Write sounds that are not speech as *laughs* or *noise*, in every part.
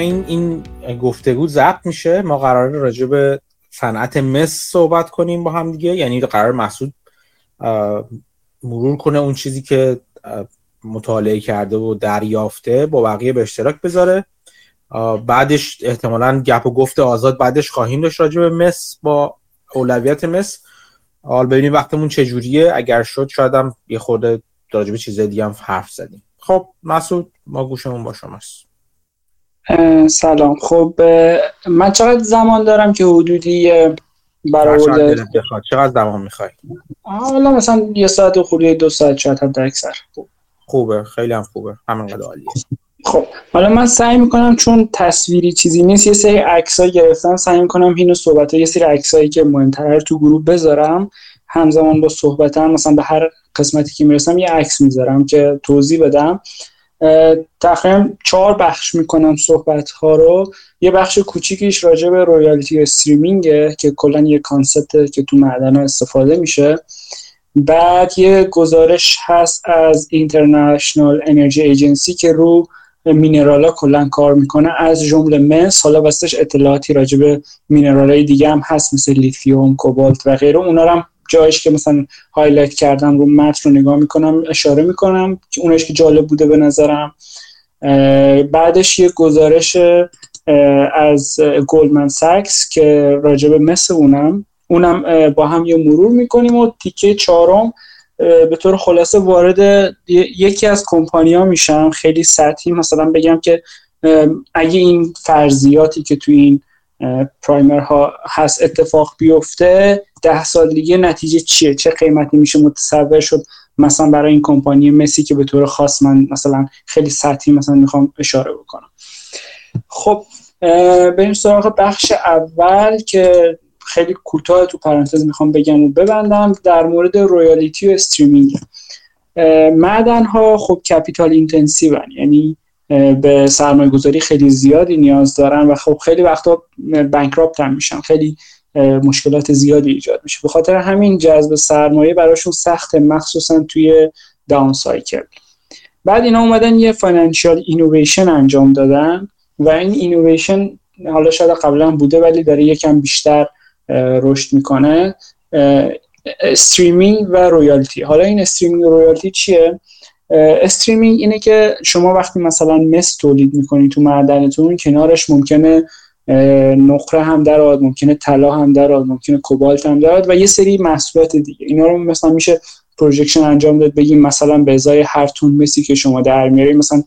این این گفتگو ضبط میشه. ما قرار راجع به صنعت مس صحبت کنیم با هم دیگه. یعنی قرار محسود مرور کنه اون چیزی که مطالعه کرده و دریافته با بقیه به اشتراک بذاره. بعدش احتمالا گپ و گفت آزاد بعدش خواهیم داشت راجع به مس با اولویت مس. حال ببینیم وقتمون چجوریه اگر شد شاید هم یه خورده راجع به چیزای دیگه هم حرف زدیم. خب مسعود ما گوشمون با شماست. سلام. خب من چقدر زمان دارم که حدودی برآورده؟ چقدر زمان می‌خوای؟ حالا مثلا یه ساعت و خوری دو ساعت شاید حتی اکثر. خوبه. خیلی هم خوبه. همینقدر عالیه. خب حالا من سعی می‌کنم چون تصویری چیزی نیست یه سری عکسای گرفتم سعی می‌کنم اینو صحبت یه سری عکسایی که مهمتر تو گروه بذارم همزمان با صحبتم مثلا به هر قسمتی که می‌رسم یه عکس می‌ذارم که توضیح بدم. تقریبا چهار بخش می‌کنم صحبت ها رو. یه بخش کوچیکیش راجع به royalty streaming ه که کلا یه concept ه که تو معدن استفاده میشه. بعد یه گزارش هست از International Energy Agency که رو mineral ا کلا کار می‌کنه. از جمله مس حالا واسش اطلاعاتی راجع به mineral ای دیگه هم هست مثل لیتیوم کوبالت و غیره. اونا هم جاییش که مثلا highlight کردم رو متن رو نگاه می‌کنم اشاره می‌کنم که اونش که جالب بوده به نظرم. بعدش یه گزارش از گلدمن ساکس که راجب مثل اونم. اونم با هم یه مرور می‌کنیم و تیکه چهارم به طور خلاصه وارد یکی از کمپانی ها میشم. خیلی سطحی مثلا بگم که اگه این فرضیاتی که تو این پرایمر ها هست اتفاق بیفته. ده سال دیگه نتیجه چیه؟ چه قیمتی میشه متصور شد مثلا برای این کمپانی مسی که به طور خاص من مثلا خیلی سطحی مثلا می‌خوام اشاره بکنم. خب بریم سراغ بخش اول که خیلی کوتاه تو پرانتز می‌خوام بگم و ببندم در مورد royalty و streaming معدن ها خب capital intensive یعنی به سرمایه گذاری خیلی زیادی نیاز دارن و خب خیلی وقتا bankrupt هم میشن خیلی مشکلات زیادی ایجاد میشه. به خاطر همین جذب سرمایه براشون سخته مخصوصا توی downcycle. بعد اینا اومدن یه financial innovation انجام دادن و این اینویشن حالا شاید قبلا بوده ولی داره یکم بیشتر رشد می‌کنه. streaming و royalty. حالا این streaming و royalty چیه؟ streaming اینه که شما وقتی مثلا مس تولید می‌کنید تو معدنتون کنارش ممکنه نقره هم درآد ممکنه طلا هم درآد ممکنه کوبالت هم درآد و یه سری محصولات دیگه. اینا رو مثلا میشه پروژکشن انجام داد بگیم مثلا به ازای هر تون مسی که شما در میارید مثلا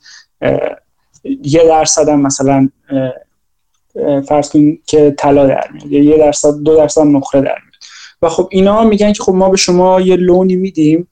یه درصد هم مثلا فرض کنید که طلا در میاد یا یه درصد دو درصد نقره در میاد. و خب اینا میگن که خب ما به شما یه لونی میدیم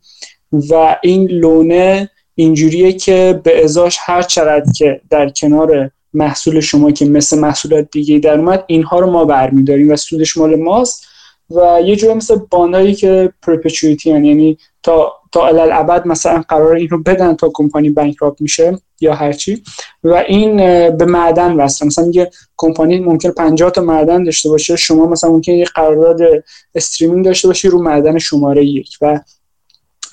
و این لونه اینجوریه که به ازاش هر چقدر که در کنار محصول شما که مثل محصولات دیگه در اومد اینها رو ما برمیداریم و سودش مال ماست. و یه جور مثل bond ایی که perpetuity یعنی تا تا الی‌الابد مثلا قرار این رو بدن تا کمپانی bankrupt میشه یا هرچی و این به معدن وصله مثلا یه کمپانی ممکن 50 تا معدن داشته باشه شما مثلا ممکن یه قرارداد streaming داشته باشی رو معدن شماره یک. و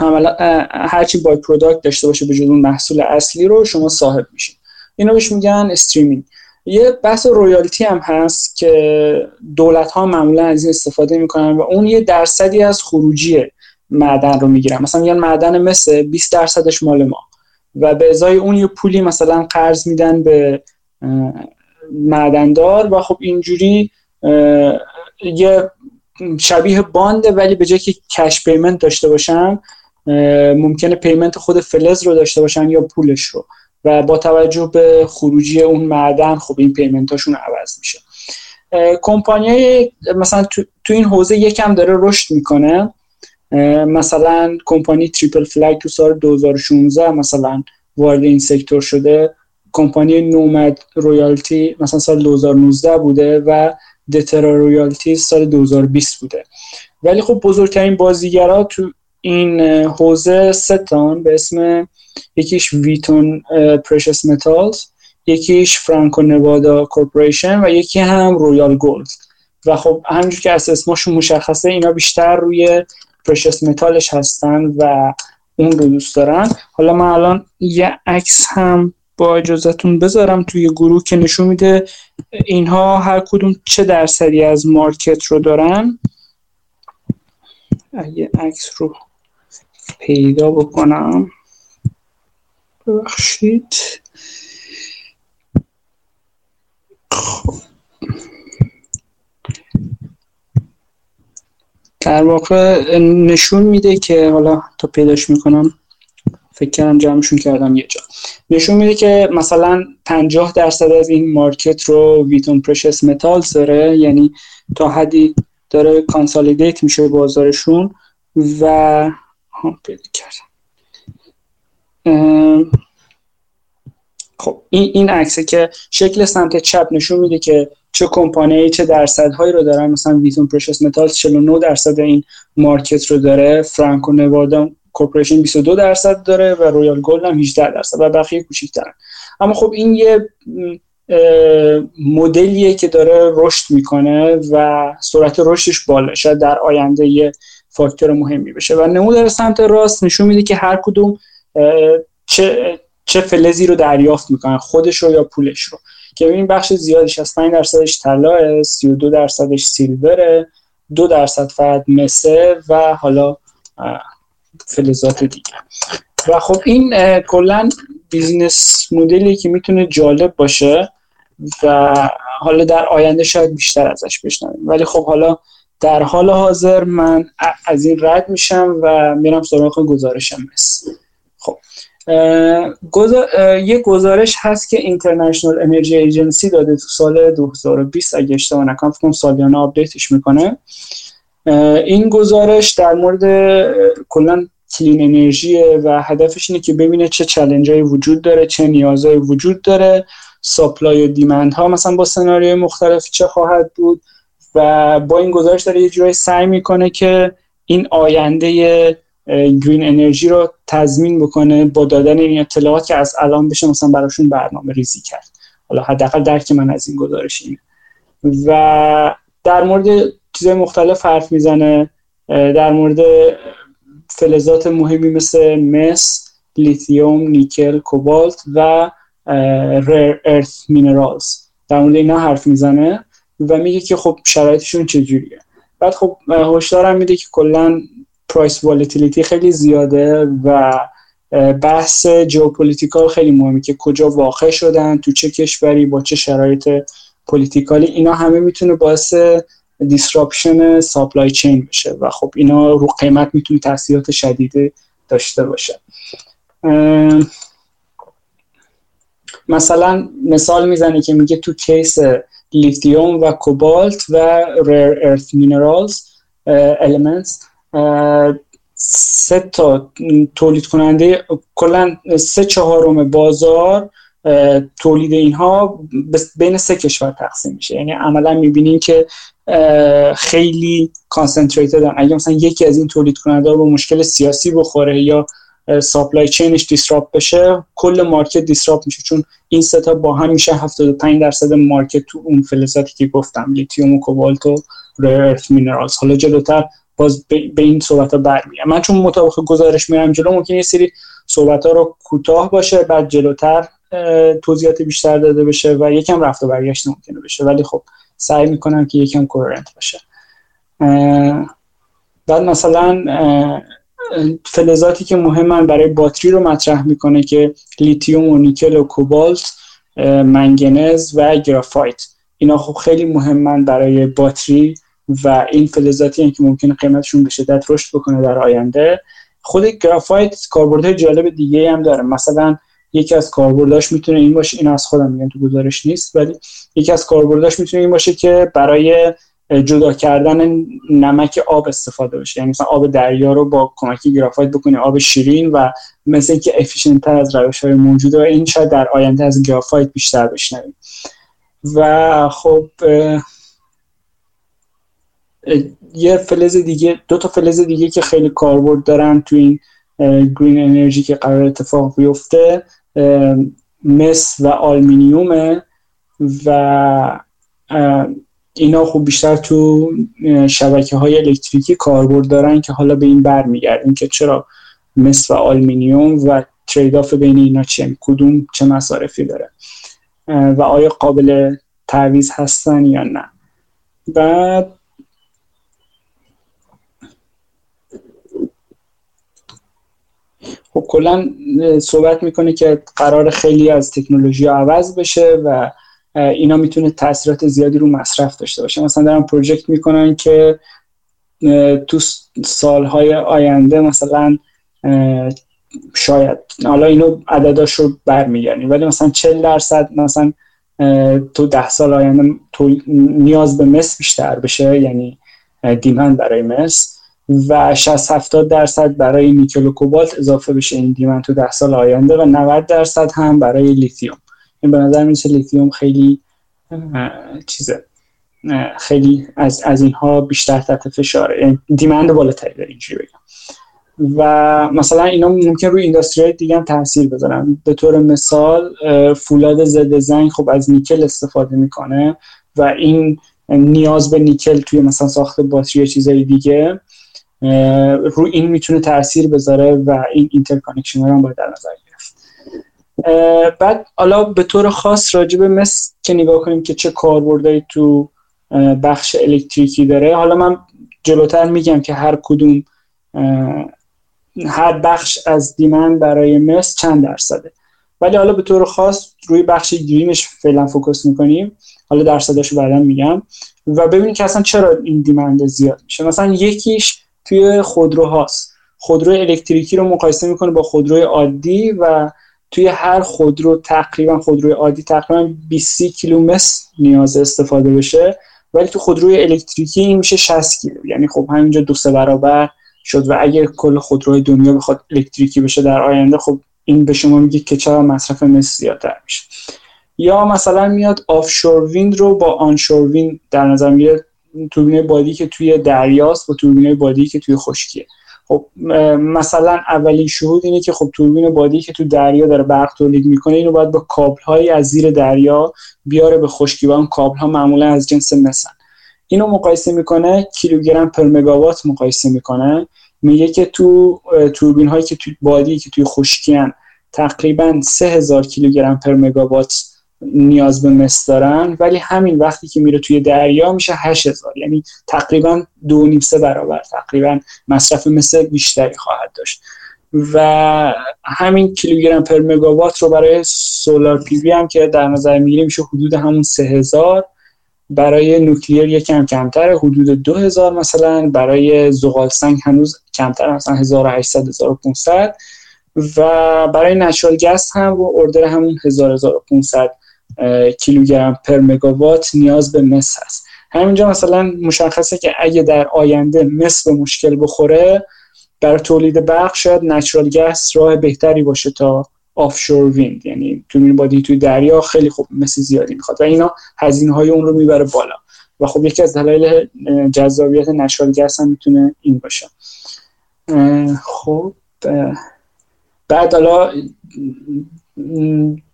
عملا هرچی by-product داشته باشه به جز محصول اصلی رو شما صاحب میشین. اینو بهش میگن streaming یه بحث royalty هم هست که دولت ها معمولا از این استفاده می‌کنن و اون یه درصدی از خروجی معدن رو می‌گیرن. مثلا میگن معدن مثل 20 درصدش مال ما. و به ازای اون یه پولی مثلا قرض میدن به معدندار و خب اینجوری یه شبیه bond ه ولی به جای که cash payment داشته باشن ممکنه payment خود فلز رو داشته باشن یا پولش رو. و با توجه به خروجی اون معدن خب این payment اشون عوض میشه. کمپانی مثلا تو, تو این حوزه یکم داره رشد می‌کنه. مثلا کمپانی Triple Flag تو سال 2016 مثلا وارد این sector شده. کمپانی Nomad Royalty مثلا سال 2019 بوده و Deterra Royalty سال 2020 بوده. ولی خب بزرگترین بازیگرا تو این حوزه سه تان به اسم یکیش Wheaton Precious Metals یکیش Franco-Nevada Corporation و یکی هم Royal Gold. و خب همونجور که از اسمشون مشخصه اینا بیشتر روی precious metal ش هستن و اون رو دوست دارن. حالا من الان یه عکس هم با اجازتون بذارم توی گروه که نشون میده اینها هر کدوم چه درصدی از market رو دارن. اگه عکس رو پیدا بکنم. ببخشید. خب. در واقع نشون میده که حالا تا پیداش می‌کنم فکر کردم جمعشون کردم یه جا. نشون میده که مثلا 50 درصد از این market رو Wheaton Precious Metals داره یعنی تا حدی داره consolidate میشه بازارشون و پیدا کردم. خب این این عکسه که شکل سمت چپ نشون میده که چه کمپانی چه درصدهایی رو دارن. مثلا Wheaton Precious Metals 49 درصد این market رو داره. Franco-Nevada Corporation 22 درصد داره و Royal Gold هم 18 درصد و بقیه کوچیک‌ترن. اما خب این یه مدلیه که داره رشد می‌کنه و سرعت رشدش بالا. شاید در آینده یه فاکتور مهمی بشه. و نمود سمت راست نشون میده که هر کدوم چه چه فلزی رو دریافت می‌کنن خودش رو یا پولش رو. که این بخش زیادش از 5 درصدش طلا 32 درصدش سیلوره دو درصد فقط مسه و حالا فلزات دیگه. و خب این کلا business model ی که می‌تونه جالب باشه و حالا در آینده شاید بیشتر ازش بشنویم. ولی خب حالا در حال حاضر من از این رد میشم و میرم سراغ گزارشم مثل خب یه گزارش هست که International Energy Agency داده تو سال 2020 اگه اشتباه نکنم فکر سالیانه update ش می‌کنه. این گزارش در مورد کلا کلین انرژی و هدفش اینه که ببینه چه چلنج وجود داره چه نیازهایی وجود داره. ساپلای و دیمند ها مثلا با سناریوی مختلف چه خواهد بود. و با این گزارش داره یه جورایی سعی می‌کنه که این آینده گرین انرژی رو تضمین بکنه با دادن این اطلاعات که از الان بشه مثلا براشون برنامه ریزی کرد. حالا حداقل درک من از این گزارش اینه. و در مورد چیزهای مختلف حرف می‌زنه در مورد فلزات مهمی مثل مس لیتیوم نیکل کوبالت و rare earth minerals در مورد اینا حرف می‌زنه. و میگه که خب شرایطشون چجوریه. بعد خب هشدارم میده که کلا price volatility خیلی زیاده و بحث geopolitical خیلی مهمه که کجا واقع شدن تو چه کشوری با چه شرایط political ی اینا همه می‌تونه باعث disruption supply chain بشه و خب اینا رو قیمت می‌تونه تاثیرات شدیده داشته باشه. مثلا مثال می‌زنه که میگه تو case لیتیوم و کوبالت و rare earth minerals elements سه تا تولید کننده کلا سه چهارم بازار تولید اینها بین سه کشور تقسیم میشه. یعنی عملا می‌بینیم که خیلی concentrated اگه مثلا یکی از این تولید کننده با مشکل سیاسی بخوره یا supply chain ش disrupt بشه کل market disrupt میشه. چون این سه تا با هم میشه 75 درصد market تو اون فلزاتی که گفتم لیتیوم و کوبالت و rare earth minerals. حالا جلوتر باز به این صحبت ها برمیگردم. من چون مطابق گزارش میرم جلو ممکن یه سری صحبت ها رو کوتاه باشه بعد جلوتر توضیحات بیشتر داده بشه و یکم رفت و برگشت ممکنه بشه. ولی خب سعی می‌کنم که یکم کورنت باشه. بعد مثلا فلزاتی که مهمن برای باتری رو مطرح می‌کنه که لیتیوم و نیکل و کوبالت منگنز و گرافایت. اینا خب خیلی مهمن برای باتری و این فلزاتی که ممکنه قیمتشون به شدت رشد بکنه در آینده. خود گرافایت کاربردهای جالب دیگه هم داره. مثلا یکی از کاربرداش می‌تونه این باشه. این از خودم میگم تو گزارش نیست. ولی یکی از کاربرداش می‌تونه این باشه که برای جدا کردن نمک آب استفاده بشه. یعنی مثلا آب دریا رو با کمک گرافایت بکنه آب شیرین و مثل اینکه افیشنت تر از روش های موجوده و این شاید در آینده از گرافایت بیشتر بشنویم و خب یه فلز دیگه دو تا فلز دیگه که خیلی کاربرد دارن تو این green energy که قرار اتفاق بیفته مس و آلمینیومه و اینا خوب بیشتر تو شبکه های الکتریکی کاربرد دارن که حالا به این برمیگردیم که چرا مس و آلمینیوم و trade-off بین اینا چیه کدوم چه مصارفی داره. و آیا قابل تعویض هستن یا نه. بعد خب کلا صحبت می‌کنه که قرار خیلی از تکنولوژی عوض بشه و اینا می‌تونه تاثیرات زیادی رو مصرف داشته باشه. مثلا دارن پروژکت می‌کنن که تو سالهای آینده مثلا شاید حالا اینو عدداش رو برمیگردیم. ولی مثلا 40 درصد مثلا تو ده سال آینده تو نیاز به مس بیشتر بشه یعنی demand برای مس. و 60 70 درصد برای نیکل و کوبالت اضافه بشه این demand تو ده سال آینده و 90 درصد هم برای لیتیوم. این به نظر میرسه لیتیوم خیلی چیزه. خیلی از, از اینها بیشتر تحت فشاره. یعنی demand بالاتری داره اینجوری بگم. و مثلا اینا ممکن روی industry دیگه هم تاثیر بذارن. به طور مثال فولاد ضد زنگ خب از نیکل استفاده می‌کنه و این نیاز به نیکل توی مثلا ساخت باتری چیزای دیگه روی این می‌تونه تاثیر بذاره و این interconnection رو هم باید در نظر بعد حالا به طور خاص راجع به مس که نگاه کنیم که چه کاربردی تو بخش الکتریکی داره. حالا من جلوتر میگم که هر کدوم هر بخش از دیمن برای مس چند درصده. ولی حالا به طور خاص روی بخش گرینش فعلا فوکس می‌کنیم. حالا درصداشو بعدا میگم. و ببینید که اصلا چرا این دیمند زیاد میشه. مثلا یکیش توی خودروهاست. خودرو الکتریکی رو مقایسه می‌کنه با خودروی عادی و توی هر خودرو تقریبا خودروی عادی تقریبا 20 کیلو مس نیاز استفاده بشه. ولی تو خودروی الکتریکی این میشه 60 کیلو. یعنی خب همینجا دو سه برابر شد و اگر کل خودروی دنیا بخواد الکتریکی بشه در آینده خب این به شما میگه که چرا مصرف مس زیادتر میشه. یا مثلا میاد آفشور ویند رو با آنشور ویند در نظر می‌گیره توربینه بادی که توی دریاست و توربینه بادی که توی خشکیه. خب مثلا اولین شهود اینه که خب توربین بادی که تو دریا داره برق تولید می‌کنه اینو باید با کابل هایی از زیر دریا بیاره به خشکی و اون کابل ها معمولا از جنس مثن اینو مقایسه می‌کنه کیلوگرم پر مگاوات مقایسه می‌کنه. میگه که تو توربین هایی که تو بادی که توی خشکیان تقریبا 3000 کیلوگرم پر مگاوات نیاز به مس دارن ولی همین وقتی که میره توی دریا میشه 8000 یعنی تقریبا دو نیم سه برابر. تقریبا مصرف مس بیشتری خواهد داشت. و همین کیلوگرم پر مگاوات رو برای سولار پی هم که در نظر می‌گیریم میشه حدود همون 3000 برای نوکلیر یکم کمتر حدود 2000 مثلا. برای زغال سنگ هنوز کمتر مثلا 1800 1500 و برای نچرال گس هم و اردر همون 1000 1500 کیلوگرم پر مگاوات نیاز به مس هست. همینجا مثلا مشخصه که اگه در آینده مس به مشکل بخوره برای تولید برق شاید نچرال گس راه بهتری باشه تا آفشور ویند. یعنی تو بادی توی دریا خیلی خوب مثل زیادی می‌خواد و اینا هزینه های اون رو می‌بره بالا. و خب یکی از دلایل جذابیت نشال گس هم می‌تونه این باشه. خب بعد حالا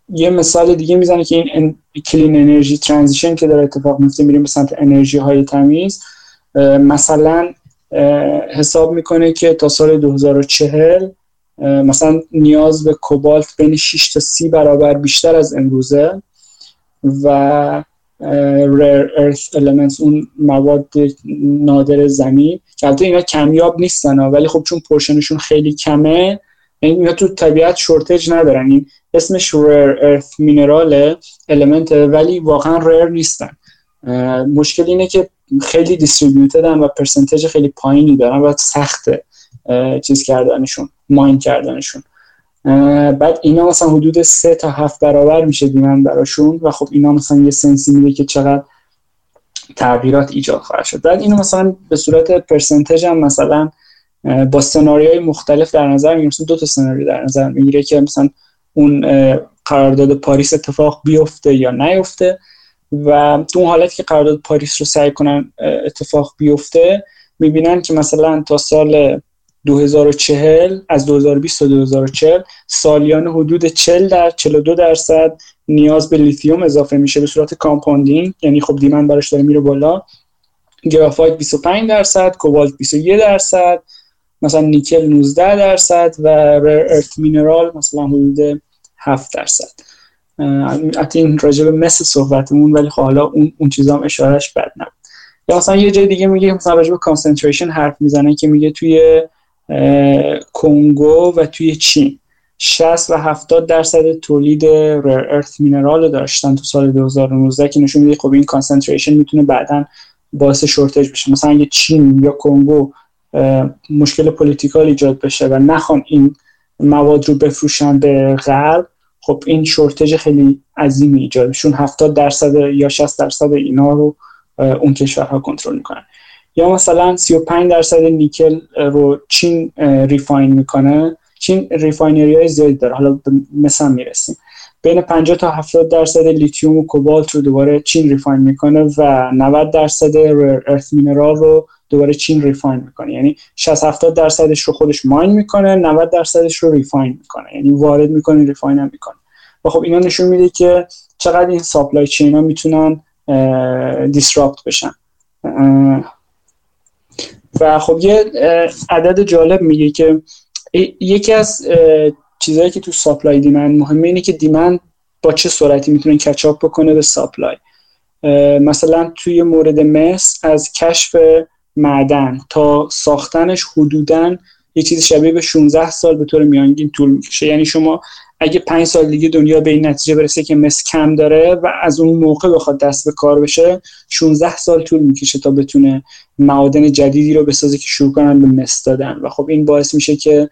یه مثال دیگه می‌زنه که این کلین انرژی ترانزیشن که داره اتفاق میفته میریم به سمت انرژی های تمیز. مثلا حساب می‌کنه که تا سال 2040 مثلا نیاز به کوبالت بین 6 تا 30 برابر بیشتر از امروزه و rare earth elements اون مواد نادر زمین. که البته اینا کمیاب نیستن ولی خب چون پورشنشون خیلی کمه اینا تو طبیعت شورتج ندارن. این اسمش rare earth مینرال element ولی واقعا rare نیستن. مشکل اینه که خیلی دیستریبیوتدن و پرسنتج خیلی پایینی دارن و سخته چیز کردنشون ماین کردنشون. بعد اینا مثلا حدود سه تا هفت برابر میشه دیمن براشون و خب اینا مثلا یه سنسی میده که چقدر تغییرات ایجاد خواهد شد. بعد اینو مثلا به صورت پرسنتج هم مثلا با سناریوهای مختلف در نظر می‌گیره دو تا سناریو در نظر می‌گیره که مثلا اون قرارداد پاریس اتفاق بیفته یا نیفته و تو اون حالتی که قرارداد پاریس رو سعی کنن اتفاق بیفته می‌بینن که مثلا تا سال 2040 از 2020 تا 2040 سالیانه حدود 40 در 42 درصد نیاز به لیتیوم اضافه میشه به صورت compounding. یعنی خب demand براش داره میره بالا. graphite 25 درصد کوبالت 21 درصد مثلا نیکل 19 درصد و rare earth mineral مثلا حدود 7 درصد. حتی این راجع به مس صحبتمون ولی خب حالا اون, اون چیزا هم اشارهش بد نبود. یا مثلا یه جای دیگه میگه مثلا راجع به concentration حرف می‌زنه که میگه توی کنگو و توی چین 60 و 70 درصد تولید rare earth mineral داشتن تو سال 2019 که نشون میده خب این concentration می‌تونه بعدا باعث shortage بشه. مثلا اگه چین یا کنگو مشکل political ایجاد بشه و نخوان این مواد رو بفروشن به غرب خب این shortage خیلی عظیمی ایجاد چون 70 درصد یا 60 درصد اینا رو اون کشورها کنترل می‌کنن. یا مثلا 35 درصد نیکل رو چین refine می‌کنه. چین refinery های زیادی داره. حالا مثلا می‌رسیم. بین 50 تا 70 درصد لیتیوم و کوبالت رو دوباره چین refine می‌کنه و 90 درصد earth mineral رو دوباره چین refine می‌کنه. یعنی 60 70 درصدش رو خودش mine می‌کنه 90 درصدش رو refine می‌کنه. یعنی وارد می‌کنه refine هم می‌کنه. و خب اینا نشون میده که چقدر این supply chain ها می‌تونن disrupt بشن. و خب یه عدد جالب میگه که یکی از چیزهایی که تو supply demand مهمه اینه که demand با چه سرعتی می‌تونه catch up بکنه به supply مثلا توی مورد مس از کشف معدن. تا ساختنش حدودا یه چیز شبیه به 16 سال به طور میانگین طول می‌کشه. یعنی شما اگه 5 سال دیگه دنیا به این نتیجه برسه که مس کم داره و از اون موقع بخواد دست به کار بشه 16 سال طول می‌کشه تا بتونه معادن جدیدی رو بسازه که شروع کنن به مس دادن. و خب این باعث میشه که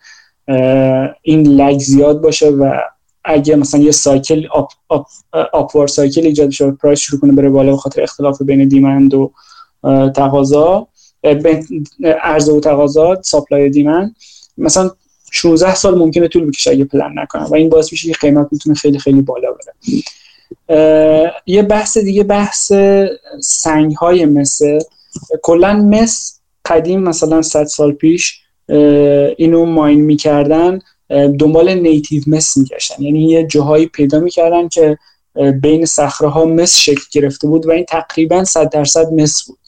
این لگ زیاد باشه و اگه مثلا یه سایکل آپ, آپ, آپوار سایکل ایجاد بشه پرایس شروع کنه بره بالا به خاطر اختلاف بین دیمند و تقاضا عرضه و تقاضا ساپلای دیمند مثلا 16 سال ممکنه طول بکشه اگه پلن نکنه و این باعث میشه که قیمت می‌تونه خیلی خیلی بالا بره. یه بحث دیگه بحث سنگ های مثل کلا مس قدیم مثلا 100 سال پیش اینو ماین می‌کردن دنبال نیتیو مس میگشتن. یعنی یه جاهایی پیدا می‌کردن که بین صخره مس شکل گرفته بود و این تقریبا 100 درصد مس بود.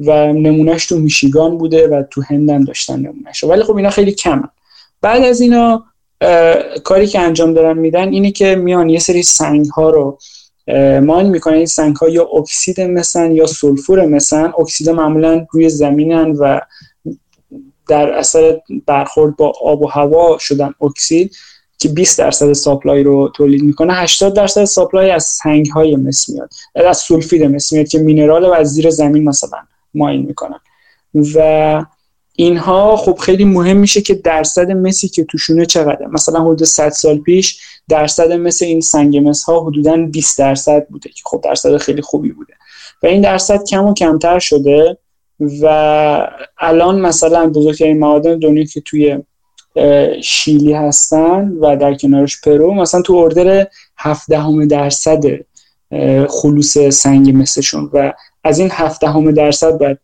و نمونهش تو میشیگان بوده و تو هندم داشتن نمونهش ولی خب اینا خیلی کمن. بعد از اینا کاری که انجام دارن میدن اینه که میان یه سری سنگ ها رو mine می‌کنن. این سنگ ها یا اکسید مثلا یا سلفور مثلا. اکسید معمولا روی زمینن و در اثر برخورد با آب و هوا شدن اکسید که 20 درصد supply رو تولید می‌کنه. 80 درصد supply از سنگ های مس میاد از سولفید مس میاد که mineral و از زیر زمین مثلا. mine می‌کنن. و اینها خب خیلی مهم میشه که درصد مسی که توشونه چقدر مثلا حدود 100 سال پیش درصد مس این سنگ مس ها حدودا 20 درصد بوده که خب درصد خیلی خوبی بوده. و این درصد کم و کمتر شده و الان مثلا بزرگترین معادن دنیا که توی شیلی هستن و در کنارش پرو مثلا تو order 7 دهم درصد خلوص سنگ مسشون و از این هفت دهم درصد بعد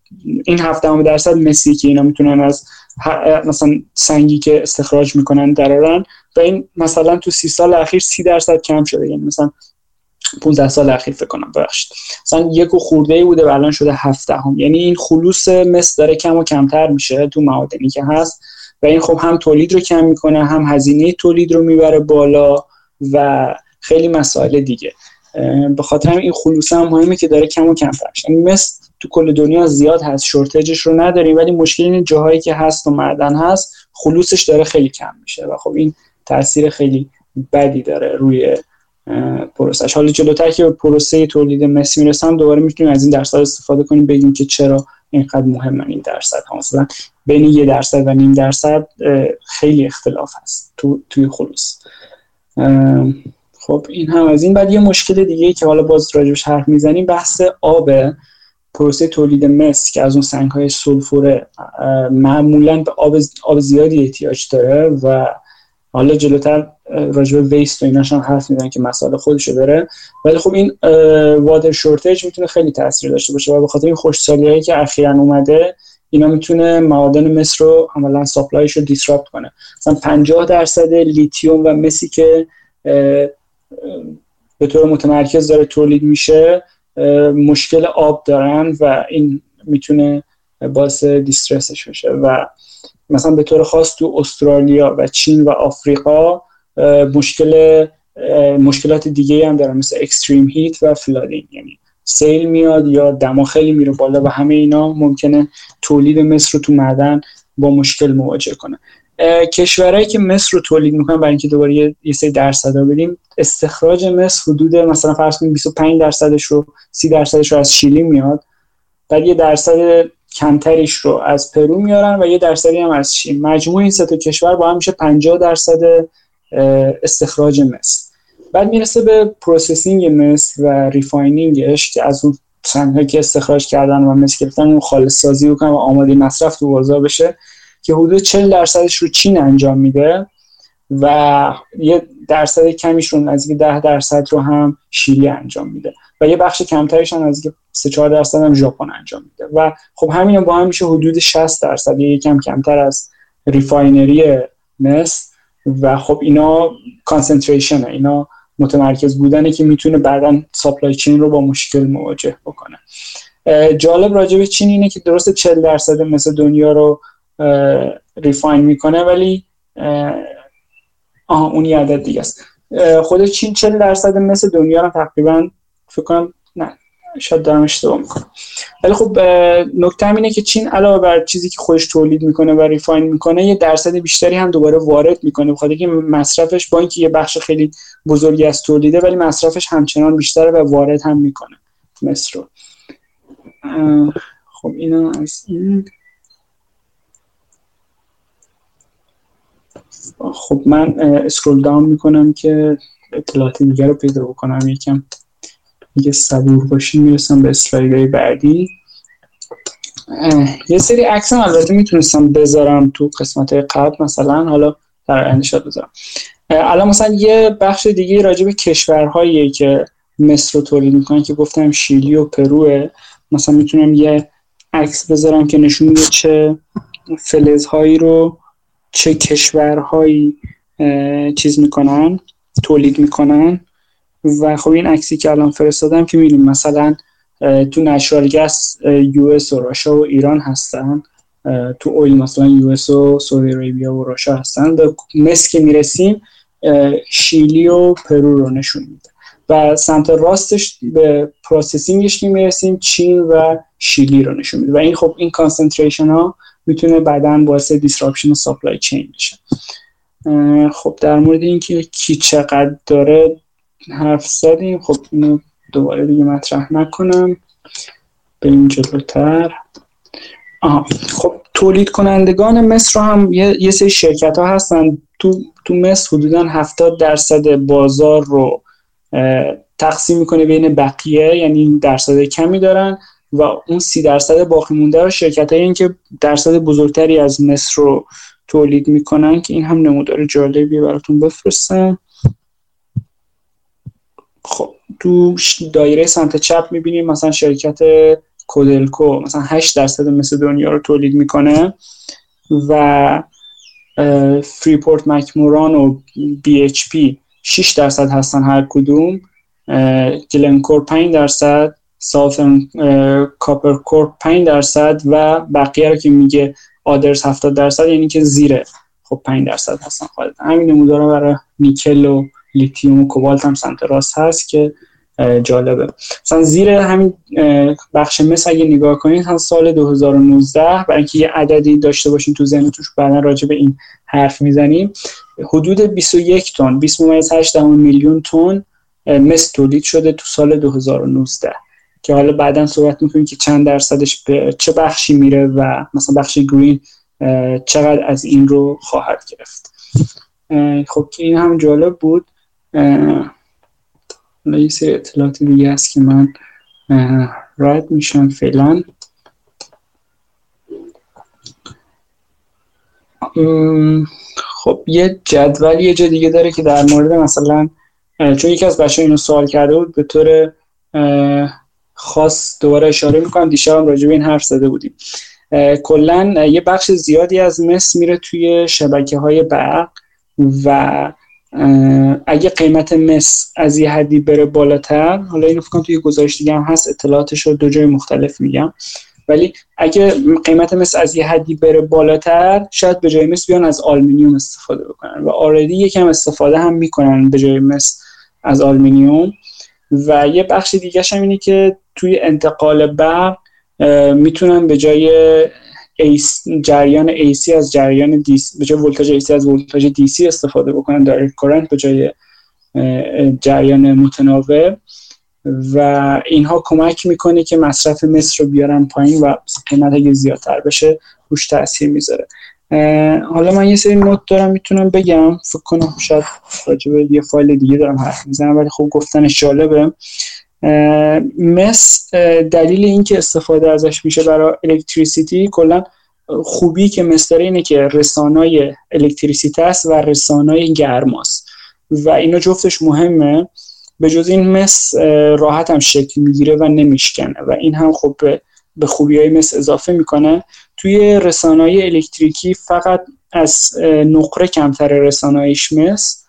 این هفت دهم درصد مسی که اینا می‌تونن از مثلا سنگی که استخراج می‌کنن درارن و این مثلا تو سی سال اخیر سی درصد کم شده یعنی مثلا 15 سال اخیر فکر کنم ببخشید. مثلا یک و خورده ای بوده و الان شده هفت دهم یعنی این خلوص مس داره کم و کمتر میشه تو معادنی که هست و این خب هم تولید رو کم می‌کنه هم هزینه تولید رو می‌بره بالا و خیلی مسائل دیگه. به خاطر این خلوص هم مهمه که داره کم و کم میشه یعنی مثل تو کل دنیا زیاد هست شورتجش رو نداریم ولی مشکل این جاهایی که هست و معدن هست خلوصش داره خیلی کم میشه. و خب این تاثیر خیلی بدی داره روی پروسش حالا جلوتر که به پروسه تولید مس می‌رسم دوباره می‌تونیم از این درصد استفاده کنیم بگیم که چرا اینقدر مهمن این درصد. ها مثلا بین یه درصد و نیم درصد خیلی اختلاف هست تو توی خلوص. خب این هم از این. بعد یه مشکل دیگه که حالا باز راجبش حرف می‌زنیم بحث آب پروسه تولید مس که از اون سنگ های سلفوره معمولا به آب, آب زیادی احتیاج داره و حالا جلوتر راجب ویست و ایناش هم حرف می‌زنن که مسئله خودشو داره. ولی خب این وادر شورتج می‌تونه خیلی تاثیر داشته باشه و به خاطر این خوشسالی که اخیرا اومده اینا می‌تونه معادن مس رو عملا supply ش رو disrupt کنه. مثلا 50 درصد لیتیوم و مسی که به طور متمرکز داره تولید میشه مشکل آب دارن و این می‌تونه باعث distress ش بشه. و مثلا به طور خاص تو استرالیا و چین و آفریقا مشکل مشکلات دیگه هم دارن مثل extreme heat و flooding یعنی سیل میاد یا دما خیلی میره بالا و همه اینا ممکنه تولید مصر رو تو معدن با مشکل مواجه کنه. کشورهایی که مصر رو تولید می‌کنن برای اینکه دوباره یه, یه سری درصد بدیم استخراج مصر حدود مثلا فرض کنیم 25 درصدش رو 30 درصدش رو از شیلی میاد بعد یه درصد کمتریش رو از پرو میارن و یه درصدی هم از چین. مجموع این سه کشور با هم میشه 50 درصد استخراج مصر. بعد می‌رسه به processing مس و refining ش که از اون سنگ‌هایی که استخراج کردن و مس گرفتن اون خالص سازی بکنن و آماده مصرف تو بازار بشه. که حدود 40 درصدش رو چین انجام میده و یه درصد کمیش رو نزدیک 10 درصد رو هم شیلی انجام میده. و یه بخش کمترش هم نزدیک 3 4 درصد هم ژاپن انجام میده. و خب همین با هم میشه حدود 60 درصد یه یکم کمتر از refinery مس. و خب اینا concentration اینا متمرکز بودنه که می‌تونه بعدا supply chain رو با مشکل مواجه بکنه. جالب راجع به چین اینه که درست 40 درصد مس دنیا رو refine می‌کنه ولی آها اون یه عدد دیگه است. خود چین 40 درصد مس دنیا رو تقریبا فکر کنم نه شاید دارم اشتباه می‌کنم. ولی خب نکته هم اینه که چین علاوه بر چیزی که خودش تولید می‌کنه و refine می‌کنه یه درصد بیشتری هم دوباره وارد می‌کنه بخاطر که مصرفش با اینکه یه بخش خیلی بزرگی از تولیده ولی مصرفش همچنان بیشتره و وارد هم می‌کنه مصر رو. خب اینا از این. خب من اسکرول داون می‌کنم که اطلاعات دیگر رو پیدا بکنم. یکم دیگه صبور باشین می‌رسم به اسلایدهای بعدی. یه سری عکس هم البته می‌تونستم بذارم تو قسمت قبل مثلا حالا در آینده بذارم. الان مثلا یه بخش دیگه راجع به کشورهایی که مصر رو تولید می‌کنن که گفتم شیلی و پروه. مثلا می‌تونم یه عکس بذارم که نشون میده چه فلزهایی رو چه کشورهایی چیز می‌کنن تولید می‌کنن. و خب این عکسی که الان فرستادم که می‌بینیم مثلا تو نشرال گس یو اس و راشا و ایران هستن. تو oil مثلا US و Saudi Arabia و Russia هستن. به مس که می‌رسیم شیلی و پرو رو نشون میده. و سمت راستش به processing ش که می‌رسیم چین و شیلی رو نشون میده. و این خب این concentration ها می‌تونه بعدا باعث disruption supply chain بشه. خب در مورد اینکه کی چقدر داره حرف زدیم خب اینو دوباره دیگه مطرح نکنم. بریم جلوتر. آها خب تولید کنندگان مصر هم یه, یه سری شرکت ها هستن. تو, تو مصر حدودا 70 درصد بازار رو تقسیم می‌کنه بین بقیه یعنی درصد کمی دارن. و اون سی درصد باقی مونده رو شرکت هایی که درصد بزرگتری از مصر رو تولید می‌کنن که این هم نمودار جالبی براتون بفرستم. خب تو دایره سمت چپ می‌بینیم مثلا شرکت Codelco مثلا 8 درصد مس دنیا رو تولید می‌کنه و Freeport-McMoRan و BHP 6 درصد هستن هر کدوم Glencore 5 درصد Southern Copper Corp 5 درصد و بقیه رو که میگه others 70 درصد یعنی که زیر خب 5 درصد هستن حالا. همین نمودار برای نیکل و لیتیوم و کوبالت هم سمت راست هست که جالبه. مثلا زیر همین بخش مس اگه نگاه کنید هم سال 2019 برای اینکه یه عددی داشته باشین تو ذهنتون بعدا راجع به این حرف می‌زنیم حدود 21 تن 20.8 میلیون تن مس تولید شده تو سال 2019 که حالا بعدا صحبت می‌کنیم که چند درصدش به چه بخشی میره و مثلا بخش گرین چقدر از این رو خواهد گرفت. خب که این هم جالب بود. یه سری اطلاعات دیگه هست که من رد میشم فعلا. خب یه جدول یه جا دیگه داره که در مورد مثلا چون یکی از بچه اینو سوال کرده بود به طور خاص دوباره اشاره می‌کنم. دیشب هم راجع به این حرف زده بودیم. کلا یه بخش زیادی از مس میره توی شبکه های برق و اگه قیمت مس از یه حدی بره بالاتر حالا اینو فکر توی گزارش دیگه هم هست اطلاعاتش رو دو جای مختلف میگم. ولی اگه قیمت مس از یه حدی بره بالاتر شاید به جای مس بیان از آلمینیوم استفاده بکنن. و already یکم استفاده هم می‌کنن به جای مس از آلمینیوم. و یه بخش دیگه هم اینه که توی انتقال برق می‌تونن به جای جریان AC از جریان DC به جای ولتاژ AC از ولتاژ DC استفاده بکنن دایرکت کورنت به جای جریان متناوب. و اینها کمک می‌کنه که مصرف مصر رو بیارن پایین و قیمت اگه زیادتر بشه روش تاثیر می‌ذاره. حالا من یه سری نوت دارم می‌تونم بگم. فکر کنم شاید راجع یه فایل دیگه دارم حرف می‌زنم ولی خب گفتنش جالبه. مس دلیل اینکه استفاده ازش میشه برای الکتریسیتی کلا خوبی که مس داره اینه که رسانای الکتریسیته است و رسانای گرماست و اینا جفتش مهمه. به جز این مس راحت هم شکل می‌گیره و نمیشکنه. و این هم خب به خوبی های مس اضافه می‌کنه. توی رسانای الکتریکی فقط از نقره کمتر رسانایش مس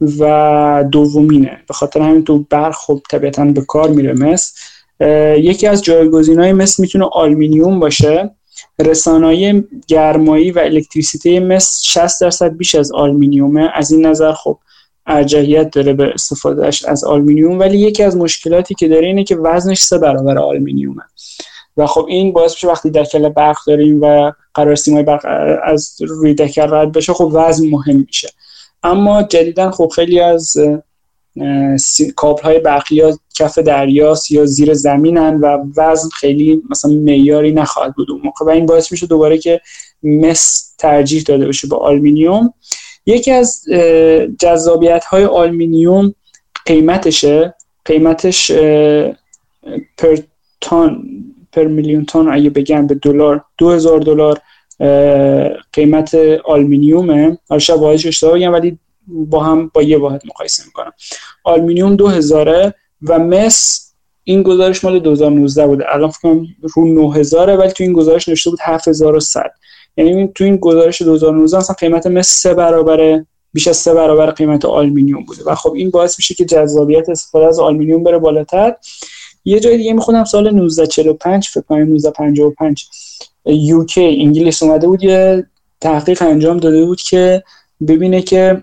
و دومینه. به خاطر همین تو برق خب طبیعتا به کار میره مس. یکی از جایگزین های مس می‌تونه آلمینیوم باشه. رسانای گرمایی و الکتریسیته مس 60 درصد بیش از آلمینیومه از این نظر خب ارجحیت داره به استفادهش از آلمینیوم ولی یکی از مشکلاتی که داره اینه که وزنش سه برابر آلمینیومه و خب این باعث میشه وقتی دکل برق داریم و قراره سیمای برق از روی دکل رد بشه خب وزن مهم میشه. اما جدیدا خب خیلی از کابل های برقی یا کف دریاست یا زیر زمینن و وزن خیلی مثلا معیاری نخواهد بود. اون موقع و این باعث میشه دوباره که مس ترجیح داده بشه به آلمینیوم. یکی از جذابیت های آلمینیوم قیمتشه. قیمتش per ton per میلیون تن اگه بگن به دلار 2000 دلار قیمت آلمینیومه. حالا شاید واحدش اشتباه بگم ولی با هم با یه واحد مقایسه می‌کنم. آلمینیوم 2000 و مس این گزارش مال 2019 بوده. الان فکر کنم رو 9000 ولی تو این گزارش نوشته بود 7100 یعنی تو این گزارش 2019 مثلا قیمت مس سه برابر بیش از سه برابر قیمت آلمینیوم بوده. و خب این باعث میشه که جذابیت استفاده از آلمینیوم بره بالاتر. یه جای دیگه می‌خونم سال 1945 فکر کنم 1955 یوکی انگلیس اومده بود یه تحقیق انجام داده بود که ببینه که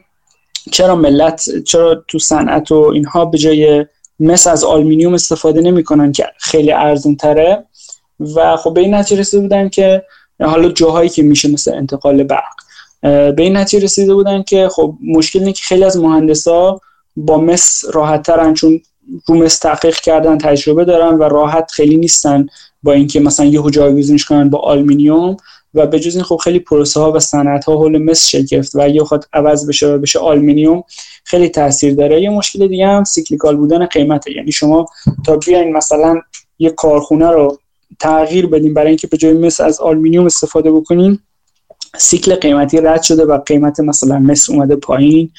چرا ملت چرا تو صنعت و اینها به جای مس از آلمینیوم استفاده نمی‌کنن که خیلی ارزون تره و خب به این نتیجه رسیده بودن که حالا جاهایی که میشه مثل انتقال برق به این نتیجه رسیده بودن که خب مشکل اینه که خیلی از مهندسا با مس راحت ترن چون رو مس تحقیق کردن تجربه دارن و راحت خیلی نیستن با اینکه مثلا یهو جایگزینش کنن با آلمینیوم و به جز این خب خیلی پروسه ها و صنعت ها حول مس شکل و اگه بخواد عوض بشه و بشه آلمینیوم خیلی تاثیر داره. یه مشکل دیگه هم cyclical بودن قیمته. یعنی شما تا بیاین مثلا یه کارخونه رو تغییر بدین برای اینکه به جای مس از آلمینیوم استفاده بکنین سیکل قیمتی رد شده و قیمت مثلا مس اومده پایین.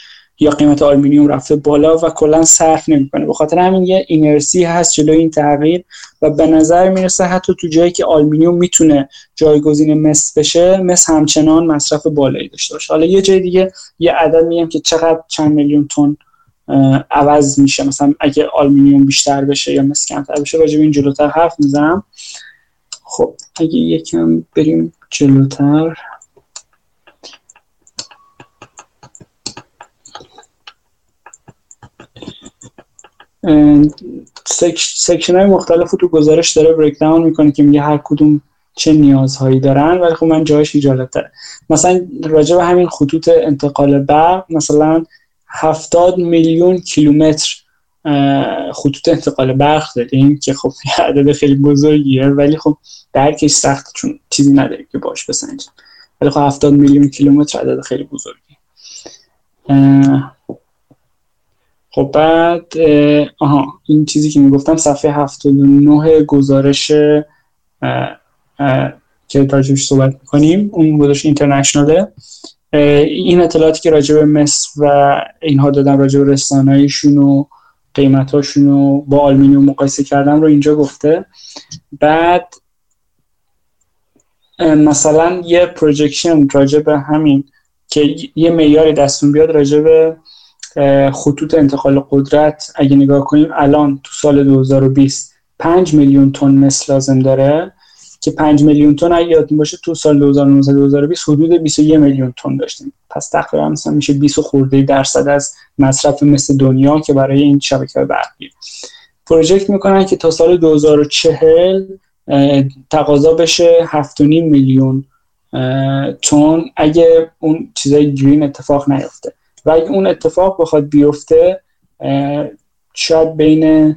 یا قیمت آلومینیوم رفته بالا و کلا صرف نمی‌کنه. به خاطر همین یه اینرسی هست جلوی این تغییر و به نظر می‌رسه حتی تو جایی که آلومینیوم می‌تونه جایگزین مس بشه مس همچنان مصرف بالایی داشته باشه. حالا یه جای دیگه یه عدد میگم که چقدر چند میلیون تن عوض میشه. مثلا اگه آلومینیوم بیشتر بشه یا مس کمتر بشه راجع این جلوتر حرف می‌زنم. خب اگه یکم بریم جلوتر. سکشن های مختلف تو گزارش داره بریک داون می‌کنه که میگه هر کدوم چه نیازهایی دارن ولی خب من جایش جالب داره مثلا راجع به همین خطوط انتقال برق مثلا هفتاد میلیون کیلومتر خطوط انتقال برق داریم که خب عدد خیلی بزرگیه ولی خب درکش سخت چون چیزی نداریم که باش بسنجیم. ولی خب هفتاد میلیون کیلومتر عدد خیلی بزرگی خب بعد آها این چیزی که می‌گفتم صفحه 79 گزارش که راجبش صحبت می‌کنیم اون گزارش international ه. این اطلاعاتی که راجع به مس و اینها دادم راجع به رساناییشون و قیمتاشون رو با آلمینیوم مقایسه کردن رو اینجا گفته. بعد مثلا یه projection راجع به همین که یه معیاری دستون بیاد راجع به خطوط انتقال قدرت اگه نگاه کنیم الان تو سال 2020 5 میلیون تن مس لازم داره که 5 میلیون تن اگه یادتون باشه تو سال 2019 2020 حدود 21 میلیون تن داشتیم. پس تقریبا مثلا میشه 20 خورده درصد از مصرف مثل دنیا که برای این شبکه برقی. پروژکت می‌کنن که تا سال 2040 تقاضا بشه 7.5 میلیون تن اگه اون چیزای گرین اتفاق نیفته. و اگه اون اتفاق بخواد بیفته شاید بین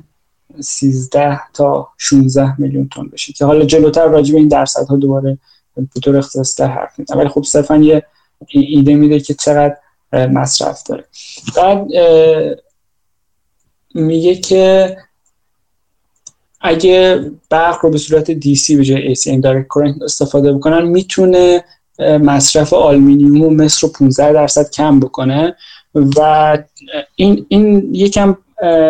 13 تا 16 میلیون تن بشه که حالا جلوتر راجع به این درصدها دوباره به طور اختصاصی حرف می‌زنم. ولی خب صرفا یه ایده میده که چقدر مصرف داره. بعد میگه که اگه برق رو به صورت DC به جای AC Indirect Current استفاده بکنن می‌تونه مصرف آلمینیوم و مصر رو 15 درصد کم بکنه و این این یکم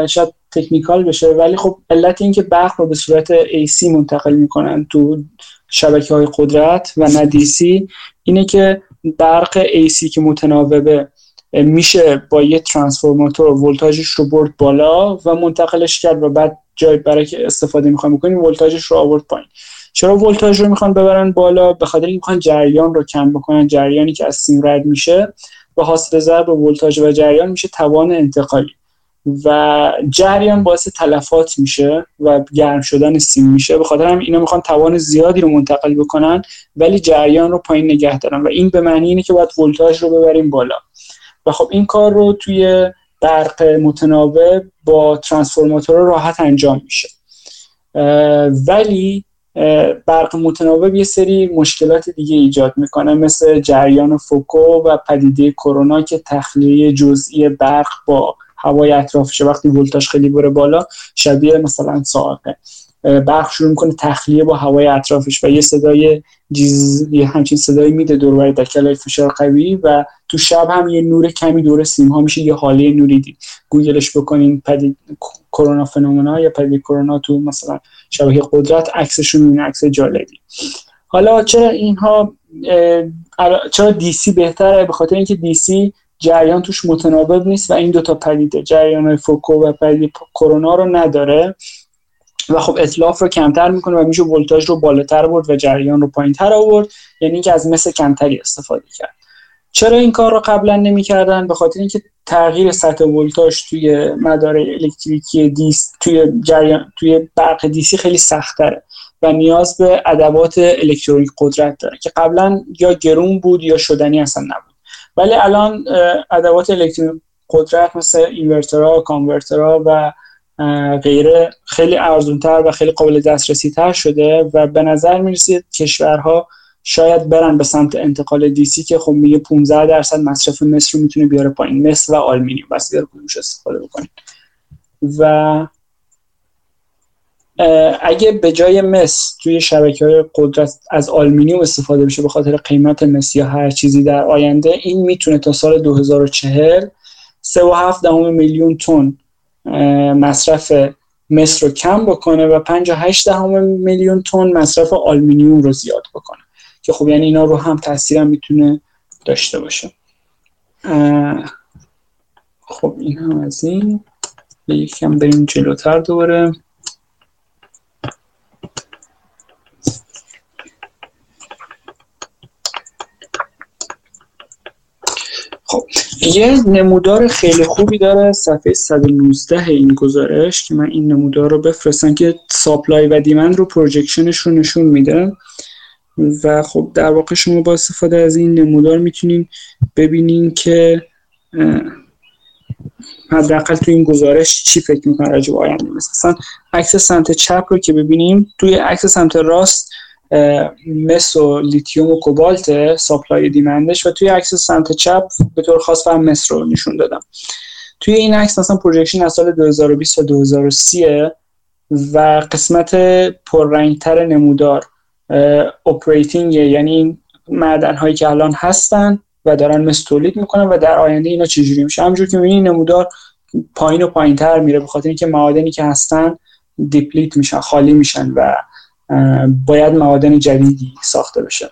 شاید تکنیکال بشه ولی خب علت این که برق رو به صورت AC منتقل می‌کنن تو شبکه های قدرت و نه DC اینه که برق AC که متناوبه میشه با یه ترانسفورماتور ولتاژش رو برد بالا و منتقلش کرد و بعد جای برای که استفاده می‌خوام بکنیم ولتاژش رو آورد پایین. چرا ولتاژ رو می‌خوان ببرن بالا؟ به خاطر اینکه می‌خوان جریان رو کم بکنن جریانی که از سیم رد میشه به حاصل ضرب ولتاژ و جریان میشه توان انتقالی. و جریان باعث تلفات میشه و گرم شدن سیم میشه. به خاطر هم اینا می‌خوان توان زیادی رو منتقل بکنن ولی جریان رو پایین نگه دارن. و این به معنی اینه که باید ولتاژ رو ببریم بالا. و خب این کار رو توی برق متناوب با ترانسفورماتور راحت انجام میشه. ولی برق متناوب یه سری مشکلات دیگه ایجاد می‌کنه مثل جریان فوکو و پدیده کرونا که تخلیه جزئی برق با هوای اطرافشه. وقتی ولتاژ خیلی بره بالا شبیه مثلا ساعته. برق شروع می‌کنه تخلیه با هوای اطرافش و یه صدای جیز یه همچین صدایی میده دور دکلای فشار قوی و تو شب هم یه نور کمی دور سیم ها میشه یه حاله نوری دید. گوگلش بکنین پدید کرونا فنومنا یا پدید کرونا تو مثلا شبکه قدرت عکسشون این عکس جالبی. حالا چرا اینها چرا دیسی بهتره؟ به خاطر اینکه دیسی جریان توش متناوب نیست و این دوتا پدیده جریان فوکو و پدیده کرونا رو نداره. و خب اطلاف رو کمتر می‌کنه و میشه ولتاژ رو بالاتر برد و جریان رو پایینتر آورد یعنی اینکه از مثل کمتری استفاده کرد. چرا این کار رو قبلا نمی‌کردن؟ به خاطر اینکه تغییر سطح ولتاژ توی مدار الکتریکی DC توی جریان توی برق DC خیلی سختره و نیاز به ادوات الکترونیک قدرت داره که قبلا یا گرون بود یا شدنی اصلا نبود. ولی الان ادوات الکترونیک قدرت مثل inverter ها converter ها و غیره خیلی ارزونتر و خیلی قابل دسترسی تر شده و به نظر می‌رسید کشورها شاید برن به سمت انتقال DC که خب میگه 15 درصد مصرف مس رو می‌تونه بیاره پایین. مس و آلمینیوم بستگی داره کدومش استفاده بکنید و اگه به جای مس توی شبکه های قدرت از آلمینیوم استفاده بشه به خاطر قیمت مس یا هر چیزی در آینده این می‌تونه تا سال 2040 3.7 میلیون تن مصرف مس رو کم بکنه و 58 میلیون تن مصرف آلمینیوم رو زیاد بکنه. که خب یعنی اینا رو هم تاثیر هم می‌تونه داشته باشه. خب این هم از این. یکم بریم جلوتر دوباره. خب یه نمودار خیلی خوبی داره. صفحه 119 این گزارش که من این نمودار رو بفرستم که supply و demand رو projection ش رو نشون میده. و خب در واقع شما با استفاده از این نمودار می‌تونین ببینین که حداقل تو این گزارش چی فکر می‌کنن راجع به آینده. مثلا عکس سمت چپ رو که ببینیم توی عکس سمت راست مس و لیتیوم و کوبالت supply demand ش و توی عکس سمت چپ به طور خاص سهم مس رو نشون دادم. توی این عکس مثلا projection از سال 2020 و 2030 و قسمت پررنگتر نمودار operating یعنی این معدن هایی که الان هستن و دارن مثل تولید می‌کنن و در آینده اینا چجوری میشه. همونجور که می‌بینید نمودار پایین و پایین تر میره به خاطر اینکه معادنی که هستن deplete میشن خالی میشن و باید معادن جدیدی ساخته بشه.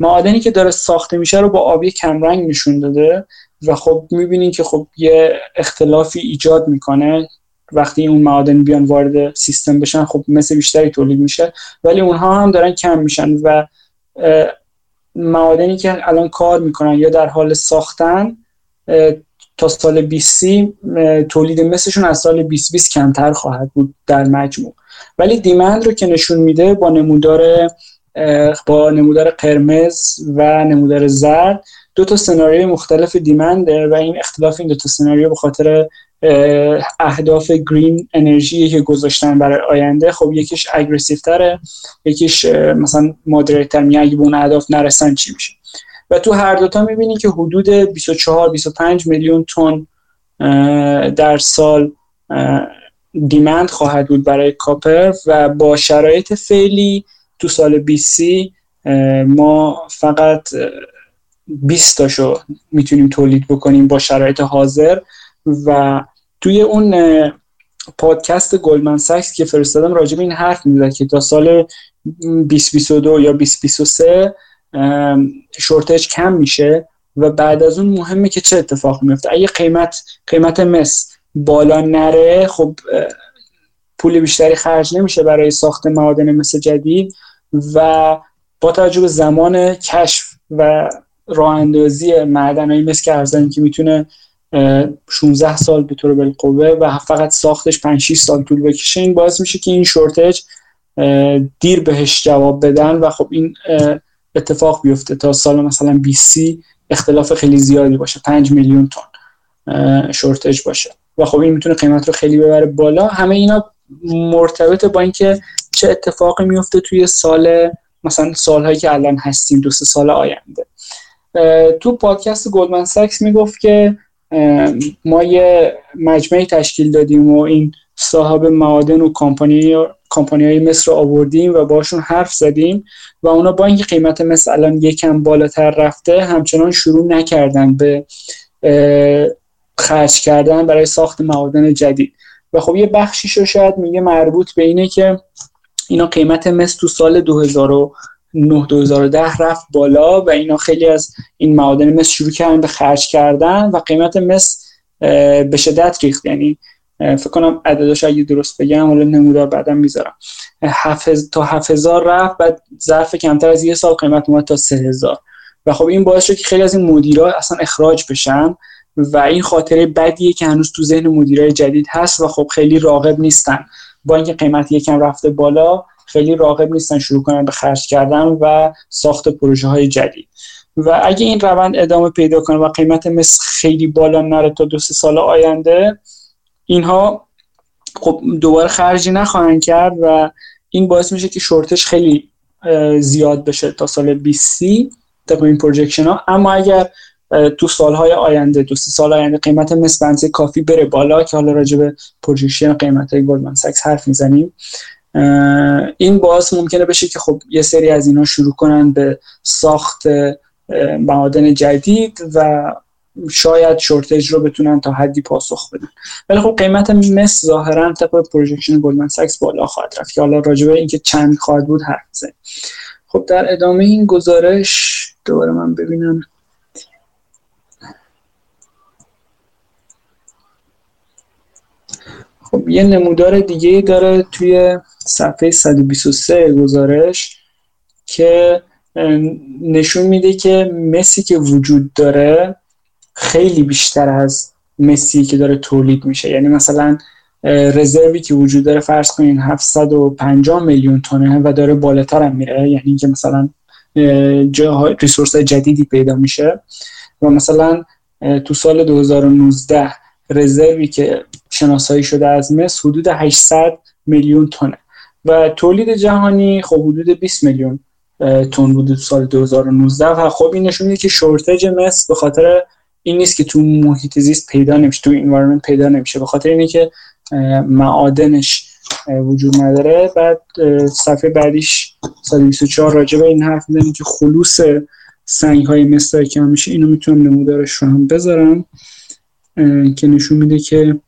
معادنی که داره ساخته میشه رو با آبی کمرنگ نشون داده و خب می‌بینین که خب یه اختلافی ایجاد می‌کنه. وقتی اون معادن بیان وارد سیستم بشن خب مثل بیشتری تولید میشه ولی اونها هم دارن کم میشن و معادنی که الان کار می‌کنن یا در حال ساختن تا سال 20 تولید مثلشون از سال 2020 کمتر خواهد بود در مجموع. ولی دیمند رو که نشون میده با نمودار با نمودار قرمز و نمودار زرد دو تا سناریوی مختلف دیمنده و این اختلاف این دو تا سناریو به خاطر اهداف گرین انرژی که گذاشتن برای آینده خب یکیش اگریسیو تره یکیش مثلا مادریت تر اگه به اون اهداف نرسن چی میشه؟ و تو هر دوتا می‌بینی که حدود 24 25 میلیون تن در سال دیمند خواهد بود برای کاپر و با شرایط فعلی تو سال 20 ما فقط 20 تاشو می‌تونیم تولید بکنیم با شرایط حاضر و توی اون پادکست گلمن ساکس که فرستادم راجع به این حرف می‌زد که تا سال 2022 یا 2023 شورتج کم میشه و بعد از اون مهمه که چه اتفاق میفته؟ اگه قیمت قیمت مس بالا نره خب پول بیشتری خرج نمیشه برای ساخت معادن مثل جدید و با توجه به زمان کشف و راه اندازی معدنایی مثل که ارزانی که می‌تونه 16 سال به طور بالقوه و فقط ساختش 5 6 سال طول بکشه این باعث میشه که این شورتج دیر بهش جواب بدن و خب این اتفاق بیفته تا سال مثلا 20 اختلاف خیلی زیادی باشه 5 میلیون تن شورتج باشه. و خب این می‌تونه قیمت رو خیلی ببره بالا. همه اینا مرتبط با اینکه چه اتفاقی میفته توی سال مثلا سالهایی که الان هستیم دو سه سال آینده. تو پادکست گلدمن ساکس می‌گفت که ما یه مجمعی تشکیل دادیم و این صاحب معادن و کمپانی های مصر رو آوردیم و باشون حرف زدیم و اونا با اینکه قیمت مصر الان یکم بالاتر رفته همچنان شروع نکردن به خرج کردن برای ساخت معادن جدید. و خب یه بخشیش رو شاید میگه مربوط به اینه که اینا قیمت مصر تو سال 2009 2010 رفت بالا و اینا خیلی از این معادن مس شروع کردن به خرج کردن و قیمت مس به شدت ریخت. یعنی فکر کنم عددش اگه درست بگم حالا نمودار بعدم می‌ذارم. تا 7000 رفت بعد ظرف کمتر از یه سال قیمت اومد تا 3000 و خب این باعث شد که خیلی از این مدیرا اصلا اخراج بشن و این خاطره بدیه که هنوز تو ذهن مدیرای جدید هست و خب خیلی راغب نیستن. با اینکه قیمت یکم رفته بالا خیلی راغب نیستن شروع کنن به خرج کردن و ساخت پروژه های جدید. و اگه این روند ادامه پیدا کنه و قیمت مس خیلی بالا نره تا دو سه سال آینده اینها خب دوباره خرجی نخواهند کرد و این باعث میشه که shortage خیلی زیاد بشه تا سال 20 طبق این projection ها. اما اگر تو سالهای آینده دو سه سال آینده قیمت مس بنزه کافی بره بالا که حالا راجع به projection قیمت های گلدمن ساکس حرف می‌زنیم این باعث ممکنه بشه که خب یه سری از اینا شروع کنن به ساخت معادن جدید و شاید shortage رو بتونن تا حدی پاسخ بدن. ولی خب قیمت مس ظاهرا طبق projection گلدمن ساکس بالا خواهد رفت که حالا راجع به اینکه چند خواهد بود حرف بزنیم. خب در ادامه این گزارش دوباره من ببینم. خب یه نمودار دیگه داره توی صفحه 123 گزارش که نشون میده که مسی که وجود داره خیلی بیشتر از مسی که داره تولید میشه. یعنی مثلا رزروی که وجود داره فرض کنین 750 میلیون تونه و داره بالاتر هم میره. یعنی اینکه مثلا جاهای ریسورس جدیدی پیدا میشه. و مثلا تو سال 2019 رزروی که شناسایی شده از مس حدود 800 میلیون تونه. و تولید جهانی خب حدود 20 میلیون تن بود سال 2019 و خب این نشون میده که شورتج مس به خاطر این نیست که تو محیط زیست پیدا نمیشه تو انوایرمنت پیدا نمیشه. به خاطر اینه که معادنش وجود نداره. بعد صفحه بعدیش سال 24 راجع به این حرف می‌زنه که خلوص سنگ های مس که میشه اینو می‌تونم نمودارش رو هم بذارم. که نشون میده که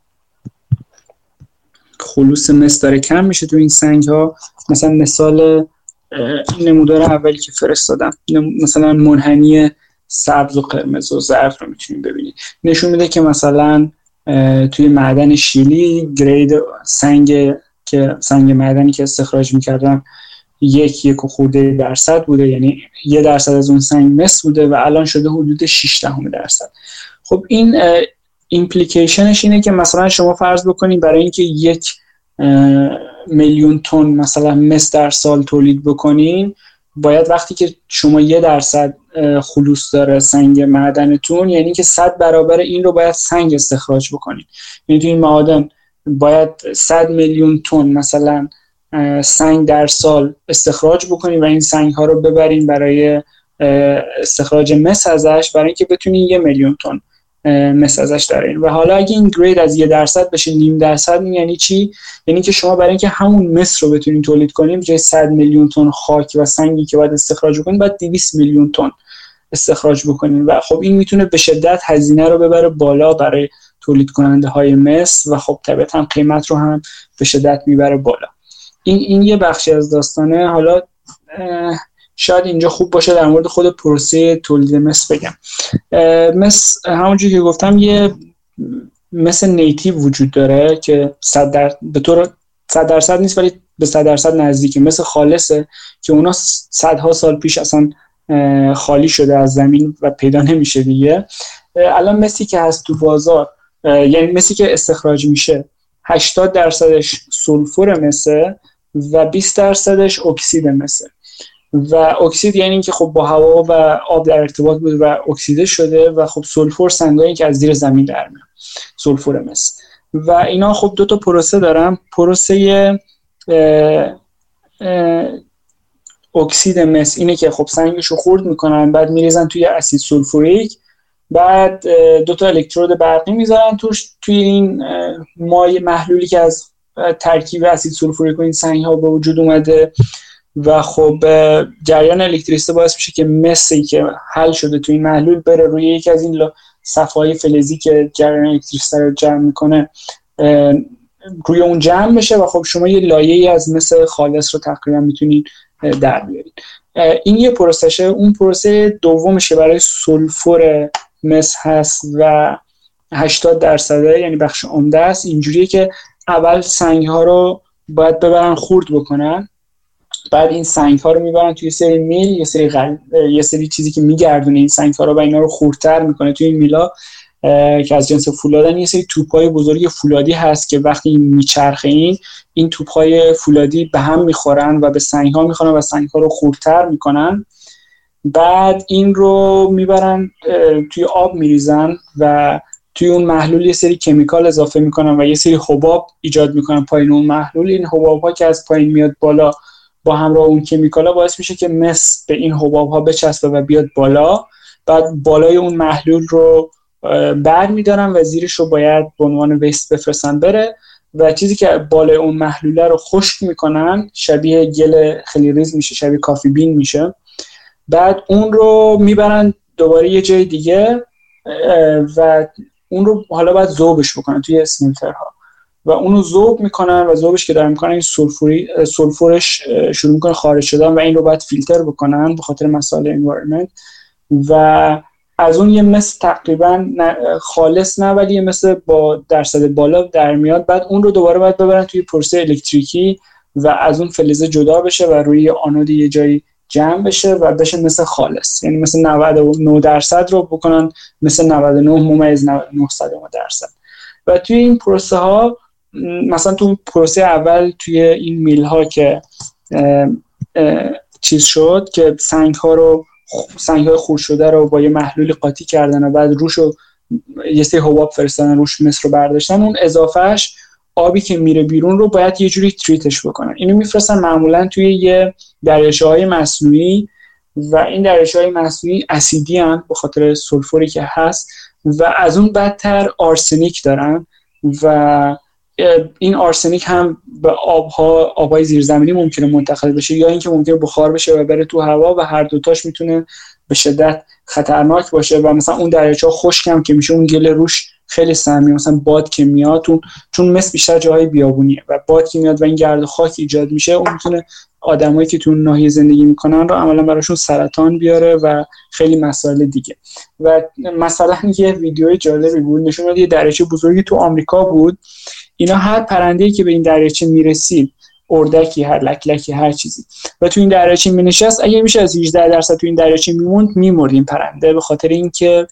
خلوص مس داره کم میشه تو این سنگ ها مثلا مثال نمودار اولی که فرستادم مثلا منحنی سبز و قرمز و زرد رو می‌تونیم ببینید نشون میده که مثلا توی معدن شیلی گرید سنگ که سنگ معدنی که استخراج می‌کردن یک یک خورده درصد بوده. یعنی یه درصد از اون سنگ مس بوده و الان شده حدود 6 دهم درصد. خب این ایمپلیکیشنش اینه که مثلا شما فرض بکنید برای اینکه یک میلیون تن مثلا مس در سال تولید بکنین باید وقتی که شما یه درصد خلوص داره سنگ معدنتون. یعنی که صد برابر این رو باید سنگ استخراج بکنید. یعنی تو این معادن باید 100 میلیون تن مثلا سنگ در سال استخراج بکنید و این سنگ ها رو ببرین برای استخراج مس ازش برای اینکه بتونین یه میلیون تن مثل ازش دارین و حالا اگه این گرید از یه درصد بشه نیم درصد یعنی چی؟ یعنی که شما برای اینکه همون مس رو بتونین تولید کنیم جای 100 میلیون تن خاک و سنگی که باید استخراج بکنین بعد 200 میلیون تن استخراج بکنین و خب این می‌تونه به شدت هزینه رو ببره بالا برای تولید کننده های مس و خب طبعا قیمت رو هم به شدت می‌بره بالا. این این یه بخشی از داستانه. حالا شاید اینجا خوب باشه در مورد خود پروسه تولید مس بگم. مس همونجور که گفتم یه مثل نیتیو وجود داره که صد در... به طور صد درصد نیست ولی به صد درصد نزدیکه. مثل خالصه که اونا صدها سال پیش اصلا خالی شده از زمین و پیدا نمیشه دیگه. الان مسی که هست تو بازار یعنی مسی که استخراج میشه 80 درصدش سولفور مسه و 20 درصدش اکسید مسه. و اکسید یعنی اینکه خب با هوا و آب در ارتباط بود و اکسیده شده و خب سولفور سنگایی که از زیر زمین در میاد سولفور مس. و اینا خب دو تا پروسه دارن. پروسه اکسید مس اینه که خب سنگش رو خرد می‌کنن بعد میریزن توی اسید سولفوریک بعد دو تا الکترود برقی می‌ذارن توش توی این مایع محلولی که از ترکیب اسید سولفوریک و این سنگ ها به وجود اومده و خب جریان الکتریسته باعث میشه که مسی که حل شده توی این محلول بره روی یکی از این صفحه فلزی که جریان الکتریسته رو جمع می‌کنه روی اون جمع بشه و خب شما یه لایه از مثل خالص رو تقریبا می‌تونید در بیارید. این یه پروسشه. اون پروسه دومش که برای سولفور مس هست و 80 درصده یعنی بخش عمده است اینجوریه که اول سنگ ها رو باید ببرن خورد بکنن. بعد این سنگ ها رو می‌برن توی سری میل یه سری یه سری چیزی که میگردونه این سنگ ها رو و اینا رو خورتر می‌کنه توی این میلا. که از جنس فولادن یه سری توپ های بزرگ فولادی هست که وقتی میچرخه این این توپ های فولادی به هم می‌خورن و به سنگ ها می‌خورن و سنگ ها رو خورتر می‌کنن. بعد این رو می‌برن توی آب میریزن و توی اون محلول یه سری کمیکال اضافه می‌کنن و یه سری حباب ایجاد می‌کنن پایین اون محلول. این حباب ها که از پایین میاد بالا با همراه اون کمیکالا باعث میشه که مس به این حباب ها بچسبه و بیاد بالا. بعد بالای اون محلول رو بر میدارن و زیرش رو باید به عنوان ویست بفرستن بره و چیزی که بالای اون محلوله رو خشک می‌کنن شبیه گل خیلی ریز میشه شبیه کافی بین میشه. بعد اون رو می‌برن دوباره یه جای دیگه و اون رو حالا باید ذوبش بکنن توی اسمولترها. و اونو ذوب می‌کنن و ذوبش که دارن می‌کنن این سولفوری سولفورش شروع می‌کنه خارج شدن و این رو باید فیلتر بکنن به خاطر مسائل انوایرمنت و از اون یه مثل تقریبا خالص نه ولی یه مثل با درصد بالا در میاد. بعد اون رو دوباره باید ببرن توی پرسه الکتریکی و از اون فلزه جدا بشه و روی آنود یه جایی جمع بشه و بشه مثل خالص. یعنی مثل 99 درصد رو بکنن مثل 99 ممیز 99 درصد. و توی این پروسه ها مثلا تو پروسه اول توی این میل ها که چیز شد که سنگ ها رو سنگ های خور شده رو با یه محلول قاطی کردن و بعد روش رو یه سری حباب فرستادن روش مصر رو برداشتن. اون اضافهش آبی که میره بیرون رو باید یه جوری تریتش بکنن. اینو میفرستن معمولا توی یه دریاچه های مصنوعی و این دریاچه های مصنوعی اسیدی هم به خاطر سولفوری که هست و از اون بدتر آرسنیک دارن و این آرسنیک هم به آبها آبهای زیرزمینی ممکنه منتقل بشه یا اینکه ممکنه بخار بشه و بره تو هوا و هر دوتاش می‌تونه به شدت خطرناک باشه و مثلا اون دریاچه خشک هم که میشه اون گل روش خیلی سمی مثلا باد که میاد چون مثل بیشتر جاهای بیابونیه و باد که میاد و این گرد و خاک ایجاد میشه اون می‌تونه آدمایی که تو اون ناحیه زندگی می‌کنن رو عملا براشون سرطان بیاره و خیلی مسائل دیگه. و مثلا یه ویدیو جالبی بود نشون میده یه دریاچه بزرگی تو آمریکا بود. اینا هر پرنده‌ای که به این دریاچه می‌رسید اردکی هر لکلکی هر چیزی. و تو این دریاچه می نشست اگه میشه از 18 درصد تو این دریاچه میموند میمرد این پرنده. به خاطر اینکه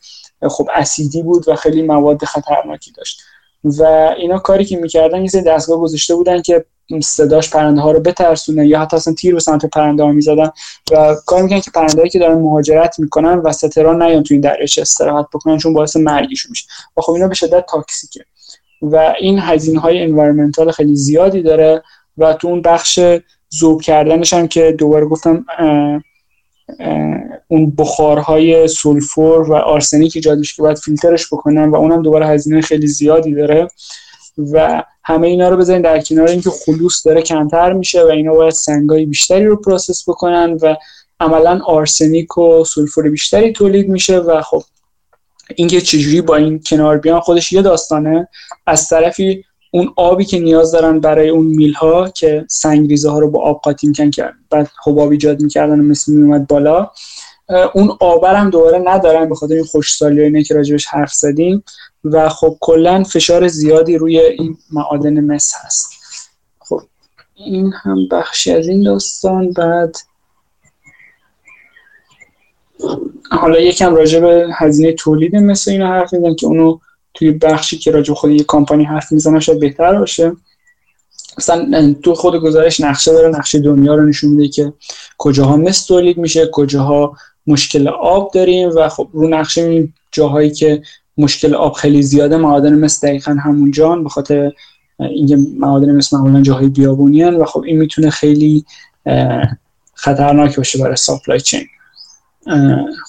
خب اسیدی بود و خیلی مواد خطرناکی داشت. و اینا کاری که می‌کردن یه دستگاه گذاشته بودن که صداش پرنده ها رو بترسونه یا حتی اصلا تیر به سمت پرنده ها می‌زدن و کار می‌کنن که پرنده که دارن مهاجرت می‌کنن وسط راه نیان تو این دریاچه استراحت بکنن چون باعث مرگشون میشه. و خب اینا به شدت toxic ه. و این هزینه های environmental خیلی زیادی داره و تو اون بخش ذوب کردنش هم که دوباره گفتم اون بخارهای سولفور و آرسنیک ایجاد میشه که باید فیلترش بکنن و اونم دوباره هزینه خیلی زیادی داره. و همه اینا رو بزنید در کنار اینکه خلوص داره کمتر میشه و اینا باید سنگای بیشتری رو process بکنن و عملا آرسنیک و سولفور بیشتری تولید میشه و خب اینکه چجوری با این کنار بیان خودش یه داستانه. از طرفی اون آبی که نیاز دارن برای اون mill ها که سنگریزه ها رو با آب قاطی میکن که بعد حباب ایجاد می‌کردن و مثل میومد بالا اون آب رو هم دوباره ندارن به خاطر این خشکسالی اینا که راجبش حرف زدیم و خب کلا فشار زیادی روی این معادن مس هست. خب این هم بخشی از این داستان بعد حالا یکم راجع به هزینه تولید مثل اینو حرف میزن که اونو توی بخشی که راجع خود یک کامپانی حرف می‌زنه شاید بهتر باشه. مثلا تو خود گزارش نقشه داره نقشه دنیا رو نشون میده که کجاها مثل تولید میشه کجاها مشکل آب داریم و خب رو نقشه می‌بینیم جاهایی که مشکل آب خیلی زیاده معادن مثل دقیقا همونجا به خاطر اینکه معادن مثل معمولا جاهای بیابونی و خب این می‌تونه خیلی خطرناک باشه برای ساپلای چین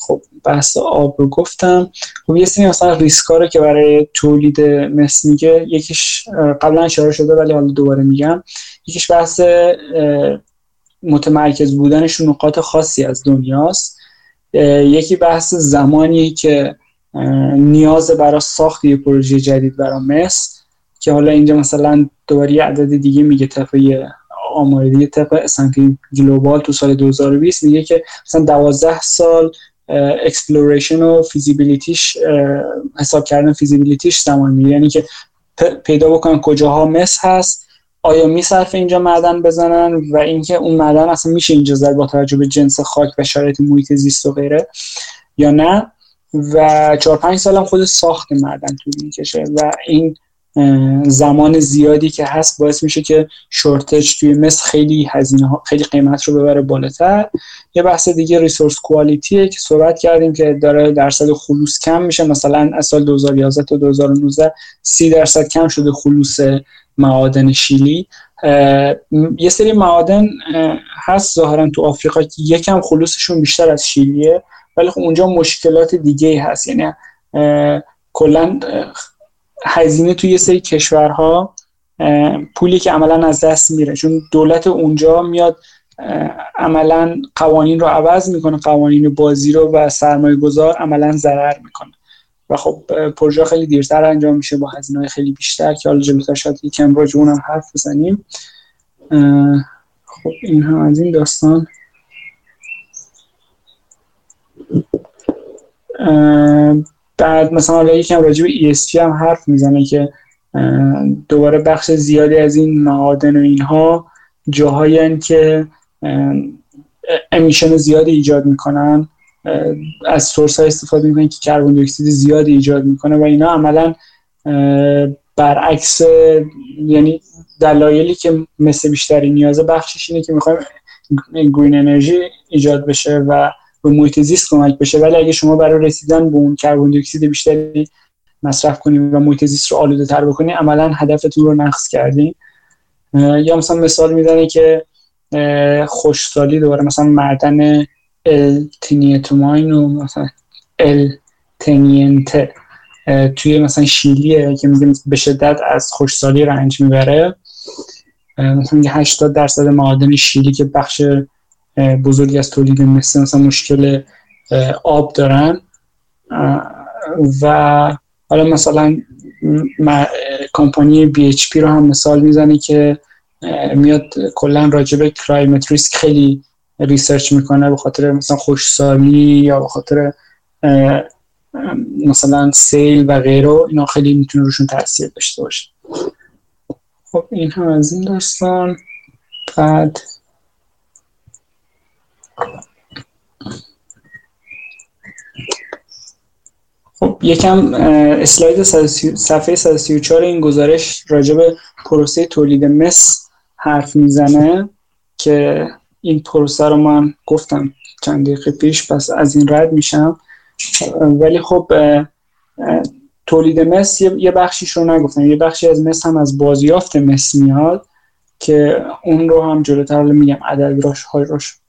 خب بحث آب رو گفتم. خب یه سری مثلا ریسکا که برای تولید مس میگه یکیش قبلا اشاره شده ولی حالا دوباره میگم. یکیش بحث متمرکز بودنش نقاط خاصی از دنیاست. یکی بحث زمانی که نیاز برای ساخت یه پروژه جدید برای مس که حالا اینجا مثلا دوباره یه عدد دیگه میگه طبق آماری طبق S&P Global تو سال 2020 میگه که مثلا 12 سال exploration و feasibility ش حساب کردن feasibility ش زمان میگه یعنی که پیدا بکنن کجاها مس هست آیا میصرف اینجا معدن بزنن و اینکه اون معدن اصلا میشه اینجا زد با توجه به جنس خاک و شرایط محیط زیست و غیره یا نه. و چهار پنج سال هم خود ساخت معدن طول می‌کشه و این زمان زیادی که هست باعث میشه که شورتج توی مس خیلی هزینه ها خیلی قیمت رو ببره بالاتر. یه بحث دیگه ریسورس کوالیتیه که صحبت کردیم که داره درصد خلوص کم میشه. مثلا از سال 2011 تا 2019 30 درصد کم شده خلوص معادن شیلی. یه سری معادن هست ظاهرا تو آفریقا که یکم خلوصشون بیشتر از شیلیه ولی خب اونجا مشکلات دیگه هست. یعنی کلا هزینه توی یه سری کشورها پولی که عملا از دست میره. چون دولت اونجا میاد عملا قوانین رو عوض می‌کنه قوانین بازی رو و سرمایه گذار عملا ضرر می‌کنه. و خب پروژه خیلی دیرتر انجام میشه با هزینه خیلی بیشتر که حالا جلوتر شاید یکم راجع اونم حرف بزنیم. خب این هم از این داستان. بعد مثلا حالا یکم راجع به ESG هم حرف می‌زنه که دوباره بخش زیادی از این معادن و اینها جاهایی که امیشن زیادی ایجاد می‌کنن از سورس های استفاده می‌کنن که کربن دی اکسید زیادی ایجاد می‌کنه و اینا عملا برعکس یعنی دلایلی که مثل بیشتری نیازه بخشش اینه که می‌خوایم گرین انرژی ایجاد بشه و به محیط زیست کمک بشه. ولی اگه شما برای رسیدن به اون کربن دی اکسید بیشتری مصرف کنیم و محیط زیست رو آلوده تر بکنیم عملا هدفتون رو نقص کردیم یا مثلا مثال می‌زنه که خوشسالی دوباره مثلا معدن ال تینیتوماین و مثلا ال توی مثلا شیلیه که میگه به شدت از خوشسالی رنج می‌بره. مثلا 80 درصد معادن شیلی که بخش بزرگی از تولید مثل مثلا مشکل آب دارن. و حالا مثلا کمپانی پی رو هم مثال می‌زنه که میاد کلا راجع به climate risk خیلی research می‌کنه به خاطر مثلا خشکسالی یا به خاطر مثلا سیل و غیره اینا خیلی می‌تونه روشون تاثیر داشته باشه. خب این هم از این داستان. بعد خب یکم اسلاید صفحه 134 این گزارش راجع به پروسه تولید مس حرف می‌زنه که این پروسه رو من گفتم چند دقیقه پیش پس از این رد میشم. ولی خب تولید مس یه بخشیش رو نگفتم. یه بخشی از مس هم از بازیافت مس میاد. که اون رو هم جلوتر میگم عددهاش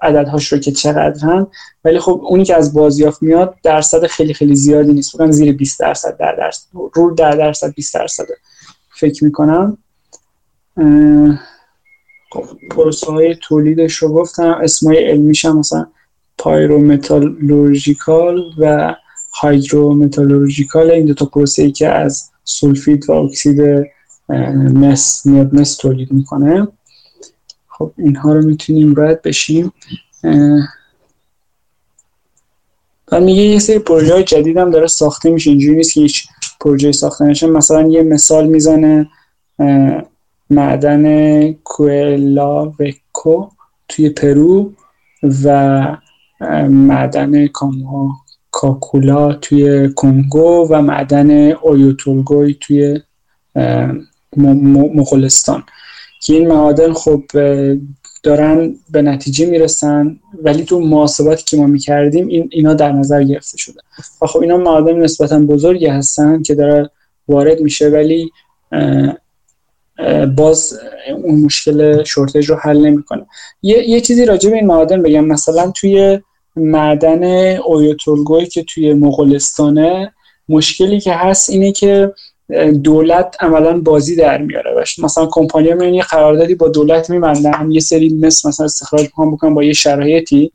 عددهاش رو که چقدر ولی خب اونی که از بازیافت میاد درصد خیلی خیلی زیادی نیست. بگم زیر 20 درصد در درصد رو در درصد 20 درصد فکر می‌کنم. خب پروسه های تولیدش رو گفتم. اسمای علمیش هم مثلا pyrometallurgical و hydrometallurgical این دو تا پروسه ای که از سولفید و اکسید مس میاد مس تولید می‌کنه. خب اینها رو می‌تونیم رد بشیم. و میگه یه سری پروژه های جدید هم داره ساخته میشه. اینجوری نیست که هیچ پروژه ساخته نشه. مثلا یه مثال می‌زنه معدن کوئلا وکو توی پرو و معدن کاکولا توی کنگو و معدن اویوتولگوی توی مغولستان. که این معادن خب دارن به نتیجه می‌رسن ولی تو محاسباتی که ما می‌کردیم این اینا در نظر گرفته شده. و خب اینا معادن نسبتا بزرگی هستن که داره وارد میشه ولی باز اون مشکل شورتج رو حل نمی‌کنه. یه،, یه چیزی راجع به این معادن بگم. مثلا توی معدن اویوتولگوی که توی مغولستانه مشکلی که هست اینه که دولت عملا بازی در میاره باش مثلا کمپانی میان یه قراردادی با دولت میبندن یه سری مثل مثلا استخراج می‌کنن بکنن با یه شرایطی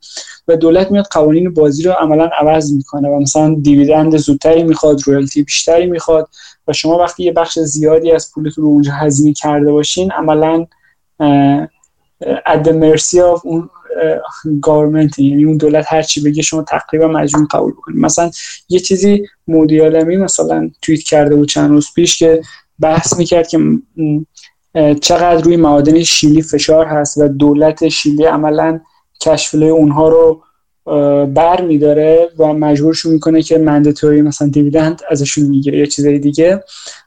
و دولت میاد قوانین بازی رو عملا عوض می‌کنه و مثلا dividend زودتری می‌خواد royalty بیشتری می‌خواد و شما وقتی یه بخش زیادی از پولتون رو اونجا هزینه کرده باشین عملا mercy of اون government یعنی اون دولت هر چی بگه شما تقریبا مجبور قبول بکنید. مثلا یه چیزی مودی مثلا توییت کرده بود چند روز پیش که بحث می‌کرد که چقدر روی معادن شیلی فشار هست و دولت شیلی عملا cash flow اونها رو بر میداره و مجبورشون می‌کنه که mandatory مثلا dividend ازشون می‌گیره یا چیزای دیگه.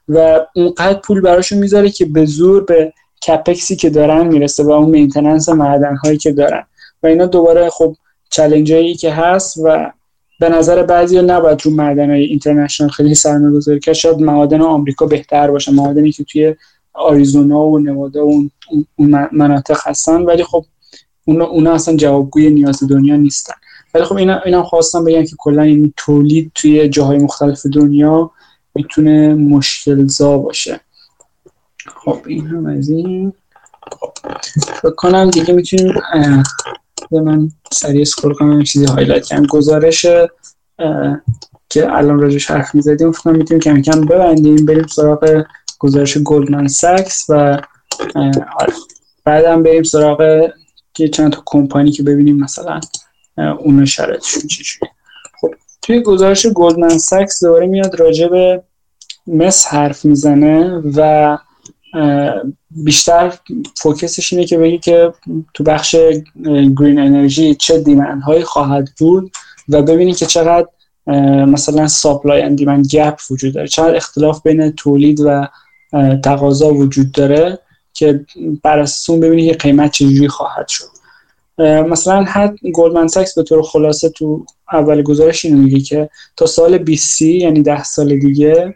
و اونقدر پول براشون می‌ذاره که به زور به CapEx ی که دارن می‌رسه و اون maintenance معدن هایی که دارن. و اینا دوباره خب challenge که هست و به نظر بعضی نباید رو معدن های international خیلی سرمایه گذاری که شاید معادن آمریکا بهتر باشه معادنی که توی آریزونا و نوادا و اون مناطق هستن. ولی خب اونا, اونا اصلا جوابگوی نیاز دنیا نیستن. ولی خب اینا اینا خواستم بگم که کلا این تولید توی جاهای مختلف دنیا می‌تونه مشکل زا باشه. خب این هم از این. خب فکر کنم دیگه می‌تونیم به من سریع scroll کنم چیزی highlight کنم گزارش که الان راجش حرف می‌زدیم فکر می‌تونیم کم کم ببندیم بریم سراغ گزارش گلدمن ساکس و. بعدم بریم سراغ که چند تا کمپانی که ببینیم مثلا اون شرایطشون چی خب توی گزارش گلدمن ساکس دوباره میاد راجع به مس حرف می‌زنه و بیشتر focus ش اینه که بگی که تو بخش green energy چه demand هایی خواهد بود و ببینید که چقدر مثلا supply and demand gap وجود داره چقدر اختلاف بین تولید و تقاضا وجود داره که بر اساس اون ببینید که قیمت چجوری خواهد شد. مثلا حد گلدمن ساکس به طور خلاصه تو اول گزارش اینو میگه که تا سال 20 یعنی 10 سال دیگه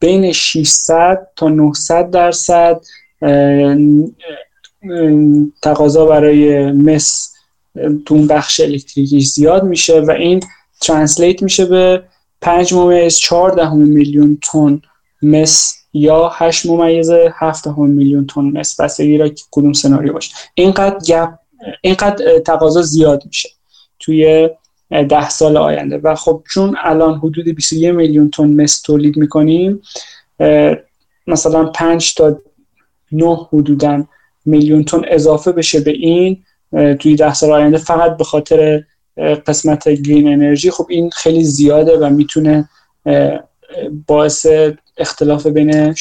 بین 600 تا 900 درصد تقاضا برای مس تو اون بخش الکتریکی زیاد میشه و این ترنسلیت میشه به 5 ممیز 4 میلیون تن مس یا 8 ممیز 7 میلیون تن مس. بستگی را که کدوم سناریو باشه. اینقدر گپ اینقدر تقاضا زیاد میشه. توی ده سال آینده. و خب چون الان حدود 21 میلیون تن مس تولید می‌کنیم مثلا 5 تا 9 حدودا میلیون تن اضافه بشه به این توی ده سال آینده فقط به خاطر قسمت گرین انرژی. خب این خیلی زیاده و می‌تونه باعث اختلاف بین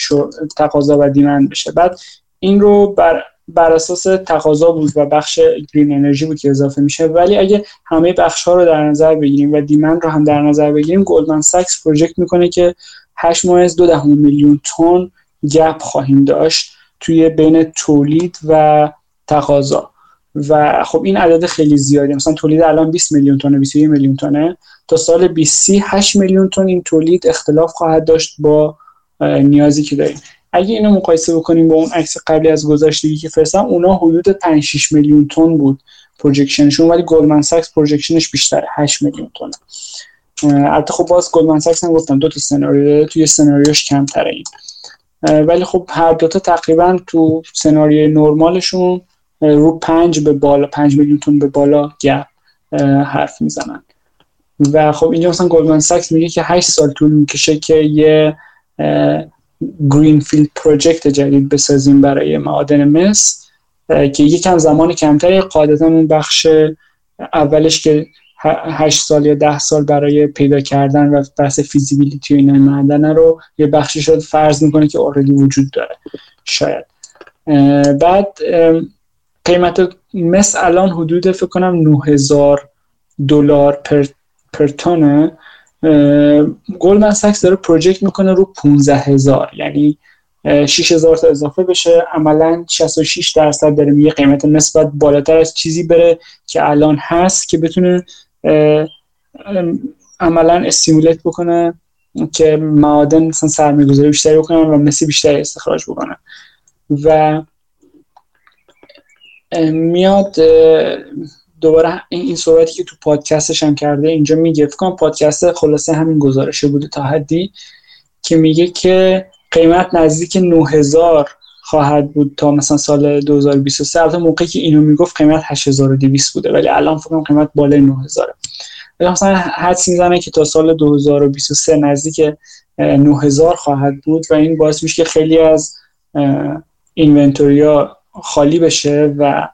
تقاضا و دیمند بشه. بعد این رو بر بر اساس تقاضا بود و بخش گرین انرژی بود که اضافه میشه ولی اگه همه بخش ها رو در نظر بگیریم و دیمند رو هم در نظر بگیریم گلدمن ساکس پروژکت می‌کنه که 8 ممیز دو دهم میلیون تن gap خواهیم داشت توی بین تولید و تقاضا. و خب این عدد خیلی زیاده. مثلا تولید الان 20 میلیون تن 21 میلیون تنه. تا سال 2030 8 میلیون تن این تولید اختلاف خواهد داشت با نیازی که داریم. اگه اینو مقایسه بکنیم با اون عکس قبلی از گزارش دیگه که فرستادم اونا حدود 5 6 میلیون تن بود projection شون ولی گلدمن ساکس projection ش بیشتر 8 میلیون تن. البته خب باز گلدمن ساکس هم گفتم دو تا سناریو داره توی سناریوش کمتره این. ولی خب هر دوتا تقریبا تو سناریوی نرمالشون رو پنج به بالا پنج میلیون تن به بالا gap حرف می‌زنن. و خب اینجا مثلا گلدمن ساکس میگه که 8 سال طول می‌کشه که یه greenfield project جدید بسازیم برای معادن مس که یکم زمان کمتری قاعدتا اون بخش اولش که هشت سال یا ده سال برای پیدا کردن و بحث feasibility این معدن رو یه بخشیش فرض می‌کنه که already وجود داره شاید. بعد قیمت مس الان حدود فکر کنم 9000 دلار per per تنه گلدمن ساکس داره project می‌کنه رو 15 هزار. یعنی 6 هزار تا اضافه بشه. عملا 66 درصد داره میگه قیمت نسبت بالاتر از چیزی بره که الان هست که بتونه عملا استیمولیت بکنه که معادن مثلا سرمایه‌گذاری بیشتری بکنن و مسی بیشتری استخراج بکنن و میاد دوباره این صحبتی که تو پادکستش هم کرده اینجا میگه فکر پادکست خلاصه همین گزارشه بوده تا حدی که میگه که قیمت نزدیک 9000 خواهد بود تا مثلا سال 2023 البته موقعی که اینو می‌گفت قیمت 8200 بوده ولی الان فکر کنم قیمت بالای 9000 ولی مثلا حدس می‌زنه که تا سال 2023 نزدیک 9000 خواهد بود و این باعث میشه که خیلی از inventory ا خالی بشه و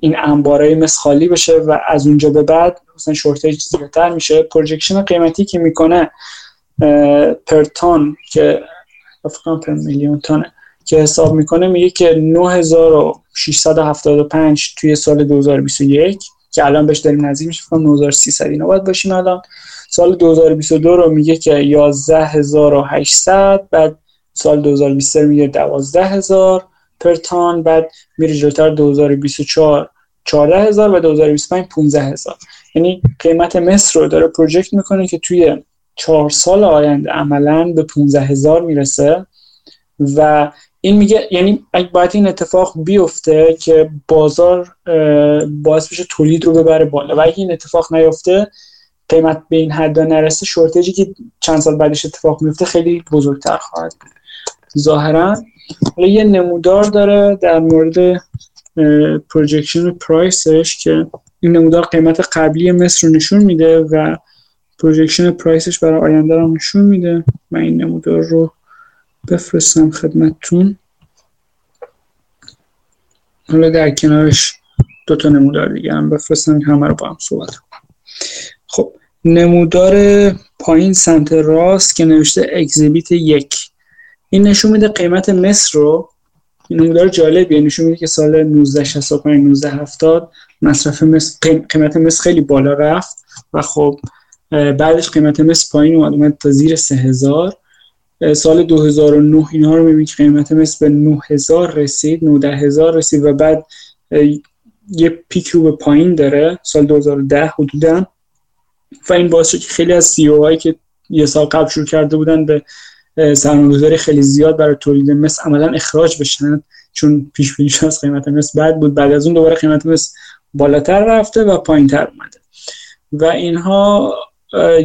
این انبارای مس خالی بشه و از اونجا به بعد مثلا shortage زیادتر میشه. projection قیمتی که می‌کنه پرتون که فکر پر میلیون تانه که حساب می‌کنه میگه که 9675 توی سال 2021 که الان بهش داریم نزدیک میشه فکر 9300 اینا باید باشیم الان. سال 2022 رو میگه که 11800 بعد سال 2023 میگه 12000 پر تان بعد میره جلوتر 2024 14000 و 2025 15000 یعنی قیمت مصر رو داره پروژکت می‌کنه که توی چهار سال آینده عملا به 15000 می‌رسه. و این میگه یعنی اگه باید این اتفاق بیفته که بازار باعث بشه تولید رو ببره بالا. و اگه این اتفاق نیفته قیمت به این حد نرسه شورتجی که چند سال بعدش اتفاق میفته خیلی بزرگتر خواهد بود. ظاهرا یه نمودار داره در مورد projection price ش که این نمودار قیمت قبلی مس رو نشون میده و projection price ش برای آینده رو نشون میده. من این نمودار رو بفرستم خدمتتون. حالا در کنارش دو تا نمودار دیگه هم بفرستم که همه رو با هم صحبت خب نمودار پایین سمت راست که نوشته exhibit یک. این نشون میده قیمت مصر رو. این نمودار جالبیه نشون میده که سال 1965 1970 مصرف مصر قیمت مصر خیلی بالا رفت و خب بعدش قیمت مصر پایین اومد تا زیر 3000 سال 2009 اینها رو می‌بینید که قیمت مصر به 9000 رسید 19000 رسید و بعد یه پیک رو به پایین داره. سال 2010 حدودا. و این باعث شد که خیلی از سی او هایی که یه سال قبل شروع کرده بودن به سرمایه‌گذاری خیلی زیاد برای تولید مس عملا استخراجش چون پیش بینی از قیمت مس بعد بود بعد از اون دوباره قیمت مس بالاتر رفته و پایینتر اومده. و اینها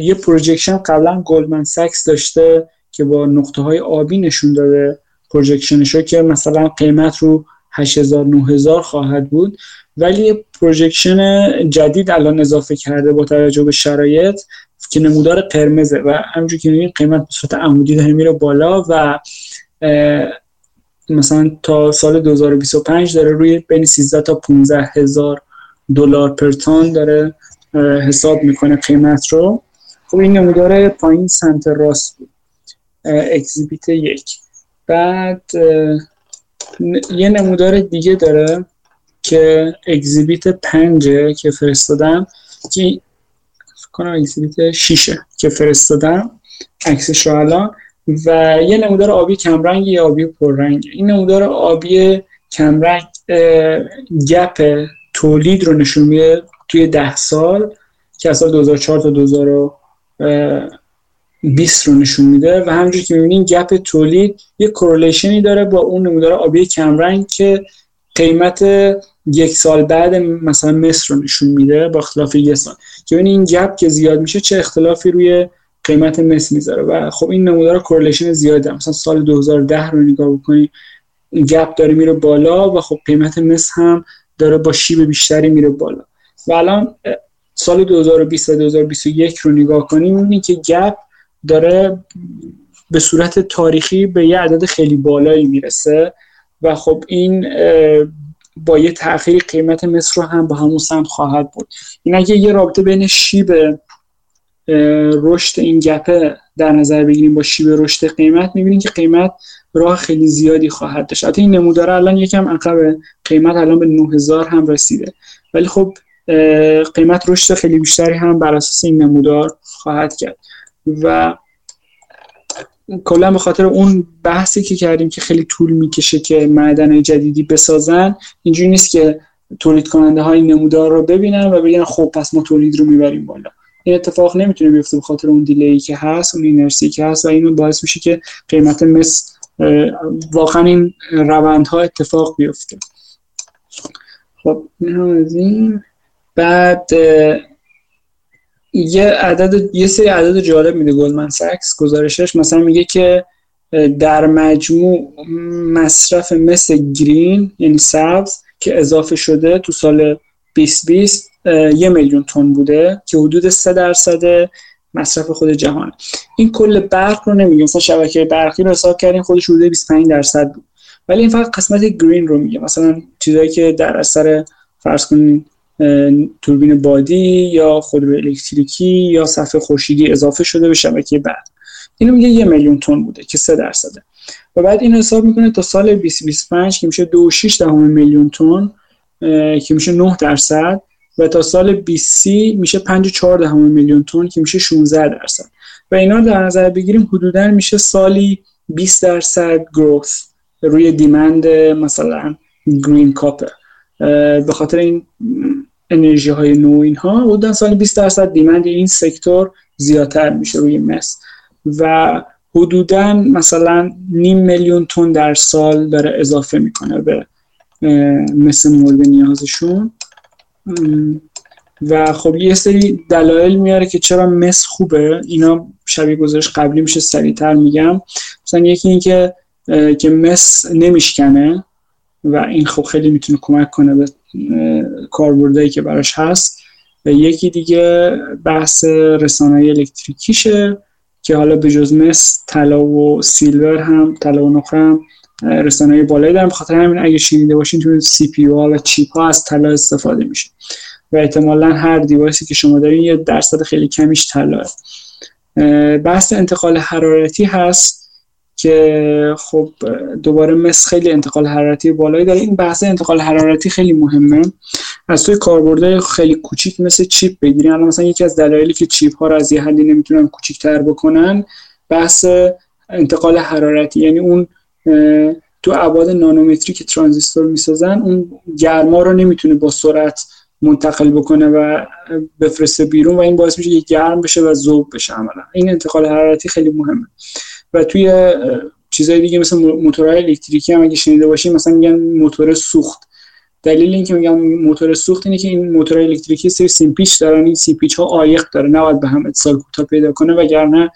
یه projection قبلا گلدمن ساکس داشته که با نقطه های آبی نشون داده projection ش که مثلا قیمت رو 8000 9000 خواهد بود. ولی projection جدید الان اضافه کرده با توجه به شرایط که نمودار قرمزه و همونجور که قیمت به صورت عمودی داره میره بالا و مثلا تا سال 2025 داره روی بین 13 تا 15 هزار دلار پر تن داره حساب می‌کنه قیمت رو. خب این نمودار پایین سمت راست بود. اکزیبیت یک. بعد یه نمودار دیگه داره که اکزیبیت پنجه که فرستادم که کنم اکزیبیت شیشه که فرستادم عکسش رو الان. و یه نمودار آبی کمرنگ یا آبی پررنگ. این نمودار آبی کمرنگ گپ تولید رو نشون میده توی ده سال که از سال 2004 تا 2020 رو نشون میده. و همونجور که می‌بینین گپ تولید یه کورلیشنی داره با اون نمودار آبی کمرنگ که قیمت یک سال بعد مثلا مصر رو نشون میده با اختلاف یه سال که این گپ که زیاد میشه چه اختلافی روی قیمت مس می‌ذاره. و خب این نمودار کورلیشن زیاده مثلا سال 2010 رو نگاه بکنید گپ داره میره بالا و خب قیمت مس هم داره با شیب بیشتری میره بالا. و الان سال 2020 و 2021 رو نگاه کنیم می‌بینید که گپ داره به صورت تاریخی به یه عدد خیلی بالایی می‌رسه. و خب این با یه تأخیر قیمت مصر رو هم با همون سمت خواهد بود. این اگه یه رابطه بین شیب رشد این گپه در نظر بگیریم با شیب رشد قیمت می‌بینیم که قیمت راه خیلی زیادی خواهد داشت. حتی این نمودار الان یکم عقب قیمت الان به 9000 هم رسیده. ولی خب قیمت رشد خیلی بیشتری هم بر اساس این نمودار خواهد کرد. و کلا به خاطر اون بحثی که کردیم که خیلی طول می‌کشه که معدن جدیدی بسازن اینجوری نیست که تولید کننده های نمودار رو ببینن و بگن خب پس ما تولید رو می‌بریم بالا. این اتفاق نمی‌تونه بیفته به خاطر اون دیلی که هست اون اینرسی که هست و اینو باعث میشه که قیمت مس واقعا این روندها اتفاق بیفته. خب این از این. بعد یه عدد یه سری عدد جالب میده گلدمن ساکس گزارشش. مثلا میگه که در مجموع مصرف مس گرین یعنی سبز که اضافه شده تو سال 2020 یه میلیون تن بوده که حدود 3 درصد مصرف خود جهان این کل برق رو نمیگه. مثلا شبکه برقی رو حساب کردیم خودش حدود 25 درصد بود. ولی این فقط قسمت گرین رو میگه. مثلا چیزایی که در اثر فرض کنین توربین بادی یا خودرو الکتریکی یا صفحه خورشیدی اضافه شده به شبکه برق. اینو میگه یه میلیون تن بوده که 3 درصده. و بعد این حساب می‌کنه تا سال 2025 که میشه 2.6 میلیون تن که میشه 9 درصد و تا سال 20 میشه 5.4 میلیون تن که میشه 16 درصد. و اینا در نظر بگیریم حدودا میشه سالی 20 درصد گروث روی دیمند مثلا گرین کاپر. به خاطر این انرژی های نو اینها حدودا سال 20 درصد دیمند این سکتور زیادتر میشه روی مس. و حدودا مثلا نیم میلیون تن در سال داره اضافه می‌کنه به مثل مورد نیازشون. و خب یه سری دلایل میاره که چرا مس خوبه. اینا شبیه گزارش قبلی میشه سریعتر میگم. مثلا یکی این که که مس نمیشکنه و این خب خیلی می‌تونه کمک کنه به کاربردهایی که براش هست. یکی دیگه بحث رسانایی الکتریکیشه که حالا به جز مس طلا و silver هم طلا و نقره هم رسانایی بالایی دارن. بخاطر همین اگه شنیده باشین تو CPU و chip ها از طلا استفاده میشه. و احتمالا هر device ی که شما دارین یه درصد خیلی کمیش طلاه. بحث انتقال حرارتی هست. که خب دوباره مثل خیلی انتقال حرارتی بالایی داره. این بحث انتقال حرارتی خیلی مهمه. از توی کاربرده خیلی کوچیک مثل چیپ بگیرین الان مثلا یکی از دلایلی که چیپ ها رو از یه حدی نمی‌تونن کوچیکتر بکنن بحث انتقال حرارتی. یعنی اون تو ابعاد نانومتری که ترانزیستور می‌سازن اون گرما رو نمی‌تونه با سرعت منتقل بکنه و بفرسته بیرون و این باعث میشه که گرم بشه و ذوب بشه عملا. این انتقال حرارتی خیلی مهمه. و توی چیزای دیگه مثل موتورهای الکتریکی هم اگه شنیده باشیم مثلا میگن موتور سوخت. دلیل اینکه میگم موتور سوخت اینه که این موتورهای الکتریکی سری سیمپیچ دارن این سیمپیچ ها عایق داره. نباید به هم اتصال کوتاه پیدا کنه وگرنه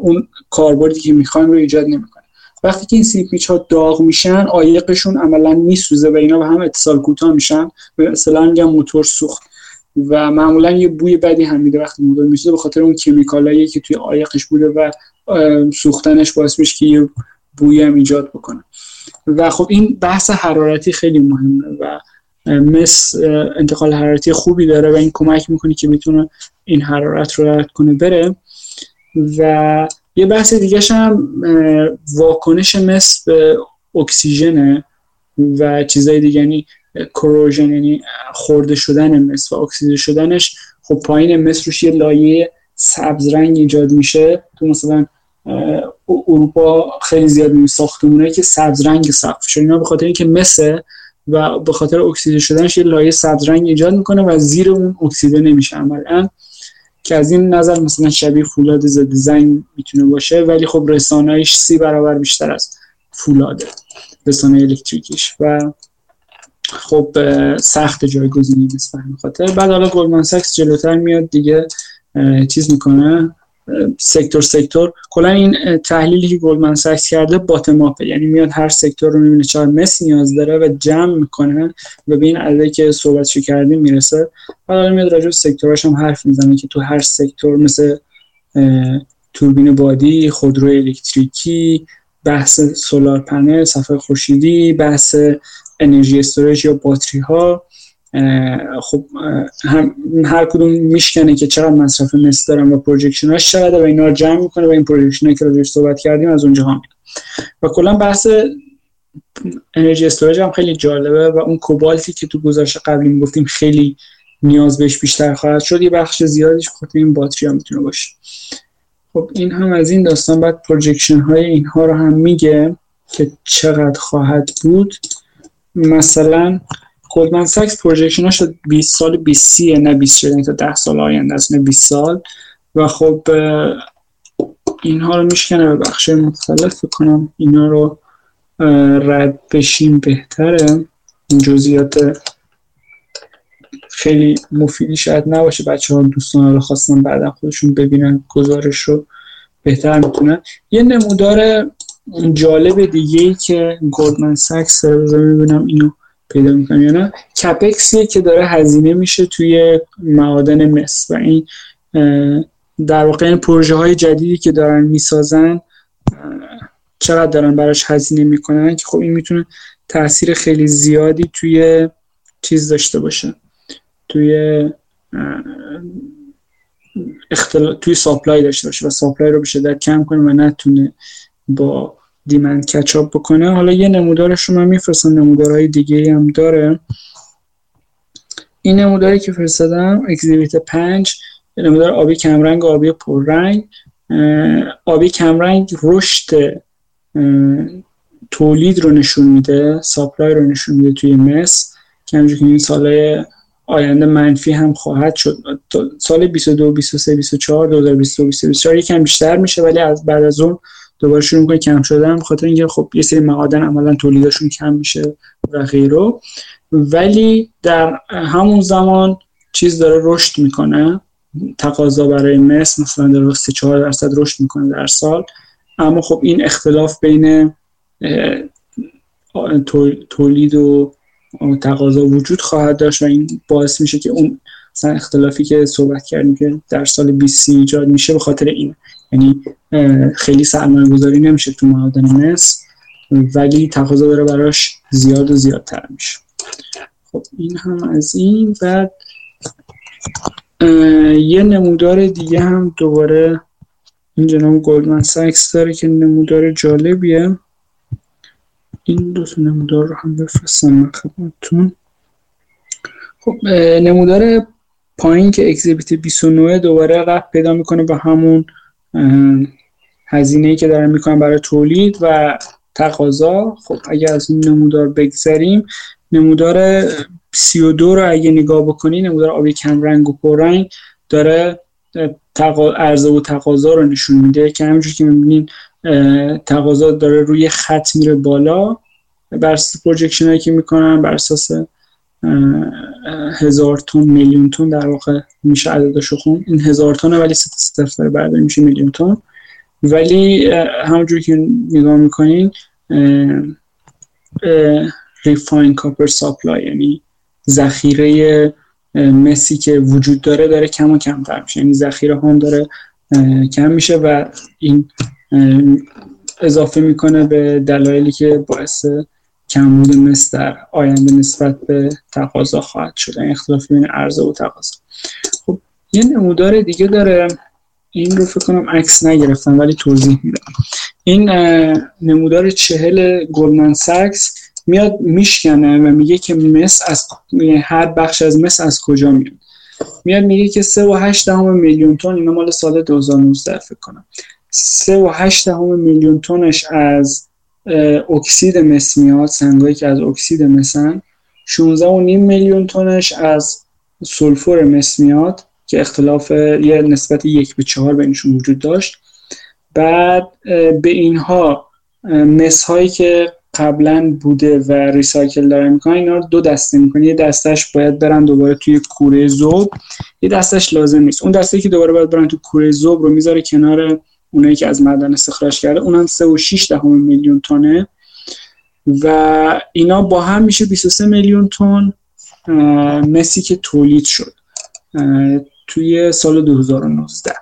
اون کاربردی که می‌خوایم رو ایجاد نمی‌کنه. وقتی که این سی پیچ ها داغ میشن آیقشون عملا میسوزه و اینا به هم اتصال کوتاه میشن. مثلا میگن موتور سوخت. و معمولا یه بوی بدی هم میده وقتی موتور میسوزه به خاطر اون کمیکالایی که توی آیقش بوده و سوختنش باعث میشه که یه بوی هم ایجاد بکنه. و خب این بحث حرارتی خیلی مهمه و مس انتقال حرارتی خوبی داره و این کمک می‌کنه که می‌تونه این حرارت رو رد کنه بره. و یه بحث دیگه هم واکنش مس به اکسیژنه و چیزای دیگه یعنی کروژن یعنی خورده شدن مس و اکسیژن شدنش. خب پایین مس روش یه لایه سبز رنگ ایجاد میشه تو مثلا اروپا خیلی زیاد می ساختمونه که سبز رنگ سقف اینا به خاطر اینکه مسه و به خاطر اکسیده شدنش یه لایه سبز رنگ ایجاد می‌کنه و زیر اون اکسیده نمیشه. عملا که از این نظر مثلا شبیه فولاد ضد زنگ می‌تونه باشه ولی خب رسانه‌اش سی برابر بیشتر از فولاده رسانایی الکتریکیش. و خب سخت جایگزینی مس بخاطر. بعد حالا گلدمن ساکس جلوتر میاد دیگه. چیز می‌کنه sector sector. کلا این تحلیلی که گلدمن ساکس کرده bottom up یعنی میاد هر sector رو می‌بینه. چقدر مس نیاز داره و جمع می‌کنه و به این عددی که صحبتش کردیم می‌رسه. حالا میاد راجع به sector اش هم حرف می‌زنه که تو هر sector مثل توربین بادی خودرو الکتریکی بحث solar panel صفحه خورشیدی بحث energy storage یا باتری ها خب هم هر کدوم میشکنه که چقدر مصرف مس دارن و projection هاش چقدر و اینا رو جمع می‌کنه و این projection که روش صحبت کردیم از اونجا ها و کلا بحث energy storage هم خیلی جالبه و اون کوبالتی که تو گزارش قبلی می‌گفتیم خیلی نیاز بهش بیشتر خواهد شد یه بخش زیادیش خود این باتری هم می‌تونه باشه. خب این هم از این داستان بعد projection های اینها رو هم میگه که چقدر خواهد بود. مثلا گلدمن ساکس projection اش 20 سال 20 نه 20 شده تا 10 سال آینده است نه 20 سال. و خب اینها رو میشکنه به بخش مختلف. کنم اینا رو رد بشیم بهتره. این جزئیات خیلی مفیدی شاید نباشه. بچه ها دوستان رو خواستن بعدا خودشون ببینن گزارش رو بهتر می‌تونن. یه نمودار جالب دیگه ای که گلدمن ساکس می‌بینم اینو پیدا می‌کنم یا نه. کپکسیه که داره هزینه میشه توی معادن مس و این در واقع این پروژه های جدیدی که دارن می‌سازن چقدر دارن براش هزینه می‌کنن که خب این می‌تونه تاثیر خیلی زیادی توی چیز داشته باشه. توی اختلا... توی supply داشته باشه و supply رو به شدت کم کنه و نتونه با demand catch up بکنه. حالا یه نمودارش رو من میفرستم. نمودارهای دیگه هم داره. این نموداری که فرستادم exhibit 5 نمودار آبی کمرنگ آبی پررنگ. آبی کمرنگ رشد تولید رو نشون میده ساپلای رو نشون میده توی مس. که همجور که این ساله آینده منفی هم خواهد شد. سال 22 23 24 2022 2024 یکم بیشتر میشه ولی از بعد از اون دوباره شروع می‌کنه کم شدن بخاطر اینکه خب یه سری معادن عملا تولیدشون کم میشه و غیره. ولی در همون زمان چیز داره رشد می‌کنه. تقاضا برای مس مثلا در 3 4 درصد رشد می‌کنه در سال. اما خب این اختلاف بین تولید و تقاضا وجود خواهد داشت و این باعث میشه که اون مثلا اختلافی که صحبت کردیم که در سال 20 ایجاد میشه به خاطر این. یعنی خیلی سرمایه گذاری نمیشه تو معادن مس ولی تقاضا داره براش زیاد و زیادتر میشه. خب این هم از این. بعد یه نمودار دیگه هم دوباره این جناب گلدمن ساکس داره که نمودار جالبیه. این دو تا نمودار رو هم بفرستم خدمتتون. خب نمودار پایین که اکزیبیت 29 دوباره رفت پیدا می‌کنه به همون هزینه ای که دارن می‌کنن برای تولید و تقاضا خب اگر از این نمودار بگذریم نمودار 32 رو اگه نگاه بکنی نمودار آبی کم رنگ و پررنگ داره عرضه و تقاضا رو نشون میده که همینجور که می‌بینین تقاضا داره روی خط میره بالا. بر اساس projection هایی که می‌کنن بر اساس هزار تون میلیون تون در واقع میشه عددشو خون این هزار تونه ولی سه تا صفر میشه میلیون تون ولی همونجور که نگاه می‌کنین ریفاین کاپر ساپلای یعنی ذخیره مسی که وجود داره داره کم و کمتر میشه. یعنی ذخیره هم داره کم میشه و این اضافه می‌کنه به دلایلی که باعث کمبود مس در آینده نسبت به تقاضا خواهد شد. این اختلاف بین عرضه و تقاضا. خب یه نمودار دیگه داره. این رو فکر کنم عکس نگرفتم ولی توضیح میدم. این نمودار چهل گلدمن ساکس میاد میشکنه و میگه که مس از هر بخش از مس از کجا میاد؟ میاد میگه که سه و هشت دهم میلیون تن اینا مال سال 2019 فکر کنم. سه و هشت دهم میلیون تنش از اکسید مس میاد سنگایی که از اکسید مسن 16 و نیم میلیون تنش از سلفور مس میاد که اختلاف یه نسبت یک به چهار بینشون وجود داشت. بعد به اینها مس هایی که قبلا بوده و ریسایکل داره می‌کنن اینا رو دو دسته می‌کنه. یه دستش باید برن دوباره توی کوره زوب یه دستش لازم نیست. اون دسته که دوباره باید برن تو کوره زوب رو می‌ذاره کنار اونایی که از معدن استخراج کرده اونم 3 و 6 دهم میلیون تنه. و اینا با هم میشه 23 میلیون تن مسی که تولید شد توی سال 2019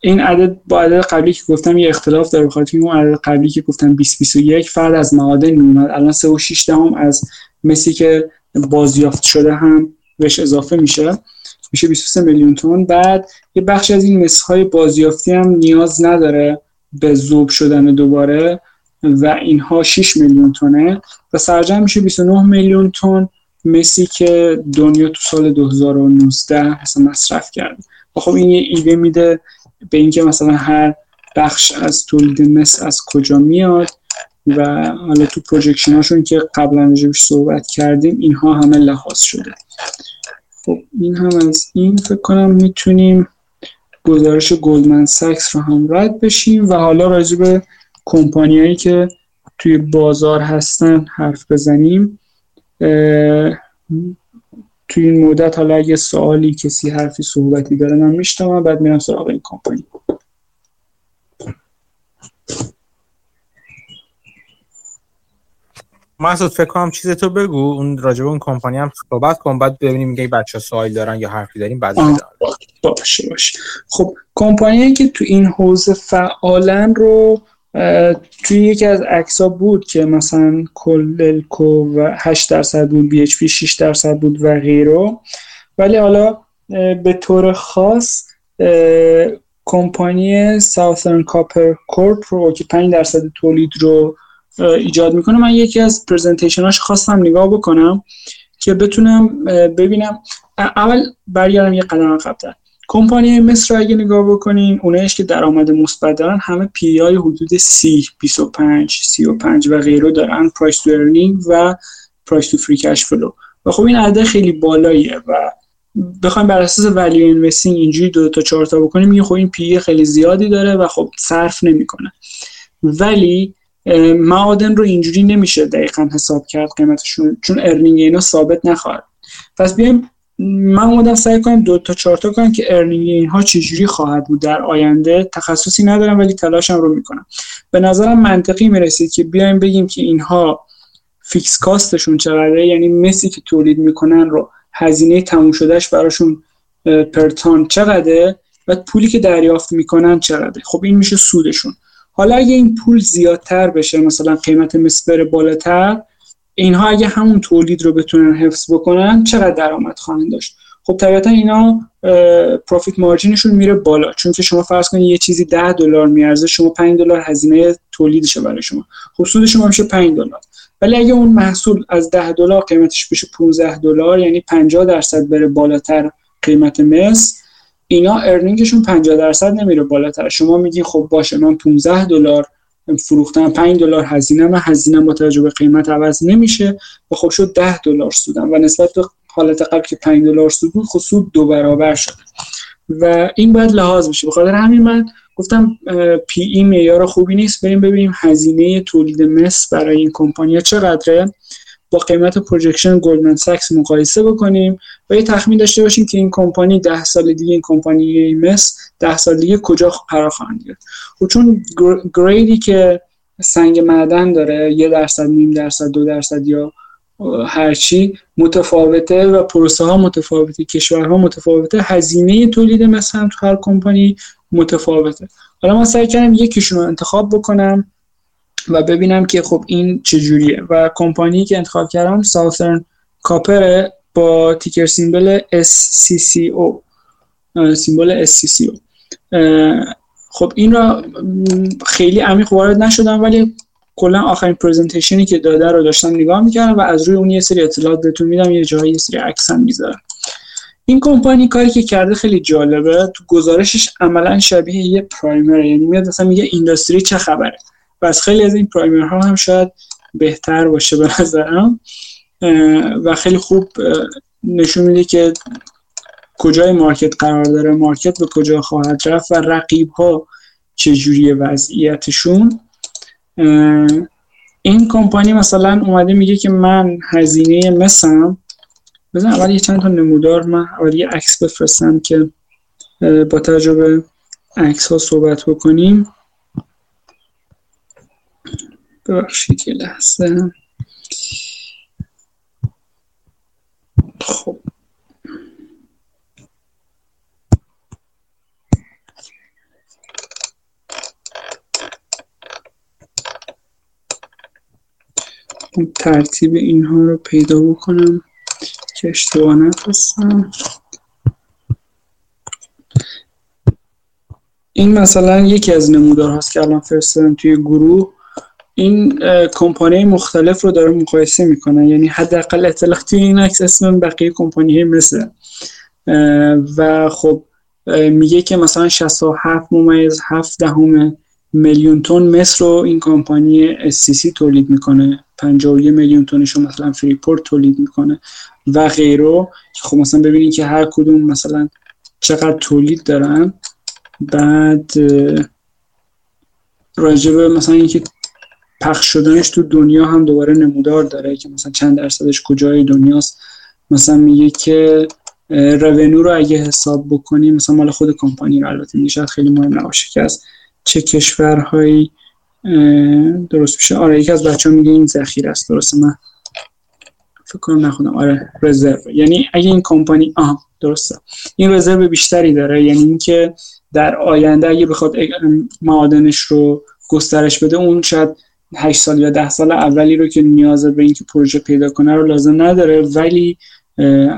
این عدد با عدد قبلی که گفتم یه اختلاف داره بخاطر اون عدد قبلی که گفتم 2021 فرد از معادن میومد. الان 3 و 6 دهم از مسی که بازیافت شده هم بهش اضافه میشه. میشه 23 میلیون تن. بعد یه بخش از این های بازیافتی هم نیاز نداره به ذوب شدن دوباره و اینها 6 میلیون تنه. و سرجم میشه 29 میلیون تن. مسی که دنیا تو سال 2019 مثلا مصرف کرد. و خب این یه ایده میده به اینکه مثلا هر بخش از تولید مس از کجا میاد. و حالا تو پروژکشن هاشون که قبلا راجبش صحبت کردیم اینها همه لحاظ شده. خب این هم از این فکر کنم می‌تونیم گزارش گلدمن ساکس رو هم رد بشیم و حالا راجع به کمپانیایی که توی بازار هستن حرف بزنیم. توی این مدت حالا اگه سوالی کسی حرفی صحبتی داره من میشتم بعد میرم سراغ این کمپانی. محسود فکر کنم چیز تو بگو. اون راجب اون کمپانی هم صحبت کن بعد ببینیم که بچه سوال دارن یا حرفی داریم بعد باشه باشه. خب کمپانی که تو این حوزه فعالن رو توی یکی از عکس بود که مثلا کللکو و 8 درصد بود بی اچ پی 6 درصد بود و غیره. ولی حالا به طور خاص کمپانی ساوثرن کاپر کورپ رو که 5 درصد تولید رو ایجاد می‌کنه. من یکی از پرزنتیشناش خواستم نگاه بکنم که بتونم ببینم. اول برگردم یه قدم عقب‌تر. کمپانی مس رو اگه نگاه بکنین اونایش که درآمد مثبت دارن همه P/E حدود 30 25 35 و غیره دارن price to earning و price to free cash flow و خب این عدد خیلی بالاییه و بخوایم بر اساس value investing اینجوری دو تا چهار تا بکنیم میگه خب این P/E خیلی زیادی داره و خب صرف نمی‌کنه. ولی معادن رو اینجوری نمیشه دقیقا حساب کرد قیمتشون چون earning اینا ثابت نخواهد. پس بیایم من اومدم سعی کنم دو تا چهار تا کنم که earning اینها چجوری خواهد بود در آینده. تخصصی ندارم ولی تلاشم رو می‌کنم. به نظرم منطقی می‌رسید که بیایم بگیم که اینها fixed cost شون چقدره یعنی مسی که تولید می‌کنن رو هزینه تموم شدهش براشون per ton چقدره و پولی که دریافت می‌کنن چقدره. خب این میشه سودشون. حالا اگه این پول زیادتر بشه مثلا قیمت مس بالاتر اینها اگه همون تولید رو بتونن حفظ بکنن چقدر درآمد خواهند داشت؟ خب طبیعتا اینا پروفیت مارجینشون میره بالا. چون که شما فرض کنید یه چیزی 10 دلار میارزه شما 5 دلار هزینه تولیدشه برای شما. خب سود شما میشه 5 دلار. ولی اگه اون محصول از 10 دلار قیمتش بشه 15 دلار یعنی 50 درصد بره بالاتر قیمت مس اینا earning شون 50 درصد نمیره بالاتر. شما میگین خب باشه من 15 دلار فروختن 5 دلار هزینه و هزینه با توجه به قیمت عوض نمیشه. و خب شد 10 دلار سودم و نسبت به حالت قبل که 5 دلار سود بود خب سود دو برابر شده و این باید لحاظ بشه. بخاطر همین من گفتم P/E معیار خوبی نیست. بریم ببینیم هزینه تولید مس برای این کمپانی چقدره. با قیمت projection گلدمن ساکس مقایسه بکنیم و یه تخمین داشته باشیم که این کمپانی ده سال دیگه این کمپانی مس ده سال دیگه کجا قرار خواهند گرفت. و چون گریدی که سنگ معدن داره یه درصد نیم درصد دو درصد یا هرچی متفاوته و پروسه ها متفاوته کشورها متفاوته هزینه تولید مثلا تو هر کمپانی متفاوته. حالا من سعی کردم یکیشون رو انتخاب بکنم. و ببینم که خب این چجوریه. و کمپانی که انتخاب کردم ساوثرن کاپر با تیکر سیمبل SCCO سیمبل SCCO خب این را خیلی عمیق وارد نشدم ولی کلا آخرین پرزنتیشنی که داده رو داشتم نگاه می‌کردم و از روی اون یه سری اطلاعات بهتون میدم یه جایی یه سری عکس هم می‌ذارم. این کمپانی کاری که کرده خیلی جالبه تو گزارشش عملا شبیه یه پرایمر یعنی میاد مثلا میگه اینداستری چه خبره. و خیلی از این پرایمر ها هم شاید بهتر باشه به نظرم. و خیلی خوب نشون میده که کجای مارکت قرار داره مارکت به کجا خواهد رفت و رقیب ها چجوری وضعیتشون این کمپانی مثلا اومده میگه که من هزینه مسم بزن اول یه چند تا نمودار من اول یه عکس بفرستم که با تجربه عکس ها صحبت بکنیم. ببخشید یه لحظه. خب. ترتیب اینها رو پیدا بکنم که اشتباه نفرستم. این مثلا یکی از نمودار هست که الان فرستادم توی گروه. این کمپانی مختلف رو داره مقایسه می‌کنه یعنی حداقل اطلاع توی این عکس اسم بقیه کمپانی مثل. و خب میگه که مثلا 67 ممیز 7 دهم میلیون تن مصر رو این کمپانی SCC تولید می‌کنه. 51 میلیون تنش رو مثلا فریپورت تولید می‌کنه و غیره. خب مثلا ببینید که هر کدوم مثلا چقدر تولید دارن. بعد راجبه مثلا اینکه پخش شدنش تو دنیا هم دوباره نمودار داره که مثلا چند درصدش کجای دنیاست. مثلا میگه که رونو رو اگه حساب بکنیم مثلا مال خود کمپانی رو البته میشه خیلی مهم نباشه که از چه کشورهایی درست میشه. آره یکی از بچه ها میگه این ذخیره است. درسته من فکر کنم نخونم. آره reserve یعنی اگه این کمپانی آها درسته. این reserve بیشتری داره. یعنی اینکه در آینده اگه بخواد معادنش رو گسترش بده اون شاید 8 سال یا 10 سال اولی رو که نیاز به اینکه پروژه پیدا کنه رو لازم نداره ولی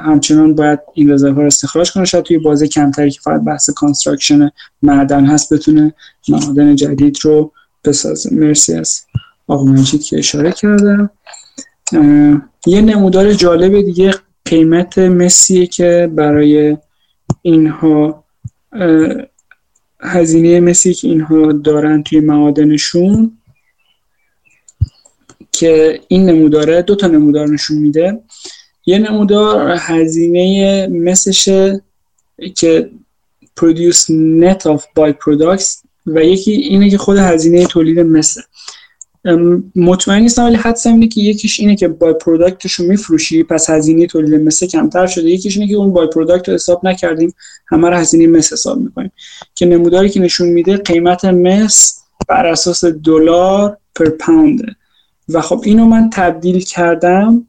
همچنان باید این reserve رو استخراج کنه. شاید توی بازه کمتری که فقط بحث construction معدن هست بتونه معادن جدید رو بسازه. مرسی از آقا مجید که اشاره کردم یه نمودار جالب دیگه قیمت مسیه که برای اینها هزینه مسی که اینها دارن توی معادنشون. که این نموداره دو تا نمودار نشون میده. یه نمودار هزینه مسشه که produce net of byproducts و یکی اینه که خود هزینه تولید مثل مطمئن نیستم ولی حدسم اینه که یکیش اینه که by-product ش رو میفروشی پس هزینه تولید مس کمتر شده. یکیش اینه که اون by-product رو حساب نکردیم همه رو هزینه مس حساب می‌کنیم. که نموداری که نشون میده قیمت مس بر اساس دلار per pound ه و خب اینو من تبدیل کردم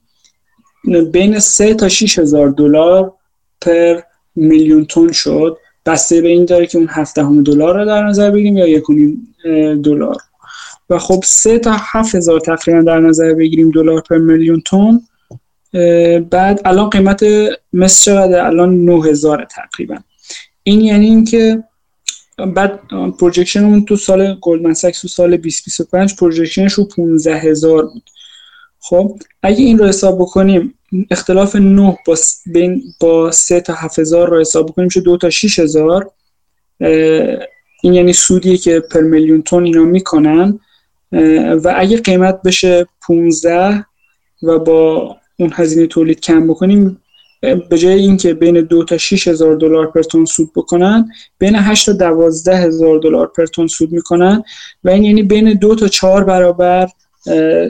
بین 3 تا 6 هزار دلار per میلیون تن شد. بسته به این داره که اون هفته دلار رو در نظر بگیریم یا یکونیم دلار. و خب سه تا هفت هزار تقریبا در نظر بگیریم دلار per میلیون تن. بعد الان قیمت مس چقدر الان 9000 تقریبا. این یعنی اینکه بعد projection اون تو سال گلدمن ساکس تو سال 2025 projection ش رو 15000 بود. خب اگه این رو حساب بکنیم اختلاف 9 با بین با 3 تا 7000 رو حساب بکنیم میشه 2 تا 6000 این یعنی سودیه که پر میلیون تن اینا می‌کنن. و اگه قیمت بشه 15 و با اون هزینه تولید کم بکنیم به جای اینکه بین 2 تا 6 هزار دلار پر تن سود بکنن بین 8 تا 12 هزار دلار پر تن سود می‌کنن و این یعنی بین 2 تا 4 برابر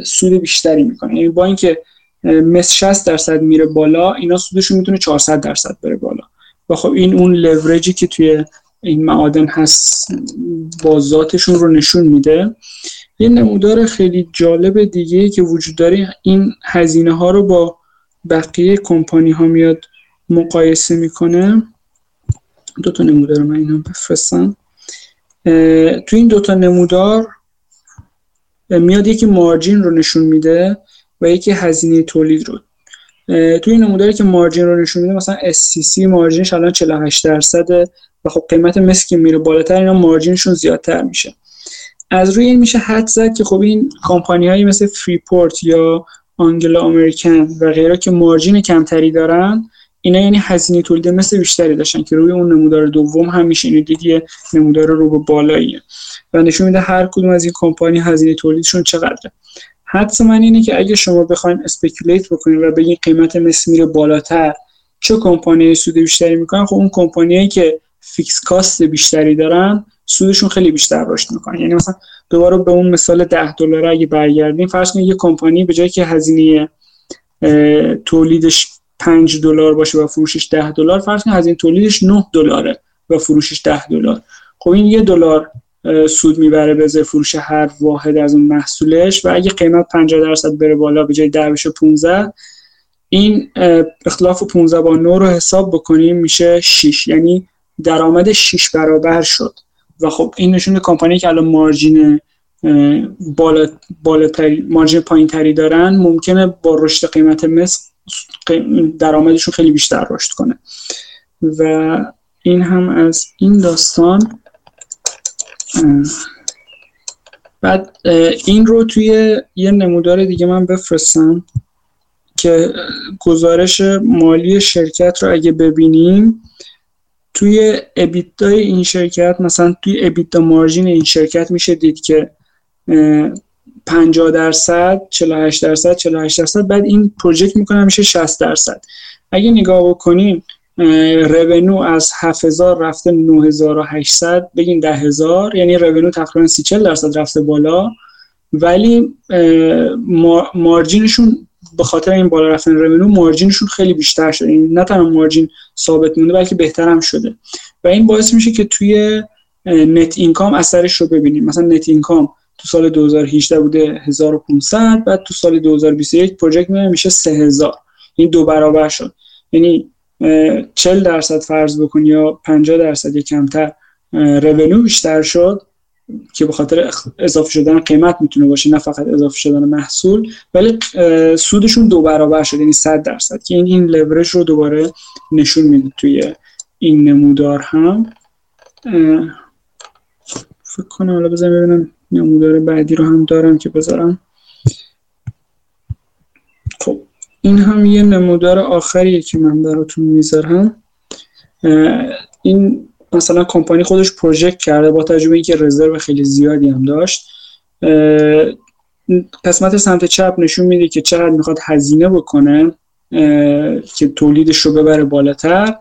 سود بیشتری می‌کنه یعنی با اینکه مس 60 درصد میره بالا اینا سودشون می‌تونه 400 درصد بره بالا. و خب این اون لورجی که توی این معادن هست با ذاتشون رو نشون میده. یه نمودار خیلی جالب دیگه که وجود داره این هزینه ها رو با بقیه کمپانی ها میاد مقایسه می‌کنه. دو تا نمودار من اینا بفرستم. تو این دوتا نمودار میاد یکی مارجین رو نشون میده و یکی هزینه تولید رو. تو این نموداری که مارجین رو نشون میده مثلا SCC مارجینش الان 48 درصده و خب قیمت مسک که میره بالاتر اینا مارجینشون زیادتر میشه. از روی این میشه حد زد که خب این کمپانی هایی مثل فریپورت یا آنگلا امریکن و غیره که مارجین کمتری دارن اینا یعنی هزینه تولید مثل بیشتری داشتن که روی اون نمودار دوم هم میشه این دیگه نمودار رو به بالاییه. و نشون میده هر کدوم از این کمپانی هزینه تولیدشون چقدره. حدس من اینه که اگه شما بخواید speculate بکنید و بگین قیمت مس میره بالاتر چه کمپانی سود بیشتری می‌کنن؟ خب اون کمپانیایی که fixed cost بیشتری دارن سودشون خیلی بیشتر رشد می‌کنه یعنی مثلا دوباره به اون مثال 10 دلار اگه برگردیم فرض کنید یه کمپانی به جایی که هزینه تولیدش 5 دلار باشه و فروشش 10 دلار فرض کنید هزینه تولیدش 9 دلاره و فروشش 10 دلار. خب این یه دلار سود می‌بره به فروش هر واحد از اون محصولش و اگه قیمت 50 درصد بره بالا به جای 10 بشه 15 این اختلاف 15 با 9 رو حساب بکنیم میشه 6 یعنی درآمد 6 برابر شد. و خب این نشون کمپانی که الان مارجین بالا بالاتری مارجین پایینتری دارن ممکنه با رشد قیمت مس درآمدشون خیلی بیشتر رشد کنه. و این هم از این داستان بعد این رو توی یه نمودار دیگه من بفرستم که گزارش مالی شرکت رو اگه ببینیم توی ابیتای این شرکت مثلا توی ابیتا مارجین این شرکت میشه دید که 50 درصد 48 درصد 48 درصد بعد این پروژکت می‌کنه میشه 60 درصد. اگه نگاه بکنین revenue از 7000 رفته 9800 بگین 10000 یعنی revenue تقریبا 30 درصد رفته بالا ولی margin شون به خاطر این بالا رفتن revenue margin شون خیلی بیشتر شده. این نه تنها margin ثابت مونده بلکه بهتر هم شده. و این باعث میشه که توی net income اثرش رو ببینیم. مثلا net income تو سال 2018 بوده 1500 بعد تو سال 2021 project میشه 3000 این دو برابر شد. یعنی 40 درصد فرض بکن یا 50 درصد یا کمتر رونو بیشتر شد. که به خاطر اضافه شدن قیمت می‌تونه باشه نه فقط اضافه شدن محصول ولی سودشون دو برابر شد یعنی 100 درصد که این این لورج رو دوباره نشون میده توی این نمودار هم. فکر کنم حالا بزنم ببینم نمودار بعدی رو هم دارم که بذارم. خب این هم یه نمودار آخریه که من براتون می‌ذارم. این مثلا کمپانی خودش پروژکت کرده با توجه به اینکه رزرو خیلی زیادی هم داشت قسمت سمت چپ نشون میده که چقدر می‌خواد هزینه بکنه که تولیدش رو ببره بالاتر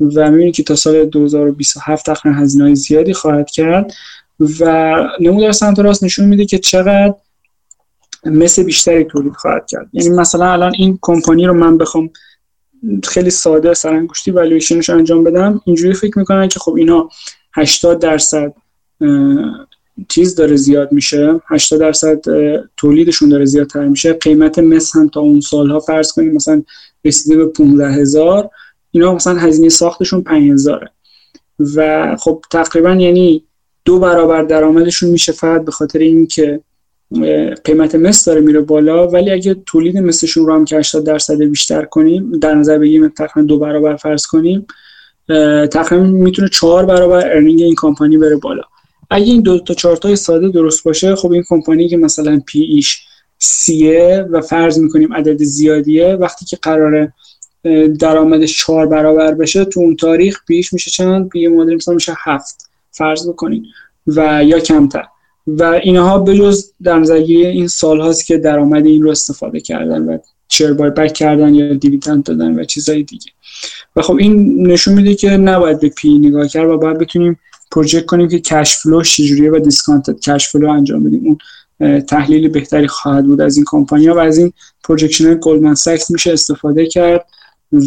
و می‌بینید که تا سال 2027 تقریبا هزینه های زیادی خواهد کرد و نمودار سمت راست نشون میده که چقدر مثل بیشتری تولید خواهد کرد. یعنی مثلا الان این کمپانی رو من بخوام خیلی ساده سرانگشتی والویشنش انجام بدم. اینجوری فکر می‌کنن که خب اینا 80 درصد چیز داره زیاد میشه. 80 درصد تولیدشون داره زیادتر میشه. قیمت مس هم تا اون سالها فرض کنیم مثلا رسیده به 15 هزار اینا مثلا هزینه ساختشون 5000 و خب تقریبا یعنی دو برابر درآمدشون میشه فقط به خاطر اینکه قیمت مس داره میره بالا ولی اگه تولید مسشون رو هم که 80 درصد بیشتر کنیم در نظر بگیریم تقریبا دو برابر فرض کنیم تقریبا می‌تونه چهار برابر earning این کمپانی بره بالا. اگه این دو تا چارت های ساده درست باشه خب این کمپانی که مثلا P/E ش سیه و فرض می‌کنیم عدد زیادیه وقتی که قراره درآمدش چهار برابر بشه تو اون تاریخ P/E ش میشه چند؟ P/E مدل مثلا میشه هفت. فرض بکنید و یا کمتر. و اینها بجز در نظرگیری این سال هاست که درآمد این رو استفاده کردن و شیر buyback کردن یا dividend دادن و چیزهای دیگه. و خب این نشون میده که نباید به P/E نگاه کرد و باید بتونیم پروژکت کنیم که cash flow چجوریه و discounted cash flow انجام بدیم. اون تحلیل بهتری خواهد بود از این کمپانی ها و از این projection Goldman Sachs میشه استفاده کرد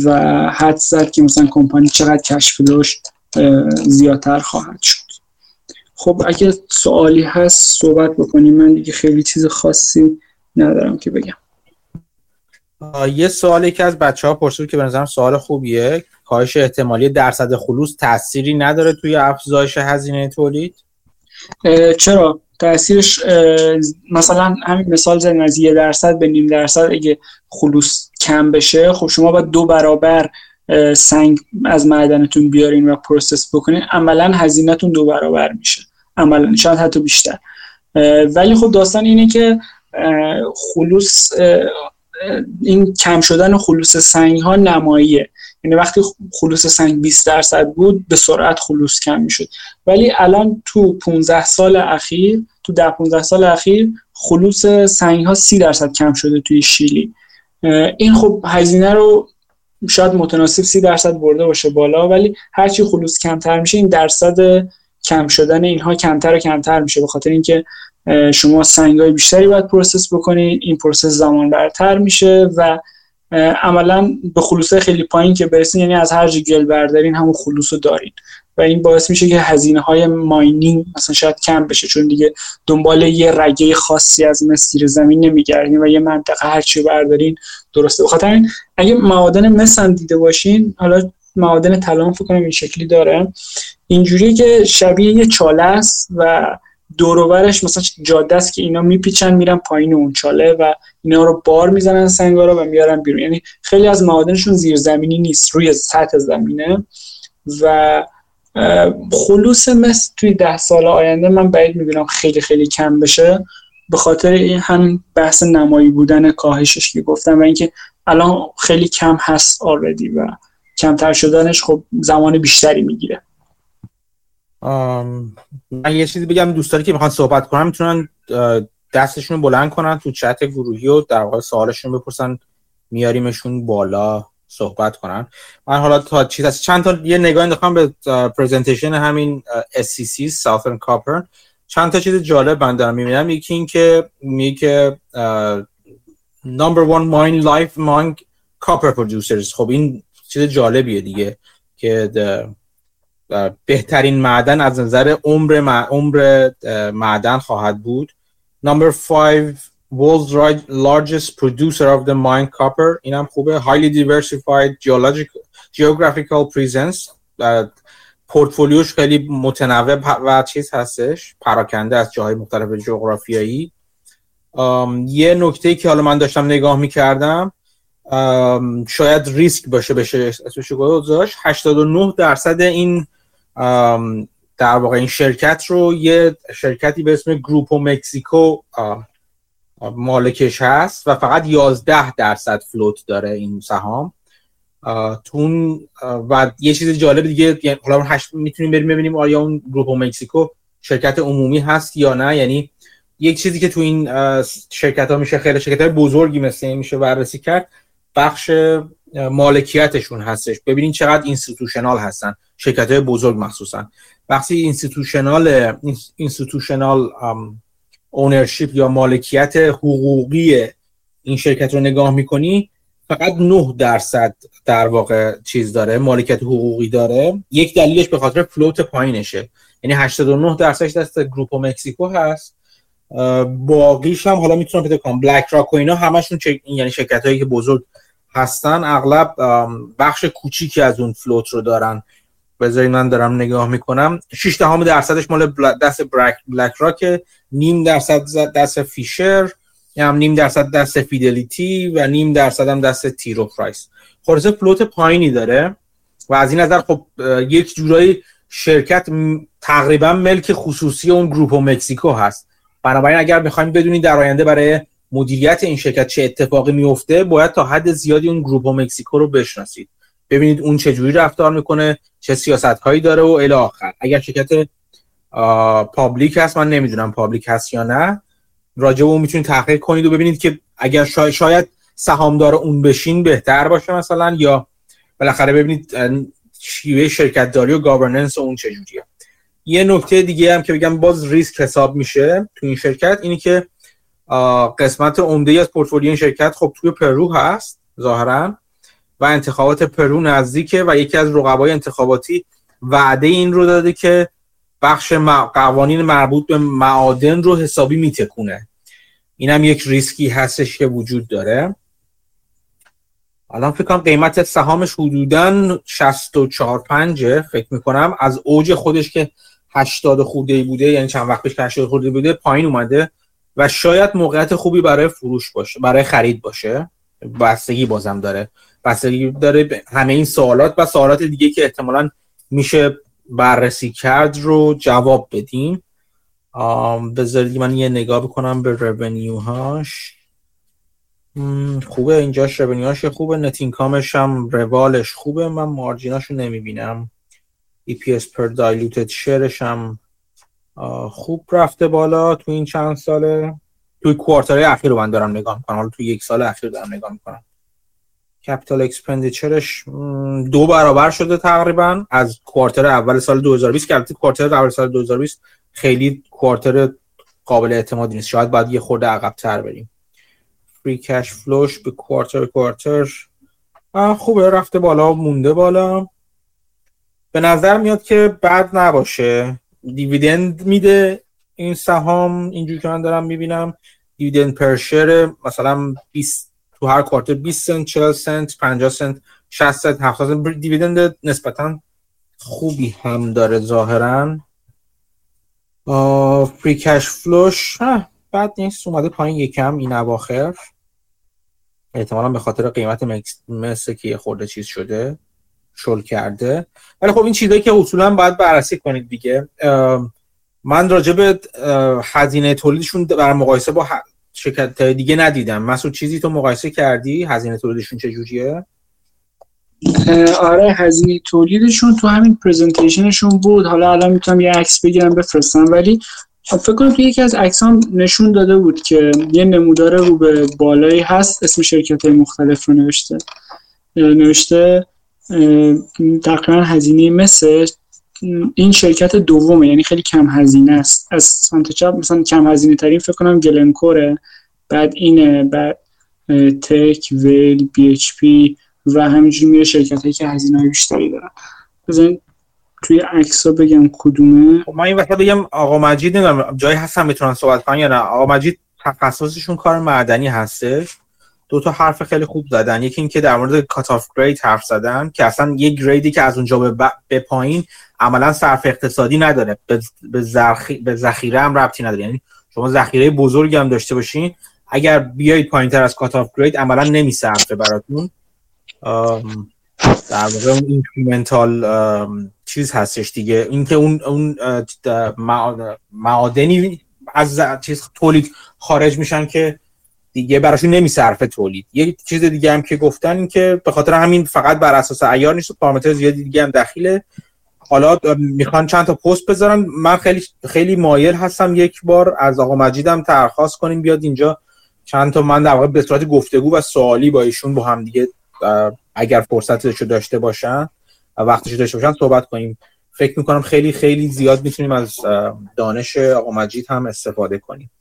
و حدس زد که مثلا کمپانی چقدر cash flow ش زیادتر خواهد شد. خب اگه سوالی هست صحبت بکنیم. من دیگه خیلی چیز خاصی ندارم که بگم. یه سوالی که از بچه ها پرسید که به نظرم سوال خوبیه. کاهش احتمالی درصد خلوص تأثیری نداره توی افزایش هزینه تولید؟ چرا؟ تاثیرش مثلا همین مثال زدن از یه درصد به نیم درصد اگه خلوص کم بشه خب شما باید دو برابر سنگ از معدنتون بیارین و process بکنین. عملا هزینهتون دو برابر میشه. عملا شاید حتی بیشتر. ولی خب داستان اینه که خلوص این کم شدن خلوص سنگ ها نماییه. یعنی وقتی خلوص سنگ 20 درصد بود به سرعت خلوص کم می‌شد. ولی الان تو 15 سال اخیر تو 10 15 سال اخیر خلوص سنگ ها 30 درصد کم شده توی شیلی. این خب هزینه رو شاید متناسب 30 درصد برده باشه بالا ولی هرچی خلوص کمتر میشه این درصد کم شدن اینها کمتر و کمتر میشه. به خاطر اینکه شما سنگ های بیشتری باید process بکنید این process زمان برتر میشه و عملا به خلوص خیلی پایین که برسین یعنی از هر جا گل بردارین همون خلوص رو دارین. و این باعث میشه که هزینه های mining مثلا شاید کم بشه چون دیگه دنبال یه رگه خاصی از مسیر زمین نمیگردین و یه منطقه هرچی بردارین درسته. بخاطر این اگه معادن مس دیده باشین حالا معادن طلا فکر کنم این شکلی داره. اینجوری که شبیه یه چاله است و دوروبرش مثلا جاده است که اینا میپیچن میرن پایین اون چاله و اینا رو بار می‌زنن سنگا رو و میارن بیرون. یعنی خیلی از معادنشون زیرزمینی نیست روی سطح زمینه و خلوص مثل توی ده سال آینده من بعید می‌بینم خیلی خیلی کم بشه به خاطر این هم بحث نمایی بودن کاهشش که گفتم و اینکه الان خیلی کم هست آردی و کمتر شدنش خب زمان بیشتری می‌گیره. من یه چیزی بگم دوستانی که می‌خوان صحبت کنن می‌تونن دستشون رو بلند کنن تو چت گروهی و در واقع سوالشون بپرسن میاریمشون بالا صحبت کنن. من حالا تا چیز از چند تا یه نگاه انداختم به پرزنتیشن همین SCC Southern Copper. چند تا چیز جالب من دارم می‌بینم. یکی این که میگه number one mine life among copper producers. خب این چیز جالبیه دیگه که بهترین معدن از نظر عمر عمر معدن خواهد بود. Number five world's largest producer of the mine copper. اینم خوبه. Highly diversified geological geographical presence. پورتفولیوش خیلی متنوع و چیز هستش. پراکنده از جاهای مختلف جغرافیایی. یه نکته که حالا من داشتم نگاه می‌کردم شاید ریسک باشه بشه اسمش گذاشت. 89 درصد این در واقع این شرکت رو یه شرکتی به اسم گروپو مکسیکو مالکش هست و فقط 11 درصد فلوت داره این سهام. تون و یه چیز جالب دیگه یعنی حالا می‌تونیم بریم ببینیم آیا اون Grupo México شرکت عمومی هست یا نه. یعنی یک چیزی که تو این شرکت ها میشه خیلی شرکت های بزرگی مثل این میشه بررسی کرد بخش مالکیتشون هستش. ببینین چقدر institutional هستن. شرکت های بزرگ مخصوصا. وقتی institutional institutional ownership یا مالکیت حقوقی این شرکت رو نگاه می‌کنی فقط 9 درصد در واقع چیز داره مالکیت حقوقی داره. یک دلیلش به خاطر فلوت پایینشه. یعنی 89 درصدش دست گروپ مکسیکو هست. باقیش هم حالا می‌تونم پیدا کنم بلک راک و اینا همشون چه... یعنی شرکت هایی که بزرگ هستن اغلب بخش کوچیکی از اون فلوت رو دارن. بذارید من دارم نگاه می‌کنم. 6 دهم درصدش مال دست بلک, بلک راک نیم درصد دست Fisher هم نیم درصد دست Fidelity و نیم درصد هم دست T. Rowe Price. خلاصه float پایینی داره و از این نظر خب یک جورایی شرکت تقریبا ملک خصوصی اون Grupo México هست. بنابراین اگر بخوایم بدونید در آینده برای مدیریت این شرکت چه اتفاقی میفته باید تا حد زیادی اون Grupo México رو بشناسید. ببینید اون چه جوری رفتار می‌کنه چه سیاست هایی داره و الی آخر. اگر شرکت public هست من نمی‌دونم public هست یا نه راجع اون می‌تونید تحقیق کنید و ببینید که اگر شاید, شاید سهامدار اون بشین بهتر باشه مثلا یا بالاخره ببینید شیوه شرکت داری و governance اون چجوریه یه نکته دیگه هم که بگم باز ریسک حساب میشه تو این شرکت اینی که قسمت عمده از پورتفولیو شرکت خب توی پرو هست ظاهرا و انتخابات پرو نزدیکه و یکی از رقبای انتخاباتی وعده این رو داده که بخش قوانین مربوط به معادن رو حسابی میتکونه. این هم یک ریسکی هستش که وجود داره. الان فکر کنم قیمت سهامش حدودا 64 5 فکر می‌کنم. از اوج خودش که 80 خورده بوده یعنی چند وقت پیش که 80 خورده بوده پایین اومده. و شاید موقعیت خوبی برای فروش باشه برای خرید باشه. بستگی بازم داره. بستگی داره همه این سوالات و سوالات دیگه که احتمالا میشه بررسی کرد رو جواب بدیم بذارید من یه نگاه بکنم به رونیو هاش خوبه اینجاش رونیوهاش خوبه. نتینکامش هم روالش خوبه. من مارجیناشو نمی‌بینم. EPS per diluted شیرش هم خوب رفته بالا تو این چند ساله. توی quarter های اخیر رو من دارم نگاه می‌کنم. حالا توی یک سال اخیر دارم نگاه می‌کنم. capital expenditure ش دو برابر شده تقریبا. از quarter اول سال 2020 که البته quarter اول سال 2020 خیلی quarter قابل اعتمادی نیست. شاید باید یه خورده عقب تر بریم. free cash flow ش به quarter quarter. خوبه. رفته بالا مونده بالا. به نظر میاد که بد نباشه. dividend میده این سهام. اینجوری که من دارم می‌بینم دیویدند پر مثلا 20 تو هر کوارتر 20 سنت 40 سنت 50 سنت 60 سنت 70 سنت. دیویدند نسبتا خوبی هم داره ظاهرا. فری کش فلوش بعد نیست اومده پایین یکم این اواخر. احتمالا به خاطر قیمت مثل که خورده چیز شده. شل کرده. ولی خب این چیزایی که اصولا باید بررسی کنید دیگه. من راجع به هزینه تولیدشون بر مقایسه با شرکت دیگه ندیدم. مسعود چیزی تو مقایسه کردی؟ هزینه تولیدشون چجوریه آره هزینه تولیدشون تو همین پرزنتیشنشون بود. حالا الان می‌تونم یه عکس بگیرم بفرستم. ولی فکر کنم تو یکی از عکسام نشون داده بود که یه نمودار رو به بالایی هست. اسم شرکت های مختلف رو نوشته. نوشته تقریبا هزینه مثل این شرکت دومه یعنی خیلی کم هزینه است. از سمت چپ مثلا کم هزینه ترین فکر کنم گلنکوره بعد اینه بعد تک ویل بی اچ پی و همینجوری میره شرکت هایی که هزینه های بیشتری دارن. بزنین توی عکس بگم کدومه. خب من این وقت بگم آقا مجید نمی‌دونم جایی هستن می‌تونن صحبت کنن یا نه. آقا مجید تخصصشون کار معدنی هستش؟ دو تا حرف خیلی خوب زدن. یکی اینکه در مورد cut-off grade حرف زدن که اصلا یک grade ی که از اونجا به, به پایین عملا صرف اقتصادی نداره. به, به, ذخیره هم ربطی نداره. یعنی شما ذخیره بزرگی هم داشته باشین. اگر بیایید پایین تر از cut-off grade عملا نمیصرفه براتون. در واقع اون incremental چیز هستش دیگه. اینکه اون اون معادنی از چیز تولید خارج میشن که دیگه براشون نمیصرفه تولید. یه چیز دیگه هم که گفتن این که به خاطر همین فقط بر اساس عیار نیست پارامتر زیادی دیگه هم دخیله. حالا می‌خوان چند تا پست بذارن. من خیلی خیلی مایل هستم یک بار از آقا مجیدم درخواست کنیم بیاد اینجا. چند تا من در واقع به صورت گفتگو و سوالی با ایشون با هم دیگه اگر فرصتش داشته باشن و وقتش داشته باشن صحبت کنیم. فکر می‌کنم خیلی خیلی زیاد می‌تونیم از دانش آقا مجید هم استفاده کنیم.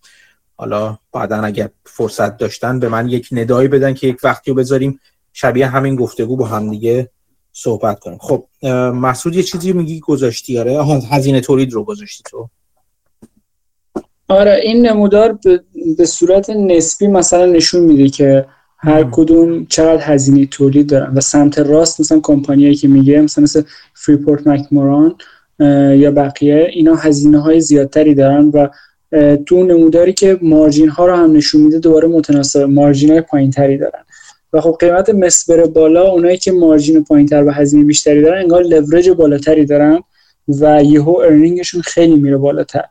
حالا بعدا اگر فرصت داشتن به من یک ندایی بدن که یک وقتی رو بذاریم شبیه همین گفتگو با هم دیگه صحبت کنیم. خب محسود یه چیزی میگی؟ گذاشتی؟ آره هزینه تولید رو گذاشتی تو. آره این نمودار به صورت نسبی مثلا نشون میده که هر کدوم چقدر هزینه تولید دارن. و سمت راست مثلا کمپانیایی که میگه مثلا مثل Freeport-McMoRan یا بقیه اینا هزینه های زیادتری دارن و تو نموداری که margin ها رو هم نشون میده دوباره متناسب margin های پایین تری دارن. و خب قیمت مس بره بالا اونایی که margin پایین تر و هزینه بیشتری دارن انگار لورج بالاتری دارن و یهو earning شون خیلی میره بالاتر.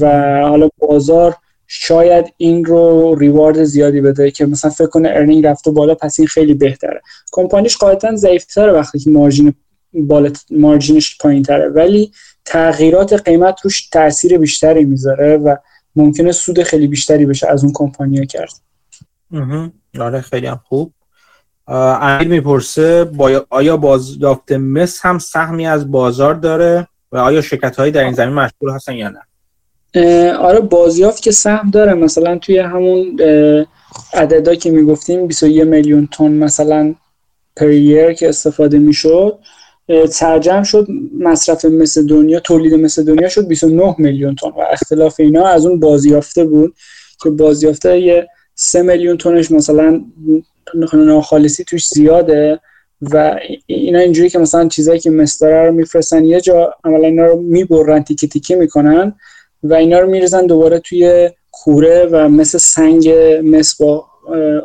و حالا بازار شاید این رو reward زیادی بده که مثلا فکر کنه earning رفته بالا پس این خیلی بهتره. کمپانیش قاعدتا ضعیفتره وقتی که مارجین بالا مارجینش پایین تره ولی تغییرات قیمت روش تاثیر بیشتری می‌ذاره و ممکنه سود خیلی بیشتری بشه از اون کمپانیا کرد. آره خیلی هم خوب. امیر می‌پرسه با... آیا بازیافت مس هم سهمی از بازار داره و آیا شرکت هایی در این زمین مشغول هستن یا نه؟ آره بازیافت که سهم داره. مثلا توی همون عددا که می‌گفتیم 21 میلیون تن مثلا پریر که استفاده می‌شد. ترجم شد مصرف مثل دنیا تولید مثل دنیا شد 29 میلیون تن و اختلاف اینا از اون بازیافته بود که بازیافته یه 3 میلیون تنش مثلا ناخالصی توش زیاده و اینا اینجوری که مثلا چیزایی که مستره رو میفرستن یه جا عملا اینا رو می‌برن تیکی تیکی می‌کنن و اینا رو میرزن دوباره توی کوره و مثل سنگ مس با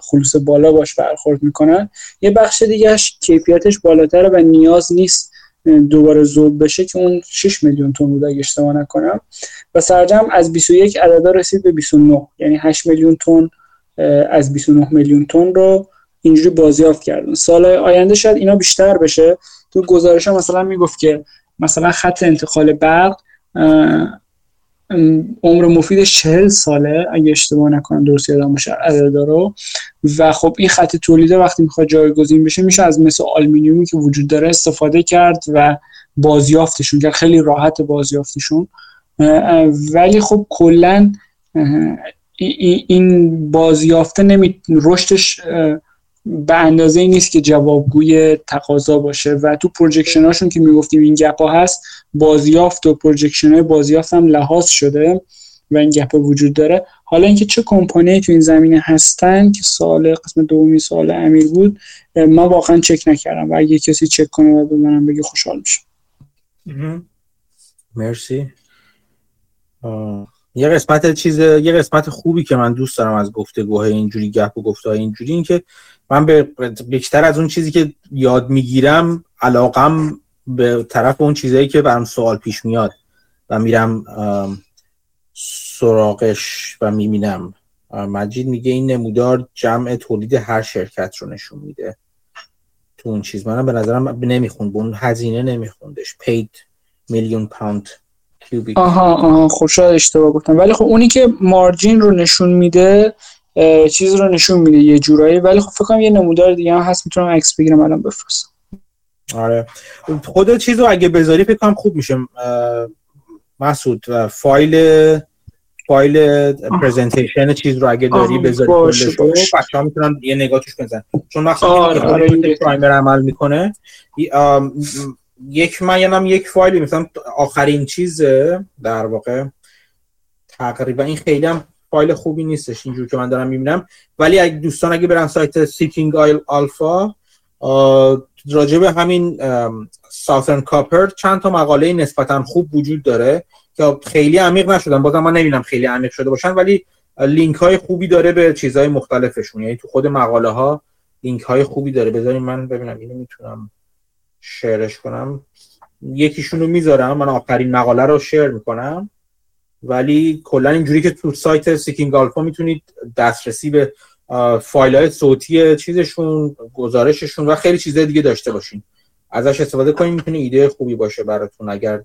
خلوص بالا باش برخورد می‌کنن. یه بخش دیگهش کیفیتش بالاتره و نیاز نیست دوباره زوب بشه که اون 6 میلیون تن بود اگه اشتباه نکنم. و سرجم از 21 عددا رسید به 29 یعنی 8 میلیون تن از 29 میلیون تن رو اینجوری بازیافت کردن. سال آینده شاید اینا بیشتر بشه. تو گزارش ها مثلا می‌گفت که مثلا خط انتقال برق عمر مفیدش چهل ساله اگه اشتباه نکنم درست یادم باشه رو و خب این خط تولیده وقتی می‌خواد جایگزین بشه میشه از مثل آلومینیومی که وجود داره استفاده کرد و بازیافتشون کرد. خیلی راحت بازیافتشون. ولی خب کلا این بازیافته نمی رشدش به اندازه نیست که جوابگوی تقاضا باشه. و تو projection هاشون که می‌گفتیم این gap ها هست بازیافت و پروجکشن های بازیافت هم لحاظ شده و این گپ وجود داره. حالا اینکه چه کمپانی تو این زمینه هستن که سال قسم دومی سال امیر بود ما واقعا چک نکردم و اگه کسی چک کنه و به منم بگه خوشحال میشم. مرسی. یه قسمت چیز یه قسمت خوبی که من دوست دارم از گفتگوهای اینجوری گپ و گفتهای اینجوری این که من به بیشتر از اون چیزی که یاد می‌گیرم علاقم به طرف اون چیزایی که برام سوال پیش میاد و میرم سراغش و می‌بینم. مجید میگه این نمودار جمع تولید هر شرکت رو نشون میده. تو اون چیز منم به نظرم نمی‌خوند به اون هزینه نمیخوندش. پید میلیون پوند کیوبیک. آها آها خب اشتباه گفتم. ولی خب اونی که مارجین رو نشون میده چیز رو نشون میده یه جورایی. ولی خب فکر کنم یه نمودار دیگه هم هست می‌تونم عکس بگیرم الان بفرستم. آره. خود چیز رو اگه بذاری فکر کنم خوب میشه. مسعود فایل فایل پرزنتیشن چیز رو اگه داری بذاری باشه باشه. ها می‌تونن یه نگاه توش بزن چون وقتی آره آره پرایمر عمل می‌کنه یک من هم یک فایلی مثلا آخرین چیز در واقع. تقریبا این خیلی هم فایل خوبی نیستش اینجور که من دارم می‌بینم. ولی اگه دوستان اگه برن سایت سیکینگ آیل آلفا راجع به همین Southern Copper چند تا مقاله نسبتا خوب وجود داره که خیلی عمیق نشدن. بازم من نمی‌دونم خیلی عمیق شده باشن ولی لینک های خوبی داره به چیزهای مختلفشون. یعنی تو خود مقاله ها لینک های خوبی داره. بذارین من ببینم. اینو می‌تونم شیرش کنم. یکیشونو می‌ذارم. من آخرین مقاله رو share می‌کنم. ولی کلا اینجوری که تو سایت Seeking Alpha می‌تونید دسترسی به فایل های صوتی چیزشون گزارششون و خیلی چیزهای دیگه داشته باشین. ازش استفاده کنید می‌تونه ایده خوبی باشه براتون. اگر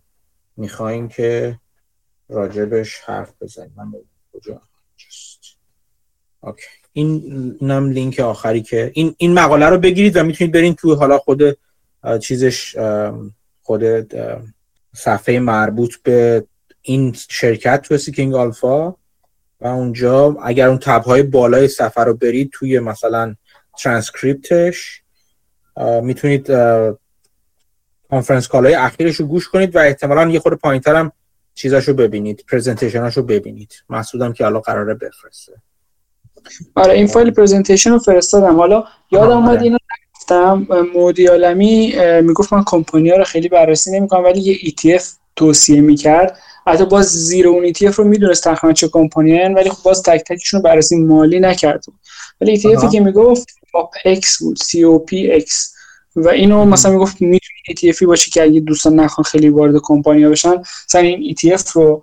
می‌خواین که راجبش حرف بزنیم من کجا. اوکی این اینم لینک آخری که این این مقاله رو بگیرید و می‌تونید برین تو حالا خود چیزش خود صفحه مربوط به این شرکت تو Seeking Alpha و اونجا اگر اون tab های بالای صفحه رو برید توی مثلا ترانسکریپتش می‌تونید conference call های اخیرش رو گوش کنید و احتمالا یه خورده پایین هم چیزاش رو ببینید presentation اش رو ببینید. مسعودم که الان قراره بفرسته. آره این فایل presentation رو فرستادم. حالا یادم اومد اینو گفتم مودی عالمی می‌گفت من کمپانی ها رو خیلی بررسی نمی‌کنم ولی یه ETF توصیه می‌کرد. حتی باز زیر اون ETF رو می‌دونست تقریبا چه کمپانی ولی خب باز تک تکشون رو بررسی مالی نکرد. ولی ETF که می‌گفت X بود COPX و اینو مثلا می‌گفت می‌تونه ETF باشه که اگه دوستان نخوان خیلی وارد کمپانی بشن مثلا این ETF رو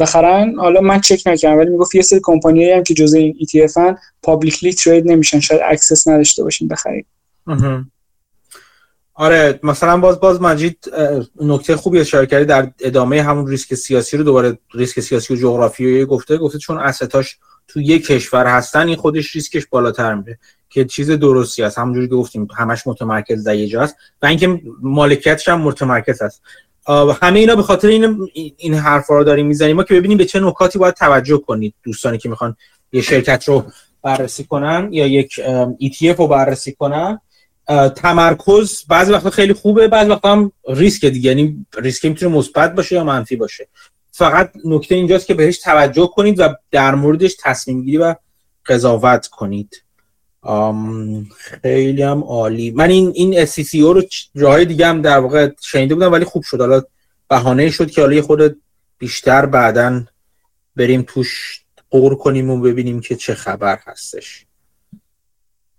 بخرن. حالا من چک نکردم ولی می‌گفت یه سری کمپانی هم که جزء این ETF ان publicly trade نمیشن شاید access نداشته باشین بخرید. آره مثلا باز باز مجید نکته خوبی اشاره کردی در ادامه همون ریسک سیاسی رو دوباره ریسک سیاسی و جغرافیایی گفته. گفته چون اسستاش تو یک کشور هستن این خودش ریسکش بالاتر میره که چیز درستی است. همونجوری که گفتیم همش متمرکز در یه جاست و اینکه مالکیتش هم متمرکز است. همه اینا به خاطر این این حرفا رو داریم می‌زنیم. ما که ببینیم به چه نکاتی باید توجه کنید دوستانی که می‌خوان یه شرکت رو بررسی کنن یا یک ETF رو بررسی کنن. تمرکز بعضی وقتا خیلی خوبه بعضی وقتا هم ریسک دیگه. یعنی ریسک می‌تونه مثبت باشه یا منفی باشه. فقط نکته اینجاست که بهش توجه کنید و در موردش تصمیم گیری و قضاوت کنید. خیلی هم عالی. من این این SCCO رو جاهای دیگه هم در واقع شنیده بودم ولی خوب شد. حالا بهانه شد که حالا خود بیشتر بعدا بریم توش قور کنیم و ببینیم که چه خبر هستش.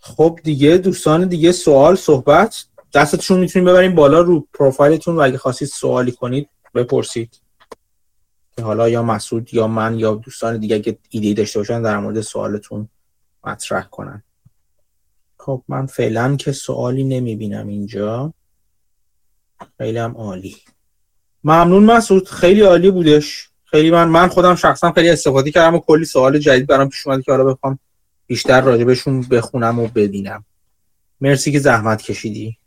خب دیگه دوستان دیگه سوال صحبت. دستتون می‌تونیم ببریم بالا رو پروفایلتون و اگه خواستید سوالی کنید بپرسید. که حالا یا مسعود یا من یا دوستان دیگه که ایده داشته باشن در مورد سوالتون مطرح کنن. خب من فعلا که سوالی نمی‌بینم اینجا. خیلی هم عالی. ممنون مسعود. خیلی عالی بودش. خیلی من من خودم شخصا خیلی استفاده کردم و کلی سوال جدید برام پیش اومد که حالا بخوام بیشتر راجبشون بخونم و ببینم. مرسی که زحمت کشیدی.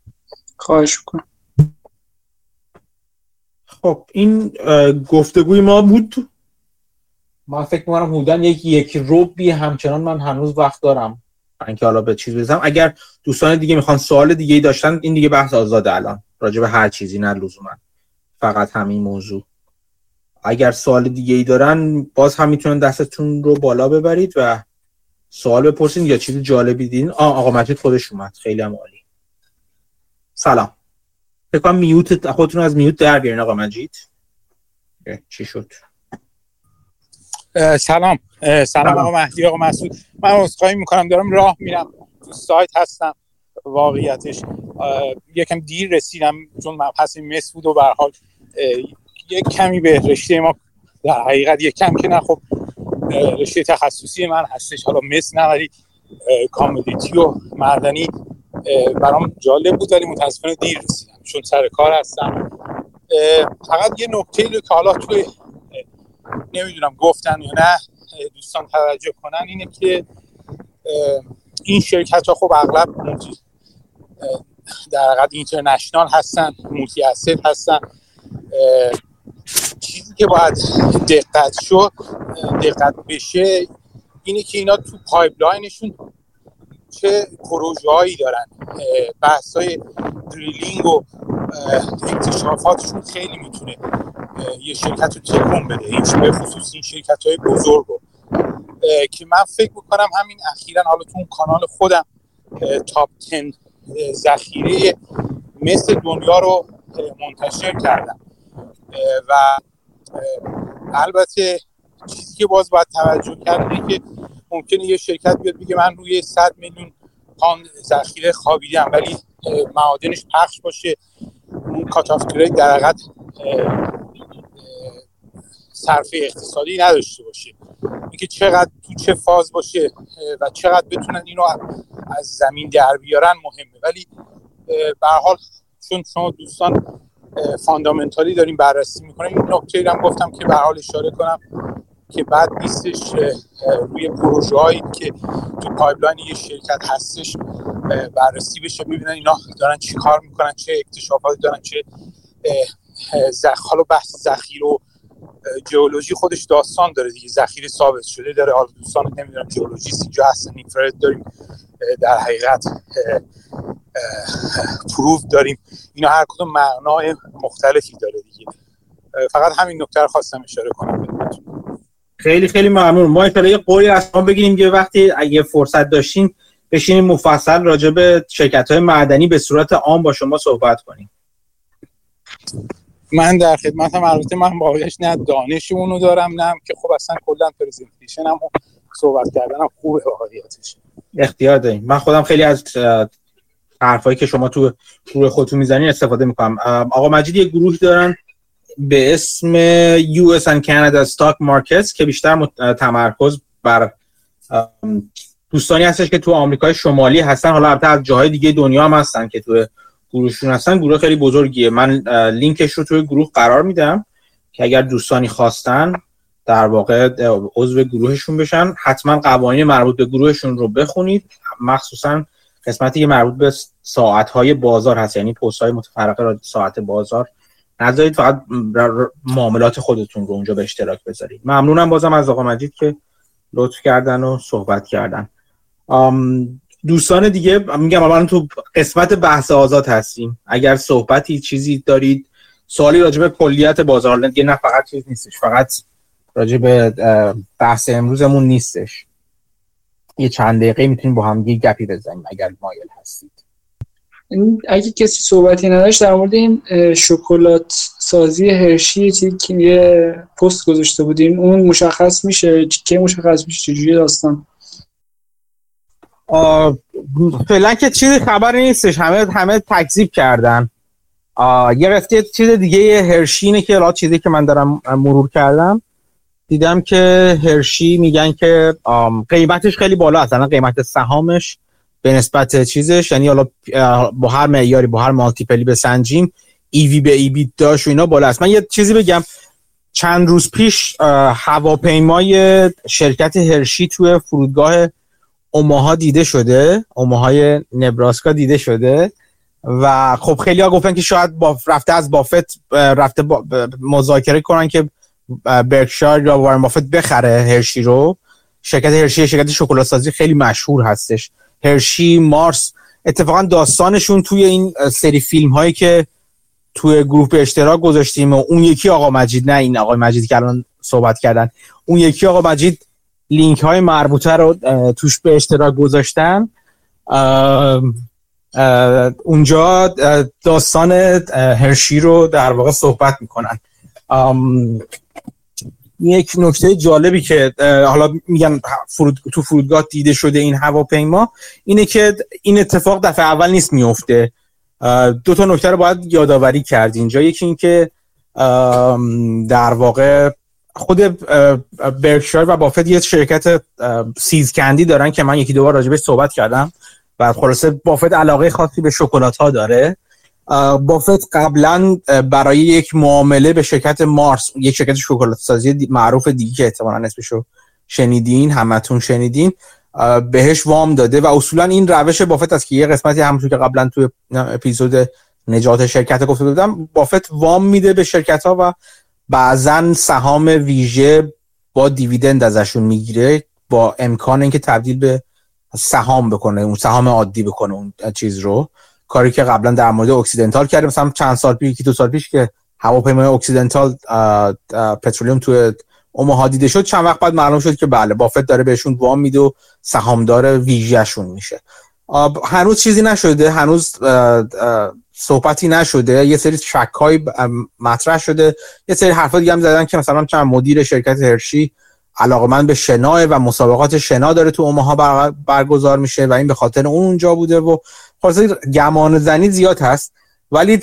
خواهش می‌کنم. خب این گفتگوی ما بود؟ من فکر می‌کنم حدودا یک یک روبی. همچنان من هنوز وقت دارم. اینکه حالا به چیز بزنم اگر دوستان دیگه می‌خوان سوال دیگه ای داشتن این دیگه بحث آزاده الان. راجع به هر چیزی نه لزوما. فقط همین موضوع. اگر سوال دیگه ای دارن باز هم می‌تونن دستتون رو بالا ببرید و سوال بپرسین یا چیز جالبی دیدین؟ آه آقا مجید خودش اومد. خیلی هم عالی. سلام. فکر کنم میوت خودتون از میوت در بیارین آقا مجید. چی شد؟ سلام. سلام آقا مهدی آقا مسعود. من عذرخواهی می‌کنم دارم راه میرم. تو سایت هستم. واقعیتش. یکم دیر رسیدم چون مبحث مس بود و به حال یک کمی به رشته ما در حقیقت یک کم که نه. خب رشته تخصصی من هستش. حالا مس نه ولی کامودیتی و مردنی برام جالب بود ولی متاسفانه دیر رسیدم. چون سر کار هستم. فقط یه نکته رو که حالا توی نمی‌دونم گفتن یا نه دوستان توجه کنن اینه که این شرکت ها خب اغلب در حقیقت international هستن multi هستن چیزی که باید دقت شد دقت بشه اینه که اینا تو pipeline شون چه پروژه هایی دارن. بحث های drilling و اکتشافاتشون خیلی می‌تونه یه شرکت رو تکون بده. این به خصوص این شرکت های بزرگ رو. که من فکر می‌کنم همین اخیرا حالا تو اون کانال خودم تاپ 10 ذخیره مثل دنیا رو منتشر کردم. و البته چیزی که باز باید توجه کرد اینه که ممکنه یه شرکت بیاد بگه من روی 100 میلیون کان ذخیره خوابیدم ولی معادنش پخش باشه. اون کات آف در حقیقت صرفه اقتصادی نداشته باشه. اینکه چقدر تو چه فاز باشه و چقدر بتونن اینو از زمین در بیارن مهمه. ولی به حال چون شما دوستان fundamental ی داریم بررسی می‌کنیم. این نکته هم گفتم که به حال اشاره کنم که بد نیستش روی پروژه که تو pipeline یه شرکت هستش بررسی بشه ببینن اینا دارن چی کار می‌کنن چه اکتشافاتی دارن چه زخال و بحث ذخیره و جیولوژی خودش داستان داره دیگه. ذخیره ثابت شده داره حالا دوستان نمی‌دونم جیولوژیست اینجا هستن اینفراد داریم. در حقیقت پروف داریم. اینا هر کدوم معنای مختلفی داره دیگه. فقط همین نکته رو خواستم اشاره کنم. خیلی خیلی ممنون. ما ان یه قولی از شما بگیریم که وقتی اگه فرصت داشتین بشینیم مفصل راجع به شرکت های معدنی به صورت عام با شما صحبت کنیم. من در خدمتم البته من واقعش نه دانش اونو دارم نه که خب اصلا کلا پرزنتیشن هم صحبت کردنم خوبه واقعیتش. اختیار داریم. من خودم خیلی از حرفایی که شما تو روی خودتون می‌زنین استفاده می‌کنم. آقا مجید یه گروه دارن به اسم US and Canada Stock Markets که بیشتر تمرکز بر دوستانی هستش که تو آمریکای شمالی هستن. حالا البته از جاهای دیگه دنیا هم هستن که تو گروهشون هستن. گروه خیلی بزرگیه. من لینکش رو توی گروه قرار میدم که اگر دوستانی خواستن در واقع عضو گروهشون بشن. حتما قوانین مربوط به گروهشون رو بخونید. مخصوصا قسمتی که مربوط به ساعتهای بازار هست یعنی پست های متفرقه ساعت بازار نذارید. فقط معاملات خودتون رو اونجا به اشتراک بذارید. ممنونم بازم از آقا مجید که لطف کردن و صحبت کردن. دوستان دیگه میگم الان تو قسمت بحث آزاد هستیم. اگر صحبتی چیزی دارید سوالی راجع به کلیت بازار دیگه نه فقط چیز نیستش. فقط راجع به بحث امروزمون نیستش. یه چند دقیقه می‌تونیم با هم گپی بزنیم اگر مایل هستید. اگه کسی صحبتی نداشت در مورد این شکلات سازی هرشی چیزی که یه پست گذاشته بودیم. اون مشخص میشه؟ که مشخص میشه؟ چجوری داستان؟ فعلا که چیزی خبر نیستش. همه همه تکذیب کردن. یه قصه چیز دیگه هرشی اینه که چیزی که من دارم مرور کردم. دیدم که هرشی میگن که قیمتش خیلی بالا هست قیمت سهامش به نسبت چیزش یعنی حالا با هر معیاری با هر مالتیپلی بسنجیم ایوی به ای بی داش و اینا بالا است. من یه چیزی بگم. چند روز پیش هواپیمای شرکت هرشی توی فرودگاه اوماها دیده شده. اوماهای نبراسکا دیده شده. و خب خیلی ها گفتن که شاید با رفته از بافت رفته مذاکره کنن که برکشایر یا وارن بافت بخره هرشی رو. شرکت هرشی شرکت شکلات سازی خیلی مشهور هستش. هرشی مارس اتفاقا داستانشون توی این سری فیلم هایی که توی گروه اشتراک گذاشتیم و اون یکی آقا مجید نه این آقا مجید که الان صحبت کردن. اون یکی آقا مجید لینک های مربوطه رو توش به اشتراک گذاشتن. اونجا داستان هرشی رو در واقع صحبت می‌کنن. یک نکته جالبی که حالا میگن فرود، تو فرودگاه دیده شده این هواپیما اینه که این اتفاق دفعه اول نیست میفته. دو تا نکته رو باید یادآوری کرد اینجا. یکی اینکه در واقع خود برکشایر و بافت یه شرکت سیزکندی دارن که من یکی دو بار راجبش صحبت کردم. و خلاصه بافت علاقه خاصی به شکلات ها داره. بافت قبلا برای یک معامله به شرکت مارس یک شرکت شکلات سازی معروف دیگه که احتمالاً اسمشو شنیدین همتون شنیدین بهش وام داده و اصولا این روش بافت است که یه قسمتی همونطور که قبلا توی اپیزود نجات شرکت گفته بودم بافت وام میده به شرکت ها و بعضا سهام ویژه با dividend ازشون می‌گیره با امکان اینکه تبدیل به سهام بکنه اون سهام عادی بکنه اون چیز رو. کاری که قبلا در مورد اکسیدنتال کرده مثلا چند سال پیش دو سال پیش که هواپیمای اکسیدنتال پترولیوم تو اوماها دیده شد چند وقت بعد معلوم شد که بله بافت داره بهشون وام میده و سهامدار ویژهشون میشه. هنوز چیزی نشده هنوز صحبتی نشده یه سری شک مطرح شده یه سری حرفا دیگه هم زدن که مثلا چند مدیر شرکت هرشی من به شنا و مسابقات شنا داره تو اوماها برگزار میشه و این به خاطر اون اونجا بوده و خلاصه گمان زنی زیاد هست ولی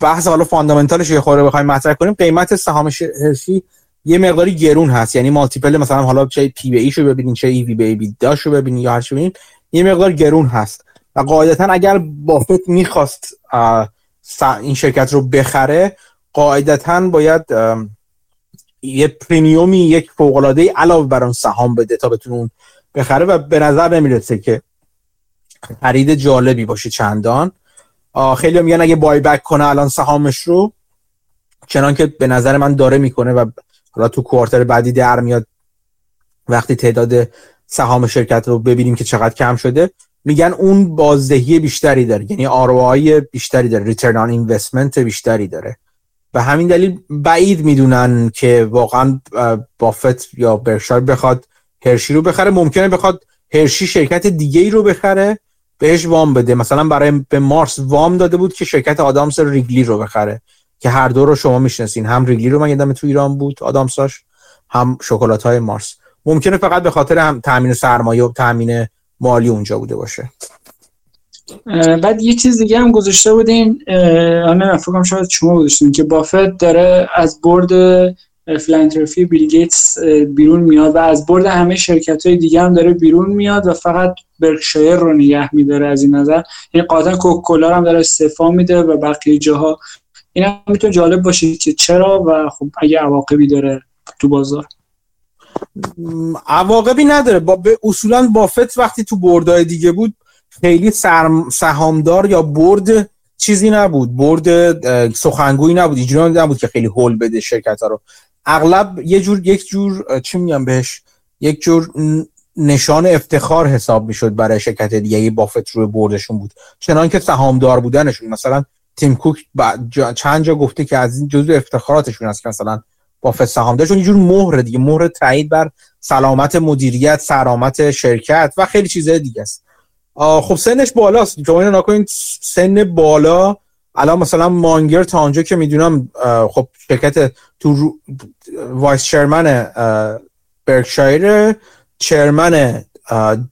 بحث حالا fundamental ش یه خورده بخوایم مطرح کنیم قیمت سهام هرشی یه مقداری گرون هست. یعنی multiple مثلا حالا چه P/E شو ببینین چه EV/EBITDA شو ببینین یا هر ببینین یه مقدار گرون هست. و قاعدتا اگر بافت می‌خواست این شرکت رو بخره قاعدتا باید یه premium ی یک فوق العاده علاوه بر اون سهام بده تا بتونه بخره. و به نظر نمی‌رسه که خرید جالبی باشه چندان. خیلی میگن اگه بای بک کنه الان سهامش رو چنان که به نظر من داره می‌کنه و حالا تو کوارتر بعدی در میاد وقتی تعداد سهام شرکت رو ببینیم که چقدر کم شده میگن اون بازدهی بیشتری داره یعنی ROI بیشتری داره ریترن آن اینوستمنت بیشتری داره. به همین دلیل بعید می‌دونن که واقعا بافت یا برشار بخواد هرشی رو بخره ممکنه بخواد هرشی شرکت دیگه ای رو بخره. بهش وام بده. مثلا برای به مارس وام داده بود که شرکت آدامس ریگلی رو بخره که هر دو رو شما می‌شناسین. هم ریگلی رو من یادم تو ایران بود آدامساش هم شکلات های مارس. ممکنه فقط به خاطر هم تامین سرمایه و تامین مالی اونجا بوده باشه. بعد یه چیز دیگه هم گذاشته بودیم. آنه فکرم شاید شما گذاشتین که بافت داره از برد فلانتروفی بیل گیتس بیرون میاد و از برد همه شرکت های دیگه هم داره بیرون میاد و فقط برکشایر رو نگه میداره از این نظر. یعنی قاطعا کوکاکولا هم داره استعفا میده و بقیه جاها. این هم می‌تونه جالب باشه که چرا و خب اگه عواقبی داره تو بازار. عواقبی نداره. با اصولا بافت وقتی تو بردای دیگه بود خیلی سهامدار یا برد چیزی نبود. برد سخنگویی نبود. اینجوری نبود که خیلی هول بده شرکت ها رو. اغلب یه جور یک جور چی میگم بهش؟ یک جور نشان افتخار حساب می‌شد برای شرکت دیگه. بافت روی بردشون بود. چنان که سهامدار بودنشون. مثلا تیم کوک چند جا گفته که از این جزء افتخاراتشون است که مثلا بافت سهامدارشون یه جور مهر دیگه. مهر تایید بر سلامت مدیریت سلامت شرکت و خیلی چیزهای دیگه است. خب سنش بالاست. شما اینو نکنید سن بالا الان مثلا مانگر تا آنجا که می‌دونم خب شرکت تو vice chairman برکشایر chairman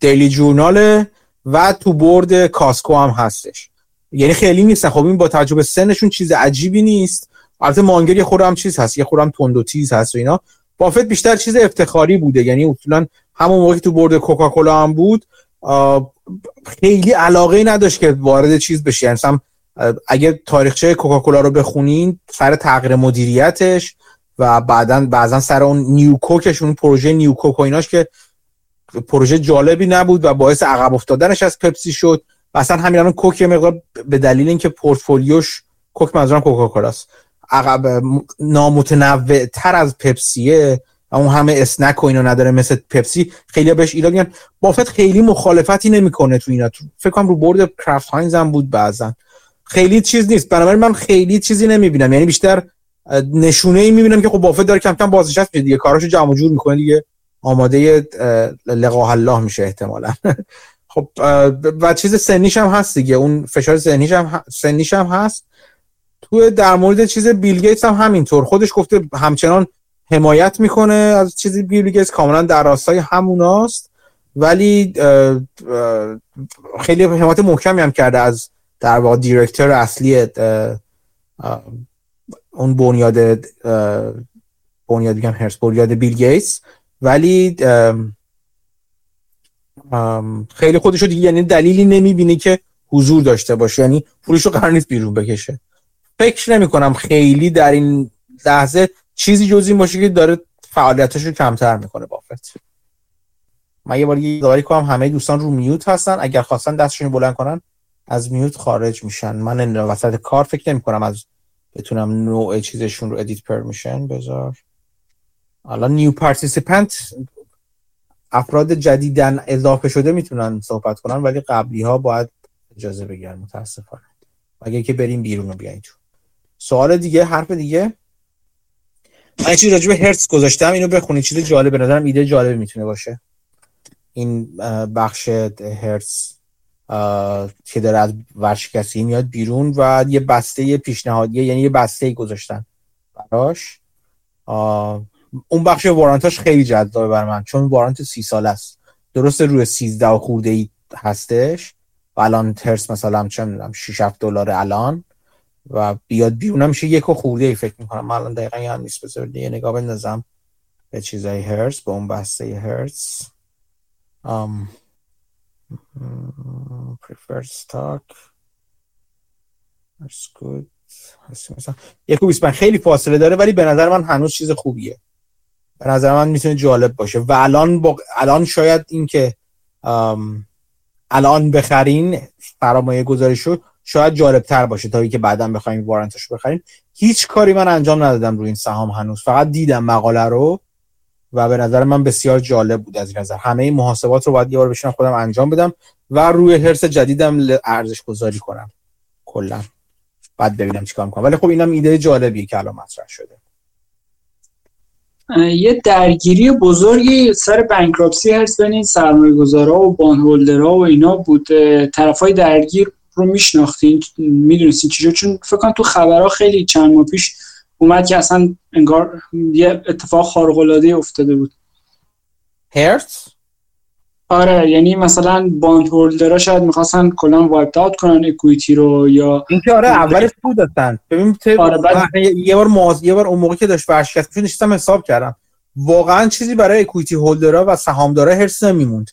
دیلی جورنال و تو board کاسکو هم هستش. یعنی خیلی نیستن. خب این با تجربه سنشون چیز عجیبی نیست. البته مانگر یه خورم چیز هست. یه خورم تند و تیز هست و اینا. بافت بیشتر چیز افتخاری بوده. یعنی اصولا همون موقعی تو board کوکاکولا هم بود خیلی علاقه نداشت که وارد چیز بشه یعنی اگه تاریخچه کوکاکولا رو بخونین سر تغییر مدیریتش و بعدا بعضا سر اون نیوکوکش اون پروژه نیوکوک و ایناش که پروژه جالبی نبود و باعث عقب افتادنش از پپسی شد. و اصلا همین الان کوک مقدار به دلیل اینکه پورتفولیوش کوک منظورم کوکاکولاست. عقب نامتنوع تر از پپسیه و اون همه اسنک و اینو نداره مثل پپسی خیلی بهش ایراد میگن بافت خیلی مخالفتی نمی‌کنه تو اینا. تو فکر کنم رو برد کرافت هاینز هم بود بعضا. خیلی چیز نیست. بنابراین من خیلی چیزی نمی‌بینم. یعنی بیشتر نشونه ای می‌بینم که خب بافت داره کم کم بازنشست میشه دیگه. کاراشو جمع جور می‌کنه دیگه. آماده لقاء الله میشه احتمالا. *laughs* خب و چیز سنیش هم هست دیگه. اون فشار سنیش هم سنیش هم هست. تو در مورد چیز بیل گیتس هم همینطور. خودش گفته همچنان حمایت می‌کنه از چیزی بیل گیتس. کاملا در راستای هموناست. ولی خیلی حمایت محکمی هم کرده از در واقع دیرکتر اصلی اون بنیاد بنیاد میگم هرس بنیاد بیل گیتس. ولی خیلی خودشو دیگه یعنی دلیلی نمی‌بینه که حضور داشته باشه. یعنی پولشو قرار نیست بیرون بکشه. فکر نمی کنم خیلی در این لحظه چیزی جز این باشه که داره فعالیتش رو کمتر می‌کنه بافت من یه بار یه کنم همه دوستان رو میوت هستن. اگر خواستن دستشون بلند کنن از میوت خارج میشن. من این وسط کار فکر نمی کنم از بتونم نوع چیزشون رو ادیت پرمیشن بذار. الان نیو پارتیسیپنت افراد جدیدن اضافه شده می‌تونن صحبت کنن ولی قبلی ها باید اجازه بگیرن متاسفانه. اگه که بریم بیرون رو بیاین تو. سوال دیگه حرف دیگه؟ من چیزی راجع به هرتز گذاشتم اینو بخونید. چیز جالب به نظرم ایده جالب می‌تونه باشه. این بخش هرتز که داره از ورشکستی میاد بیرون و یه بسته پیشنهادیه یعنی یه بسته گذاشتن براش. اون بخش وارانتاش خیلی جذابه بر من چون وارانت سی سال است. درسته روی 13 و خورده ای هستش و الان ترس مثلا چه می‌دونم 6 7 دلار الان و بیاد بیرون میشه یک و خورده ای فکر می‌کنم. من الان دقیقا هم نیست. بذار یه نگاه بندازم به چیزای هرس به اون بسته هرس preferred stock. Good. یک و خیلی فاصله داره ولی به نظر من هنوز چیز خوبیه. به نظر من می‌تونه جالب باشه. و الان با... الان شاید این که الان بخرین فرامایه گذاری شد شاید جالب تر باشه تا که بعدا بخوایم وارنتش بخریم. هیچ کاری من انجام ندادم روی این سهام هنوز. فقط دیدم مقاله رو. و به نظر من بسیار جالب بود از این نظر. همه این محاسبات رو باید یه بار بشینم خودم انجام بدم و روی هرس جدیدم ارزش گذاری کنم. کلا. بعد ببینم چیکار می‌کنم. ولی خب اینم ایده جالبیه که الان مطرح شده. یه درگیری بزرگی سر bankruptcy هست بین سرمایه گذارا و bondholder ها و اینا بود. طرفای درگیر رو میشناختین می‌دونستین چیجا چون فکر کنم تو خبرها خیلی چند ماه پیش اومد که اصلا انگار یه اتفاق خارق العاده افتاده بود. هرتز؟ آره یعنی مثلا bondholder ها شاید می‌خواستن کلا wipe out کنن equity رو یا اینکه آره اولش بود دادن ببین آره بعد... یه بار موز... یه بار اون موقع که داشت ورشکست می‌شد نشستم حساب کردم. واقعا چیزی برای اکویتی هولدرها و سهامدارا هرتز نمیموند.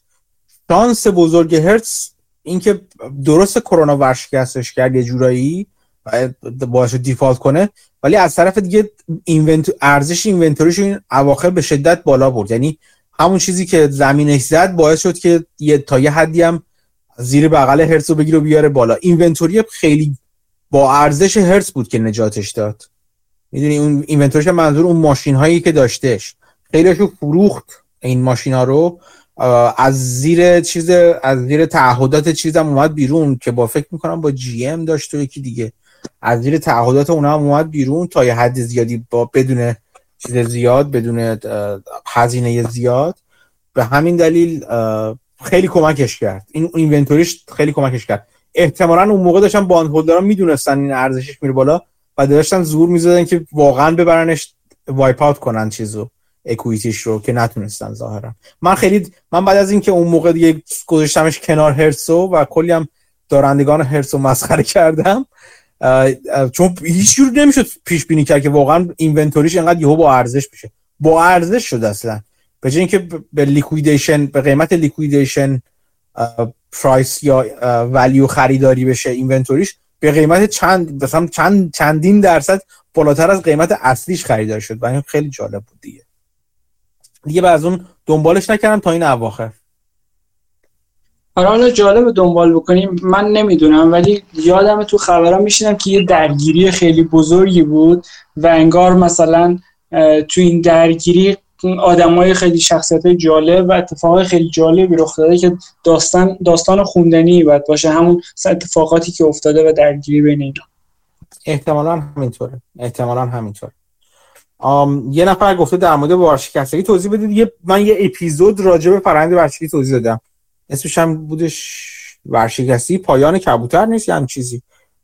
شانس بزرگ هرتز اینکه درست کرونا ورشکستش کرد یه جورایی باعث دیفالت کنه. ولی از طرف دیگه ارزش اینونتوریش این اواخر به شدت بالا برد. یعنی همون چیزی که زمینش زد باعث شد که یه تا یه حدی هم زیر بغل هرتز رو بگیره و بیاره بالا. اینونتوری خیلی با ارزش هرتز بود که نجاتش داد. می‌دونی اون اینونتوریش منظور اون ماشین هایی که داشتش. خیلیشو فروخت این ماشین رو. از زیر چیز از زیر تعهدات چیزم اومد بیرون که با فکر می‌کنم با جی ام داشت و یکی دیگه. از زیر تعهدات اونا هم اومد بیرون تا یه حد زیادی با بدون چیز زیاد بدون هزینه زیاد. به همین دلیل خیلی کمکش کرد. این اینونتوریش خیلی کمکش کرد. احتمالا اون موقع داشتن bondholder ها می‌دونستن این ارزشش میره بالا و داشتن زور می‌زدن که واقعا ببرنش wipe out کنن چیزو equity ش رو که نتونستن ظاهرا. من خیلی من بعد از اینکه اون موقع دیگه گذاشتمش کنار هرتزو و کلی هم دارندگان هرتزو مسخره کردم چون هیچ جور نمی‌شد پیش بینی کرد که واقعا inventory ش اینقدر یهو با ارزش بشه با ارزش شد اصلا. به جای اینکه به liquidation به قیمت liquidation پرایس یا ولیو خریداری بشه اینونتوریش به قیمت چند مثلا چند چندین درصد بالاتر از قیمت اصلیش خریدار شد. و این خیلی جالب بود دیگه. دیگه بعد از اون دنبالش نکردم تا این اواخر. آره حالا جالب دنبال بکنیم. من نمی‌دونم ولی یادم تو خبرام میشینم که یه درگیری خیلی بزرگی بود و انگار مثلا تو این درگیری های خیلی شخصیت جالب و اتفاقای خیلی جالبی رخ داده که داستان داستان خوندنی باید باشه همون اتفاقاتی که افتاده و درگیری بین اینا. احتمالا همینطوره. احتمالا همینطوره. یه نفر گفته در مورد ورشکستگی توضیح بدید. یه من یه اپیزود راجع به فرآیند ورشکستگی توضیح دادم. اسمش هم بودش ورشکستگی پایان کبوتر نیست یا هم چیزی؟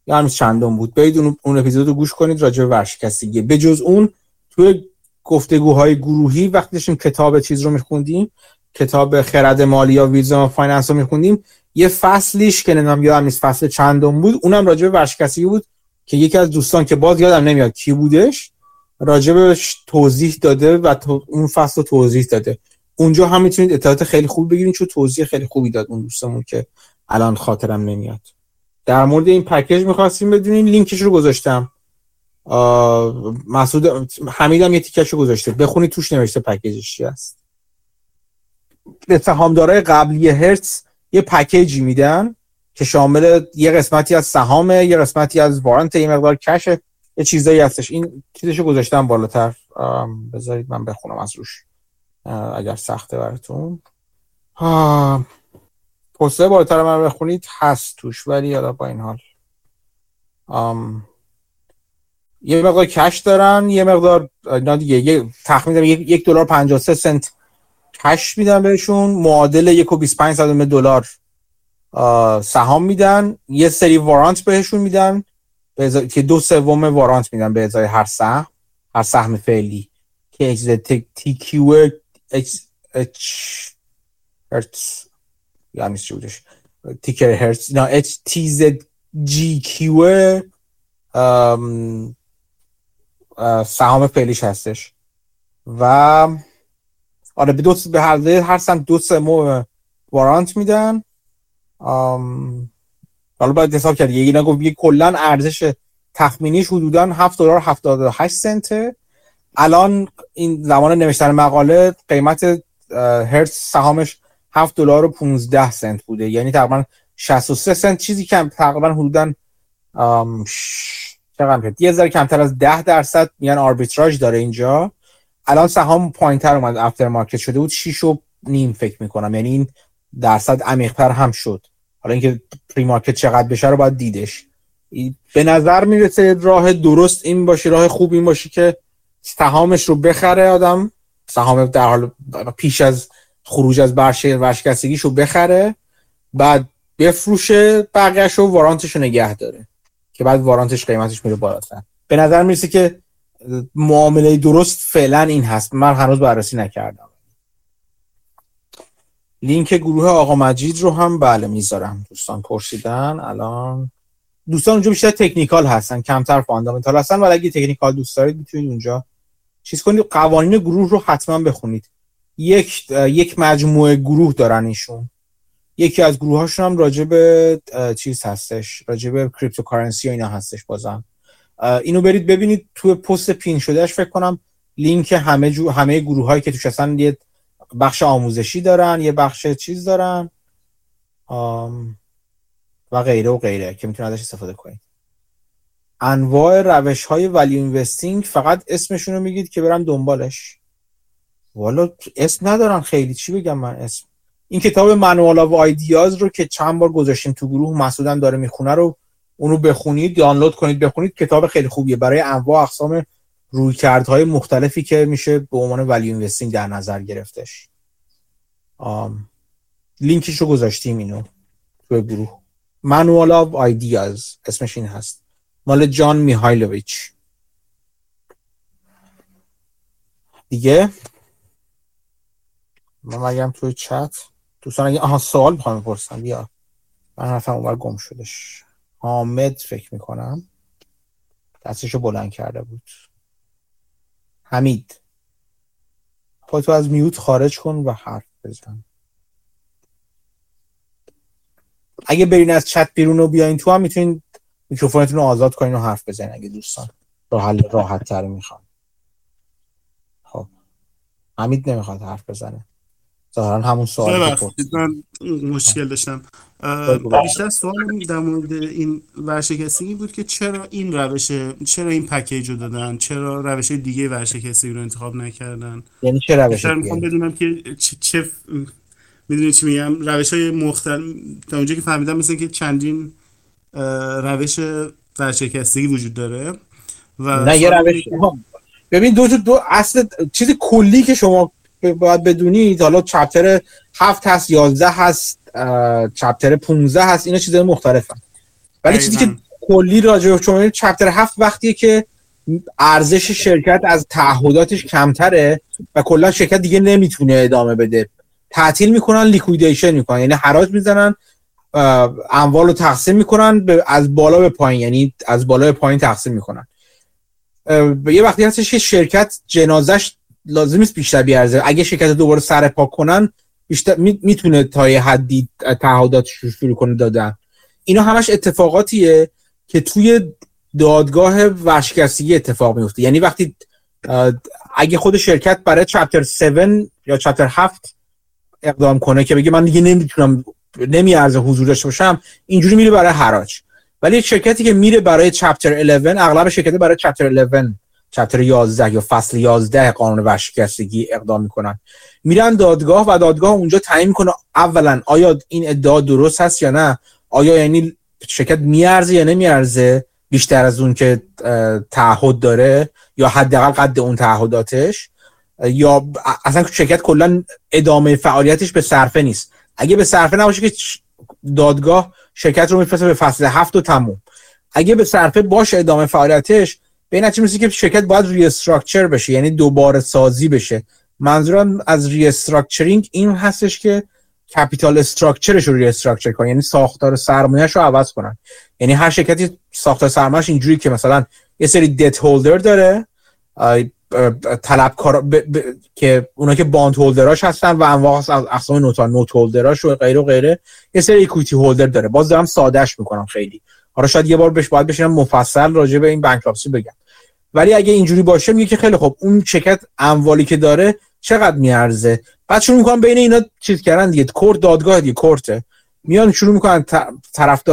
یا هم چندم بود؟ برید اون, اون اپیزود رو گوش کنید راجع به ورشکستگی. به جز اون توی گفتگوهای گروهی وقتی داشتیم کتاب چیز رو میخوندیم کتاب خرد مالی یا Wisdom of Finance رو میخوندیم. یه فصلیش که نمی‌دونم یادم نیست فصل چندم بود اونم راجع به ورشکستگی بود که یکی از دوستان که باز یادم نمیاد کی بودش راجبش توضیح داده و اون فصل رو توضیح داده. اونجا هم می‌تونید اطلاعات خیلی خوب بگیرید چون توضیح خیلی خوبی داد اون دوستمون که الان خاطرم نمیاد. در مورد این package می‌خواستیم بدونین لینکش رو گذاشتم. مسعود حمید هم یه تیکش رو گذاشته. بخونید توش نوشته پکیجش چی هست به سهامدارای قبلی هرتز یه پکیجی میدن که شامل یه قسمتی از سهامه یه قسمتی از وارنت یه مقدار کشه یه چیزایی هستش. این چیزشو گذاشتم بالاتر. بذارید من بخونم از روش. اگر سخته براتون. پسته بالاتر من بخونید هست توش ولی یادا با این حال. یه مقدار cash دارن یه مقدار نه دیگه یه تخمین یک دلار 53 سنت cash میدن بهشون معادل یک و 25 دلار سهام میدن یه سری warrant بهشون میدن به که دو سوم warrant میدن به ازای هر سهم هر سهم فعلی که اکس تی کیو اکس اچ هرتز یعنی چی بودش؟ ticker هرتز. نه HTZ جی کیو سهام فعلیش هستش. و آره به دو به هر هر سهم دو سوم وارانت میدن. حالا باید حساب کرد. یکی نگفت یه کلا ارزش تخمینیش حدودا 7 دلار 78 سنته. الان این زمان نوشتن مقاله قیمت هرتز سهامش 7 دلار و 15 سنت بوده. یعنی تقریبا 63 سنت. چیزی کم تقریبا حدودا چقدر یه ذره کمتر از 10 درصد میان آربیتراژ داره اینجا. الان سهام پایینتر اومد after market شده بود. 6 و نیم فکر می‌کنم. یعنی این درصد عمیق‌تر هم شد. حالا اینکه pre-market چقدر بشه رو باید دیدش. به نظر می‌رسه راه درست این باشه راه خوب این باشه که سهامش رو بخره آدم. سهام در حال پیش از خروج از برشه ورشکستگیش رو بخره بعد بفروشه بقیهش رو warrant ش رو نگه داره که بعد warrant ش قیمتش میره بالاتر. به نظر می‌رسه که معامله درست فعلا این هست. من هنوز بررسی نکردم. لینک گروه آقا مجید رو هم بله می‌ذارم. دوستان پرسیدن الان. دوستان اونجا بیشتر technical هستن کمتر fundamental هستن ولی اگه technical دوست دارید می‌تونید اونجا چیز کنید قوانین گروه رو حتما بخونید. یک یک مجموعه گروه دارن ایشون. یکی از گروه هاشون هم راجع به چیز هستش راجع به cryptocurrency و اینا هستش بازم. اینو برید ببینید تو پست pin شدهش فکر کنم لینک همه جو همه گروه هایی که توش هستن یه بخش آموزشی دارن یه بخش چیز دارن و غیره و غیره که می‌تونید ازش استفاده کنید. انواع روش های value investing فقط اسمشون رو میگید که برم دنبالش. والا اسم ندارن خیلی. چی بگم من اسم؟ این کتاب Manual of Ideas رو که چند بار گذاشتیم تو گروه مسعودم داره می‌خونه رو اونو بخونید دانلود کنید بخونید. کتاب خیلی خوبیه. برای انواع اقسام رویکردهای مختلفی که میشه به عنوان value investing در نظر گرفتش. آم. لینکش رو گذاشتیم اینو تو گروه. منوال آف آیدیاز اسمش این هست. مال جان میهایلویچ. دیگه؟ من مگم توی چت. دوستان اگه آها سوال می‌خوام بپرسم. بیا. من حرفم اونور گم شدش حامد فکر می‌کنم دستشو بلند کرده بود. حمید. خودتو از میوت خارج کن و حرف بزن. اگه برین از چت بیرون و بیاین تو هم می‌تونین میکروفونتون رو آزاد کنین و حرف بزنین اگه دوستان. حل راحت تر می‌خوان. خب. حمید نمی‌خواد حرف بزنه. ظاهرا همون سوال من مشکل داشتم. بیشتر سوال در مورد این ورشکستگی بود که چرا این روش چرا این پکیج رو دادن؟ چرا روش دیگه ورشکستگی رو انتخاب نکردن؟ یعنی چه روش می‌خوام بدونم که چه, چه می‌دونی چی میگم؟ روش های مختلف تا اونجا که فهمیدم مثل که چندین روش ورشکستگی وجود داره و نه یه روش ببین دو دو اصل چیز کلی که شما باید بدونید حالا چپتر هفت هست یازده هست چپتر 15 هست اینا چیزهای مختلفن. ولی چیزی که کلی راجع به شما چپتر هفت وقتیه که ارزش شرکت از تعهداتش کمتره و کلا شرکت دیگه نمی‌تونه ادامه بده. تعطیل می‌کنن لیکویدیشن می‌کنن یعنی حراج می‌زنن اموال رو تقسیم می‌کنن از بالا به پایین یعنی از بالا به پایین تقسیم می‌کنن. یه وقتی هستش که شرکت جنازش لازم نیست بیشتر بیارزه. اگه شرکت دوباره سر پا کنن بیشتر می‌تونه تا یه حدی تعهداتش رو شروع کنه دادن. اینا همش اتفاقاتیه که توی دادگاه ورشکستگی اتفاق میفته یعنی وقتی اگه خود شرکت برای چپتر 7 یا چپتر 7 اقدام کنه که بگه من دیگه نمی‌تونم نمیارزه حضور داشته باشم اینجوری میره برای حراج. ولی شرکتی که میره برای چپتر 11 اغلب شرکت برای چپتر 11 چپتر 11 یا فصل 11 قانون ورشکستگی اقدام می‌کنن. میرن دادگاه و دادگاه اونجا تعیین می‌کنه اولا آیا این ادعا درست هست یا نه؟ آیا یعنی شرکت میارزه یا نمیارزه بیشتر از اون که تعهد داره یا حداقل قد اون تعهداتش؟ یا اصلا شرکت کلا ادامه فعالیتش به صرفه نیست. اگه به صرفه نباشه که دادگاه شرکت رو میفرسته به فصل هفت و تموم. اگه به صرفه باشه ادامه فعالیتش به این نتیجه که شرکت باید ری بشه یعنی دوباره سازی بشه. منظورم از ری این هستش که کپیتال استراکچرش رو ری استراکچر کنن یعنی ساختار سرمایه‌اش رو عوض کنن. یعنی هر شرکتی ساختار سرمایه‌اش اینجوری که مثلا یه سری debt holder داره طلبکار ب... ب... که اونا که bond holder اش هستن و انواع از اقسام note note holder اش و غیره و غیره یه سری equity holder داره. باز دارم سادهش می‌کنم خیلی. حالا شاید یه بار بهش باید بشینم مفصل راجع به این bankruptcy بگم. ولی اگه اینجوری باشه میگه که خیلی خب اون شرکت اموالی که داره چقدر میارزه؟ بعد شروع می‌کنن بین اینا چیز کردن دیگه. court دادگاه دیگه court ه. میان شروع می‌کنن طرف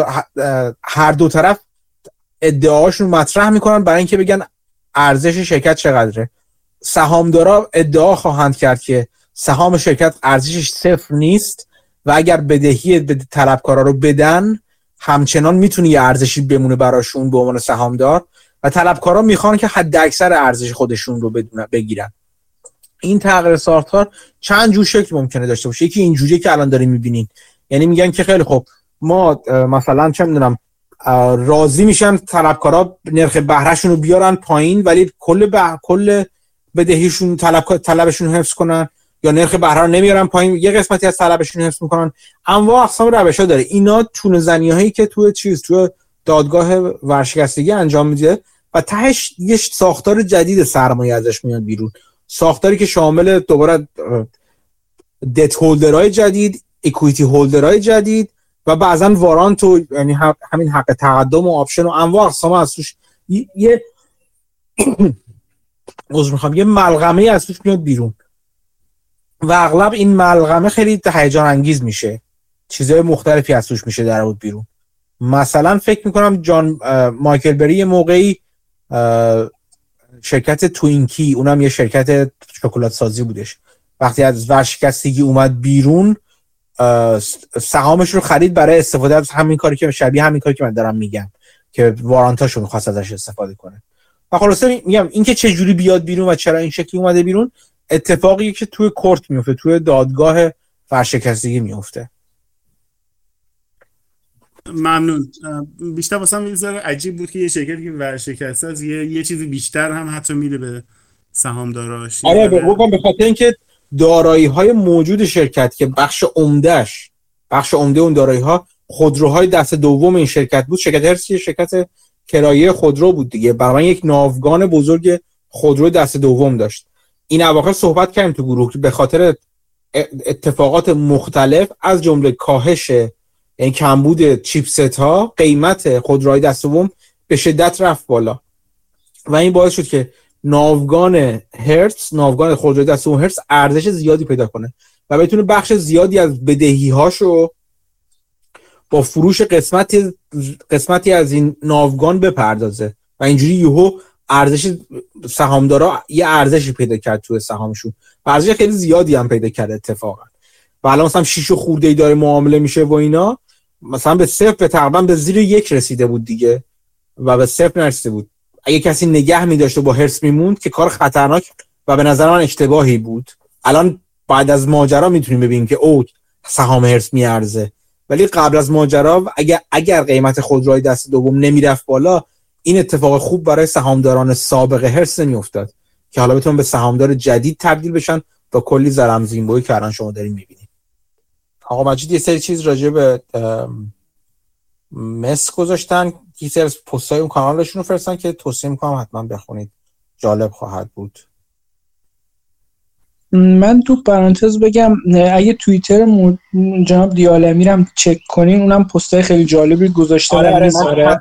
هر دو طرف ادعاشون مطرح می‌کنن برای اینکه بگن ارزش شرکت چقدره؟ سهامدارا ادعا خواهند کرد که سهام شرکت ارزشش صفر نیست و اگر بدهی طلبکارا رو بدن همچنان می‌تونه یه ارزشی بمونه براشون به عنوان سهامدار و طلبکارا می‌خوان که حد اکثر ارزش خودشون رو بگیرن. این تغییر ساختار چند جور شکل ممکنه داشته باشه؟ یکی اینجوریه که الان داریم می‌بینین. یعنی میگن که خیلی خب ما مثلا چه می‌دونم راضی میشن طلبکارا نرخ بهرهشون رو بیارن پایین ولی کل به کل بدهیشون طلب طلبشون حفظ کنن یا نرخ بهره رو نمیارن پایین. یه قسمتی از طلبشون حفظ می‌کنن. انواع اقسام روش ها داره. اینا تون زنی هایی که تو چیز تو دادگاه ورشکستگی انجام میده و تهش یه ساختار جدید سرمایه ازش میاد بیرون. ساختاری که شامل دوباره debt holder های جدید equity holder های جدید و بعضا warrant و یعنی همین حق تقدم و option و انواع اقسام از توش یه *coughs* عذر می‌خوام یه ملغمه از توش میاد بیرون. و اغلب این ملغمه خیلی هیجان انگیز میشه. چیزهای مختلفی از توش میشه در بیرون. مثلا فکر می‌کنم جان مایکل بری یه موقعی شرکت توینکی اونم یه شرکت شکلات سازی بودش. وقتی از ورشکستگی اومد بیرون سهامش رو خرید برای استفاده از همین کاری که شبیه همین کاری که من دارم میگم که وارانتاشو می‌خواست ازش استفاده کنه. و خلاصه میگم اینکه چه جوری بیاد بیرون و چرا این شکلی اومده بیرون اتفاقی که توی کورت میفته توی دادگاه ورشکستگی میفته ممنون. بیشتر واسه می‌ذاره عجیب بود که یه شرکتی که ورشکسته از یه, یه چیزی بیشتر هم حتی میده به سهامداراش. آره به خاطر اینکه دارایی های موجود شرکت که بخش عمدهش بخش عمده اون دارایی ها خودروهای دست دوم این شرکت بود. شرکت هرسی شرکت کرایه خودرو بود دیگه. برای یک ناوگان بزرگ خودرو دست دوم داشت. این اواخر صحبت کردیم تو گروه به خاطر اتفاقات مختلف. از جمله کاهش یعنی کمبود چیپست ها قیمت خودروهای دست دوم به شدت رفت بالا. و این باعث شد که ناوگان هرتز ناوگان خودروی دست دوم هرتز ارزش زیادی پیدا کنه و بتونه بخش زیادی از بدهی هاشو با فروش قسمتی قسمتی از این ناوگان بپردازه. و اینجوری یهو ارزش سهامدارا یه ارزشی پیدا کرد توی سهامشون. و ارزش خیلی زیادی هم پیدا کرد اتفاقا. و الان مثلا 6 خورده ای داره معامله میشه و اینا مثلا به صفر به تقریبا به زیر یک رسیده بود دیگه و به صفر نرسیده بود. اگه کسی نگه می داشت و با هرس میموند که کار خطرناک و به نظر من اشتباهی بود. الان بعد از ماجرا می‌تونیم ببینیم که او سهام هرس میارزه. ولی قبل از ماجرا اگر اگر قیمت خودروی دست دوم نمی‌رفت بالا این اتفاق خوب برای سهامداران سابق هرس نمیافتاد که حالا بتونن به سهامدار جدید تبدیل بشن. با کلی زرم زیمبوی که الان شما دارین می‌بینید آقا مجید یه سری چیز راجع به مس گذاشتن. سری از پستای اون کانالشون رو فرستن که توصیه می‌کنم حتما بخونید. جالب خواهد بود. من تو پرانتز بگم اگه توییتر جناب دیالمی هم چک کنین اونم پستای خیلی جالبی گذاشته آره آره آره.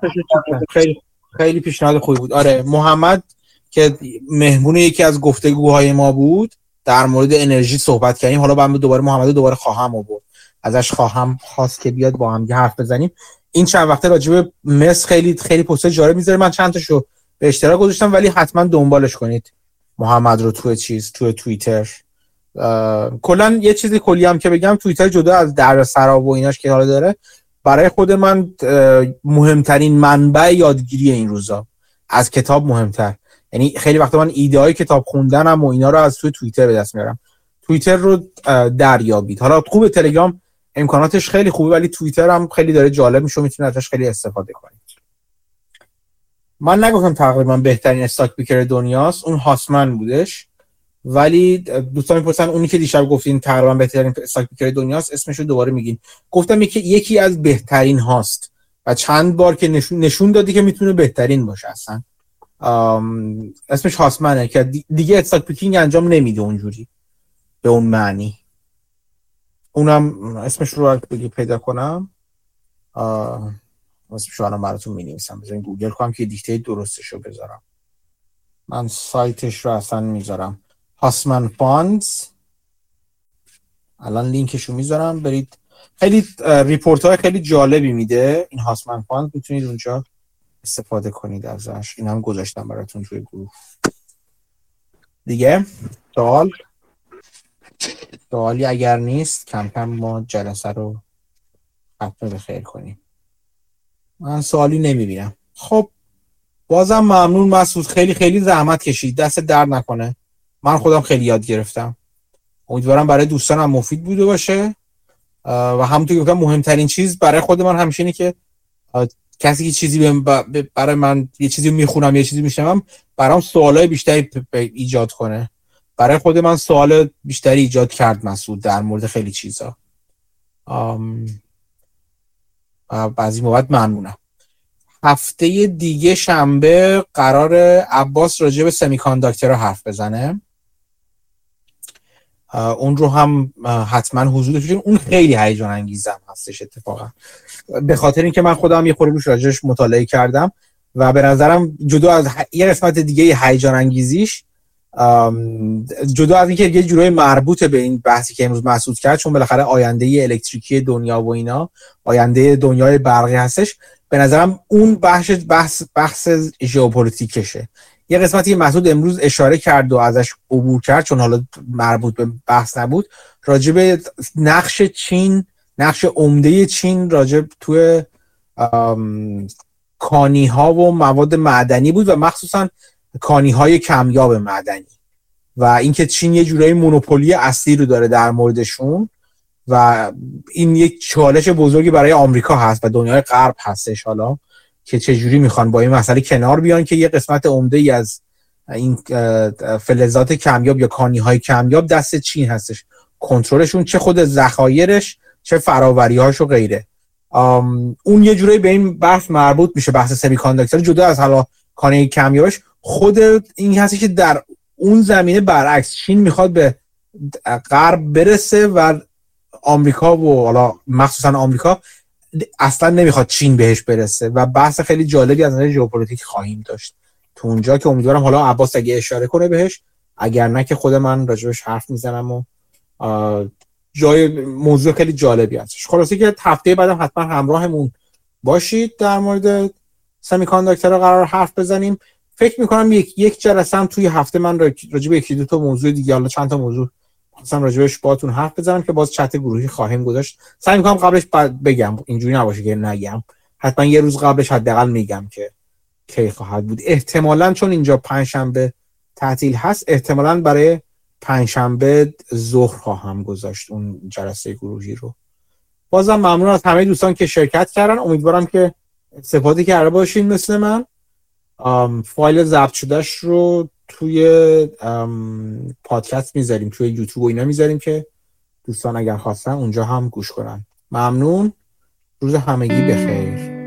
خیلی. خیلی پیشنهاد خوبی بود. آره محمد که مهمون یکی از گفتگوهای ما بود در مورد انرژی صحبت کردیم. حالا من دوباره محمد دوباره خواهم آورد. ازش خواهم خواست که بیاد با هم حرف بزنیم. این چند وقته راجع مس خیلی خیلی پست جالب می‌ذاره. من چند تاشو به اشتراک گذاشتم ولی حتما دنبالش کنید. محمد رو توی چیز توی توییتر. کلا یه چیزی کلی هم که بگم توییتر جدا از در سرا و ایناش که حالا داره. برای خود من مهمترین منبع یادگیری این روزا. از کتاب مهمتر. یعنی خیلی وقتا من ایده های کتاب خوندنم و اینا رو از توی توییتر به دست میارم. توییتر رو دریابید. حالا خوب تلگرام امکاناتش خیلی خوبه ولی توییتر هم خیلی داره جالب میشه می‌تونید ازش خیلی استفاده کنید من نگفتم تقریبا بهترین استاک بیکر دنیاست. اون هاسمن بودش. ولی دوستان می‌پرسن اونی که دیشب گفتین تقریبا بهترین استاک بیکر دنیاست اسمش رو دوباره میگین. گفتم یکی یکی از بهترین هاست. و چند بار که نشون, نشون دادی که می‌تونه بهترین باشه اصلا. اسمش Hussman ه که دیگه stock picking انجام نمیده اونجوری. به اون معنی. اونم اسمش رو بگی پیدا کنم اسمش رو براتون می نویسم بذارین گوگل کنم که دیکته درستش رو بذارم. من سایتش رو اصلا می‌ذارم. Hussman Funds الان لینکش رو می‌ذارم. برید. خیلی report های خیلی جالبی میده. این Hussman Fund می‌تونید اونجا استفاده کنید ازش. این هم گذاشتم براتون توی گروه. دیگه؟ سوال؟ سوالی اگر نیست کم کم ما جلسه رو ختم به خیر کنیم. من سوالی نمی‌بینم. خب بازم ممنون مسعود. خیلی خیلی زحمت کشید. دست درد نکنه. من خودم خیلی یاد گرفتم. امیدوارم برای دوستانم مفید بوده باشه. و همونطور که مهمترین چیز برای خود من همیشه اینه که کسی که چیزی برای من یه چیزی می‌خونم یه چیزی میشنم برام سوالای بیشتری ایجاد کنه. برای خود من سوال بیشتری ایجاد کرد مسعود در مورد خیلی چیزا. بعضی موقع ممنونم. هفته دیگه شنبه قرار عباس راجع به سمی رو حرف بزنه. اون رو هم حتما حضور اون خیلی هیجان انگیزم هستش اتفاقا. به خاطر اینکه من خودم یه خوری روش راجعش مطالعه کردم و به نظرم جدا از یه قسمت دیگه هیجان انگیزیش جدا از اینکه یه جورای مربوط به این بحثی که امروز محسوس کرد چون بالاخره آینده الکتریکی دنیا و اینا آینده دنیای برقی هستش به نظرم اون بحث بحث بحث ژئوپلیتیکشه. یه قسمتی محسود امروز اشاره کرد و ازش عبور کرد چون حالا مربوط به بحث نبود راجب نقش چین نقش عمده چین راجب توی کانی ها و مواد معدنی بود و مخصوصا کانی های کمیاب معدنی. و اینکه چین یه جورایی مونوپولی اصلی رو داره در موردشون و این یک چالش بزرگی برای آمریکا هست و دنیای غرب هستش حالا که چجوری می‌خوان با این مسئله کنار بیان که یه قسمت عمده ای از این فلزات کمیاب یا کانی های کمیاب دست چین هستش. کنترلشون چه خود ذخایرش چه فراوریهاش و غیره. اون یه جورایی به این بحث مربوط میشه بحث سمی جدا از حالا کانه کمیابش. خود این هستی که در اون زمینه برعکس چین می‌خواد به غرب برسه و آمریکا و حالا مخصوصا آمریکا اصلا نمی‌خواد چین بهش برسه و بحث خیلی جالبی از نظر ژئوپلیتیک خواهیم داشت. تو اونجا که امیدوارم حالا عباس اگه اشاره کنه بهش اگر نه که خود من راجبش حرف می‌زنم و جای موضوع خیلی جالبی هستش. خلاصه که هفته بعدم حتما همراهمون باشید. در مورد سمی قرار حرف بزنیم. فکر می‌کنم یک یک جلسه هم توی هفته من راجب یکی دو تا موضوع دیگه حالا چند تا موضوع مثلا راجبش باتون حرف بزنم که باز چت گروهی خواهیم گذاشت. سعی می‌کنم قبلش بگم اینجوری نباشه که نگم. حتما یه روز قبلش حداقل میگم که کی خواهد بود. احتمالا چون اینجا پنجشنبه تعطیل هست احتمالا برای پنجشنبه ظهر خواهم گذاشت اون جلسه گروهی رو. بازم ممنون از همه دوستان که شرکت کردن. امیدوارم که استفاده کرده باشین مثل من. فایل ضبط شدهش رو توی پادکست می‌ذاریم توی یوتیوب و اینا می‌ذاریم که دوستان اگر خواستن اونجا هم گوش کنن. ممنون. روز همگی بخیر.